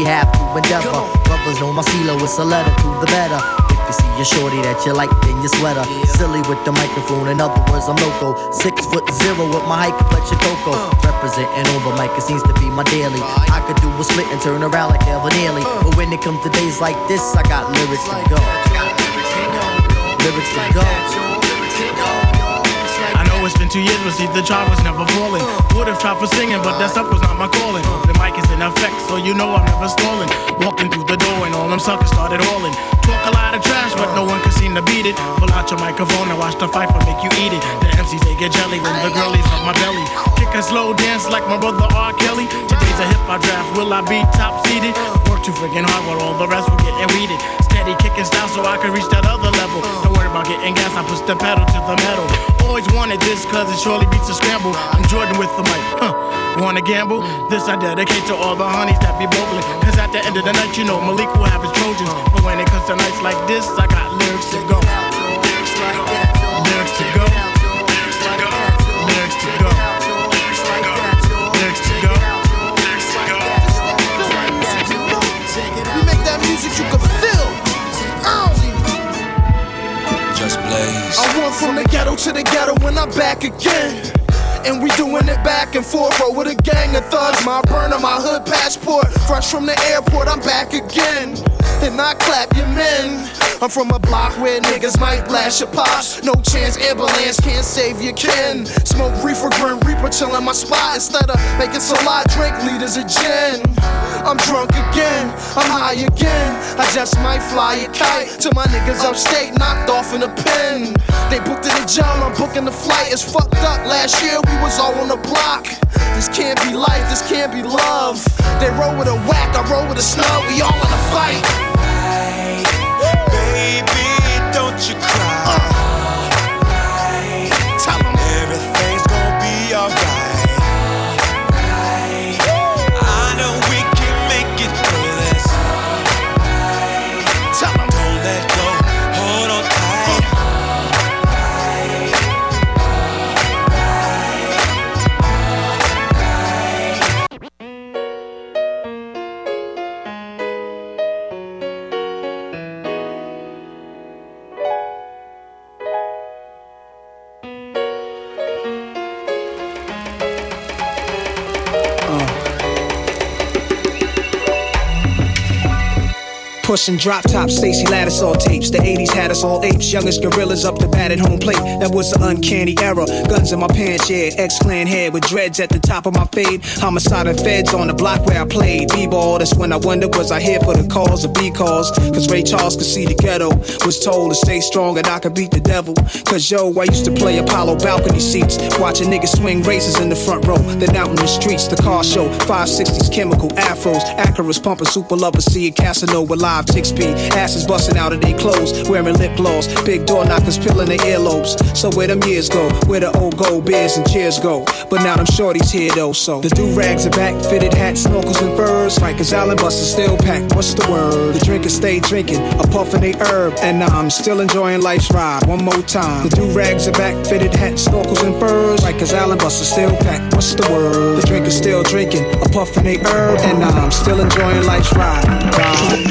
We have to endeavor. Brothers know my CeeLo, it's a letter to the better. If you see a shorty that you like, then you sweater. Silly with the microphone, in other words, I'm loco. Six foot zero with my height, but you coco. Uh. Representing over the mic, it seems to be my daily. I could do a split and turn around like Alvin Ailey. Uh. But when it comes to days like this, I got lyrics to go. Lyrics to go. I know it's been two years, but see the chart was never falling. Uh. Would've tried for singing, but that stuff was not my calling. Is in effect, so you know I'm never stalling. Walking through the door and all them suckers started hauling. Talk a lot of trash, but no one can seem to beat it. Pull out your microphone and watch the fight for make you eat it. The MCs they get jelly when the girlies up my belly. Kick a slow dance like my brother R. Kelly. Today's a hip hop draft, will I be top seeded? Work too friggin' hard while all the rest will getting weeded. Steady kicking style so I can reach that other level. Don't worry about getting gas, I push the pedal to the metal. Always wanted this cause it surely beats a scramble. I'm Jordan with the mic, huh? Wanna gamble? This I dedicate to all the honeys that be bogling. Cause at the end of the night, you know Malik will have his Trojans. But when it comes to nights like this, I got lyrics to go. Lyrics to go. Lyrics to go. Lyrics to go. Lyrics to go. We make that music you can feel. Early. Just blaze. I went from the ghetto to the ghetto when I'm back again. And we doing it back and forth, bro, with a gang of thugs. My burner, my hood passport. Fresh from the airport, I'm back again. And I clap your men. I'm from a block where niggas might blast your pops. No chance, ambulance can't save your kin. Smoke reefer, grim reaper, chillin' my spot. Instead of making so lot, drink liters of gin. I'm drunk again, I'm high again. I just might fly a kite to my niggas upstate, knocked off in a pen. They booked it in jail, I'm booking the flight. It's fucked up. Last year we was all on the block. This can't be life, this can't be love. They roll with a whack, I roll with a snub. We all in a fight. Baby, don't you cry. Tell Pushing drop top Stacy all tapes. The 80s had us all apes. Youngest gorillas up the bat at home plate. That was the uncanny era. Guns in my pants, yeah. X clan head with dreads at the top of my fade. Homicide and feds on the block where I played. B-ball, that's when I wonder was I here for the cause or B calls? Cause Ray Charles could see the ghetto. Was told to stay strong and I could beat the devil. Cause yo, I used to play Apollo balcony seats. Watching niggas swing races in the front row. Then out in the streets, the car show. 560s chemical afros. Acuras pumping super lovers. Seeing Casanova live 6P. Asses busting out of their clothes. Wearing lip gloss. Big door knockers peeling their earlobes. So where them years go? Where the old gold beers and cheers go? But now them shorties here though. So the do rags are back. Fitted hats, snorkels and furs. Rikers Island buses still packed. What's the word? The drinkers stay drinking. A puffin' they herb. And I'm still enjoying life's ride. One more time. The do rags are back. Fitted hats, snorkels and furs. Rikers Island buses still packed. What's the word? The drinkers still drinking. A puffin' they herb. And I'm still enjoying life's ride. ride.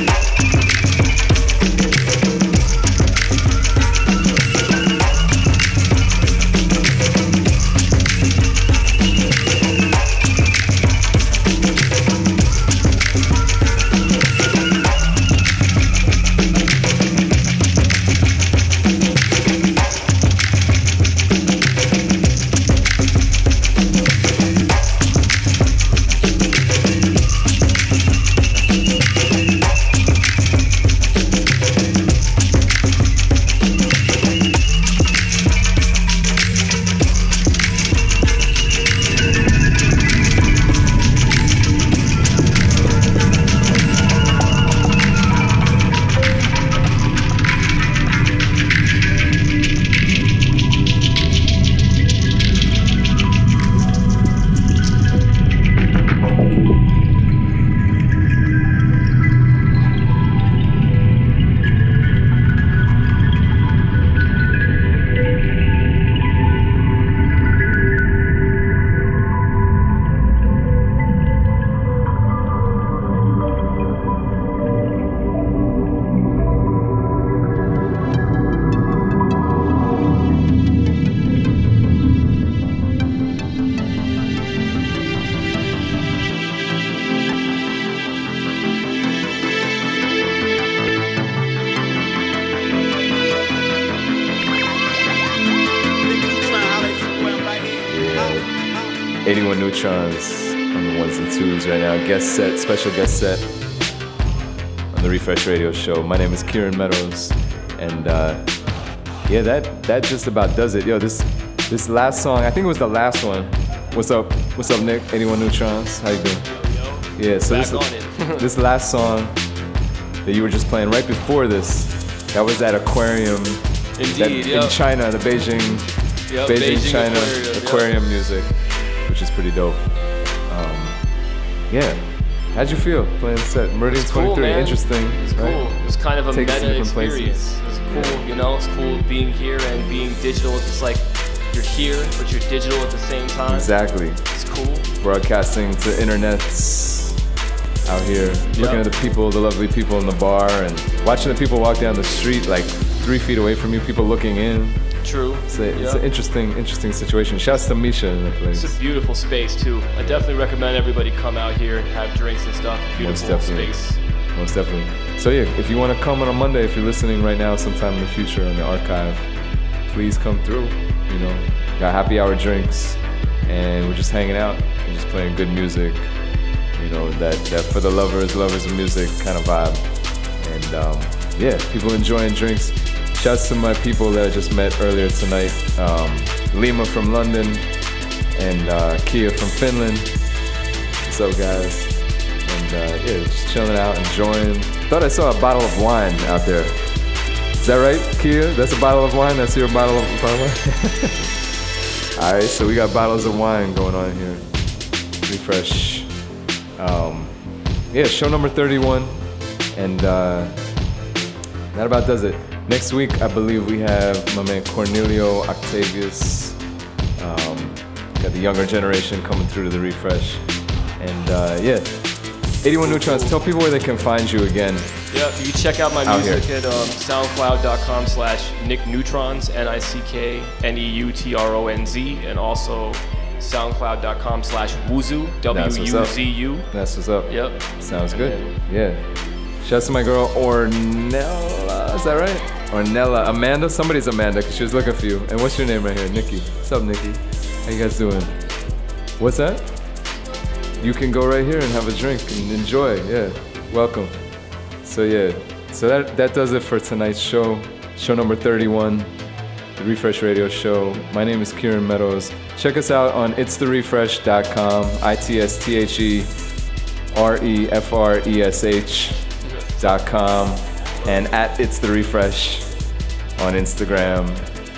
Special guest set on the Refresh Radio Show. My name is Kieran Meadows, and uh, yeah, that that just about does it. Yo, this this last song, I think it was the last one. What's up? What's up, Nick? 81Neutronz. How you doing? Yeah. So this [LAUGHS] this last song that you were just playing right before this, that was that aquarium. Indeed, that, yep. In China, the Beijing, Yep, Beijing, Beijing China aquarium, yep. music, which is pretty dope. Um, yeah. How'd you feel playing set? Meridian cool, 23, man. interesting. It's cool. right? It was kind of a Takes meta different places. experience. It's cool, you know. It's cool being here and being digital. It's just like you're here, but you're digital at the same time. Exactly. It's cool. Broadcasting to internets out here, looking at the people, the lovely people in the bar, and watching the people walk down the street like three feet away from you, people looking in. True. It's, a, it's an interesting, interesting situation. Shouts to Misha in the place. It's a beautiful space too. I definitely recommend everybody come out here, and have drinks and stuff. Most Beautiful definitely. space. Most definitely. So yeah, if you want to come on a Monday, if you're listening right now, sometime in the future on the archive, please come through. You know, got happy hour drinks, and we're just hanging out and just playing good music. You know, that that for the lovers, lovers of music kind of vibe. And um, yeah, people enjoying drinks. Shouts to my people that I just met earlier tonight. Um, Lima from London and uh, Kia from Finland. What's up, guys? And uh, yeah, just chilling out, enjoying. Thought I saw a bottle of wine out there. Is that right, Kia? That's a bottle of wine. That's your bottle of, wine. [LAUGHS] All right, so we got bottles of wine going on here. Refresh. Um, yeah, show number 31, and uh, that about does it. Next week, I believe we have my man Cornelio Octavius. Um, got the younger generation coming through to the refresh, and uh, yeah, 81Neutronz. Tell people where they can find you again. Yeah, you can check out my Out music here. at um, soundcloud.com slash Nick Neutronz, N-I-C-K N-E-U-T-R-O-N-Z, and also soundcloud.com slash Wuzu, That's what's up. W-U-Z-U. That's what's up. Yep. Sounds good. Yeah. Shout out to my girl Ornella. Is that right? Ornella. Amanda? Somebody's Amanda because she was looking for you. And what's your name right here? Nikki. What's up, Nikki? How you guys doing? What's that? You can go right here and have a drink and enjoy. Yeah. Welcome. So yeah. So that that does it for tonight's show. Show number 31. The Refresh Radio Show. My name is Kieran Meadows. Check us out on itstherefresh.com. I T S T H E R E F R E S H dot com and at It's the Refresh on Instagram.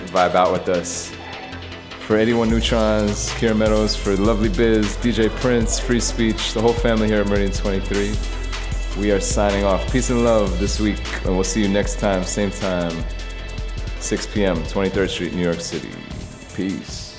Vibe out with us. For 81Neutronz, Kieran Meadows, for Lovely Biz, DJ Prince, Free Speech, the whole family here at Meridian 23. We are signing off. Peace and love this week, and we'll see you next time, same time, 6 p.m., 23rd Street, New York City. Peace.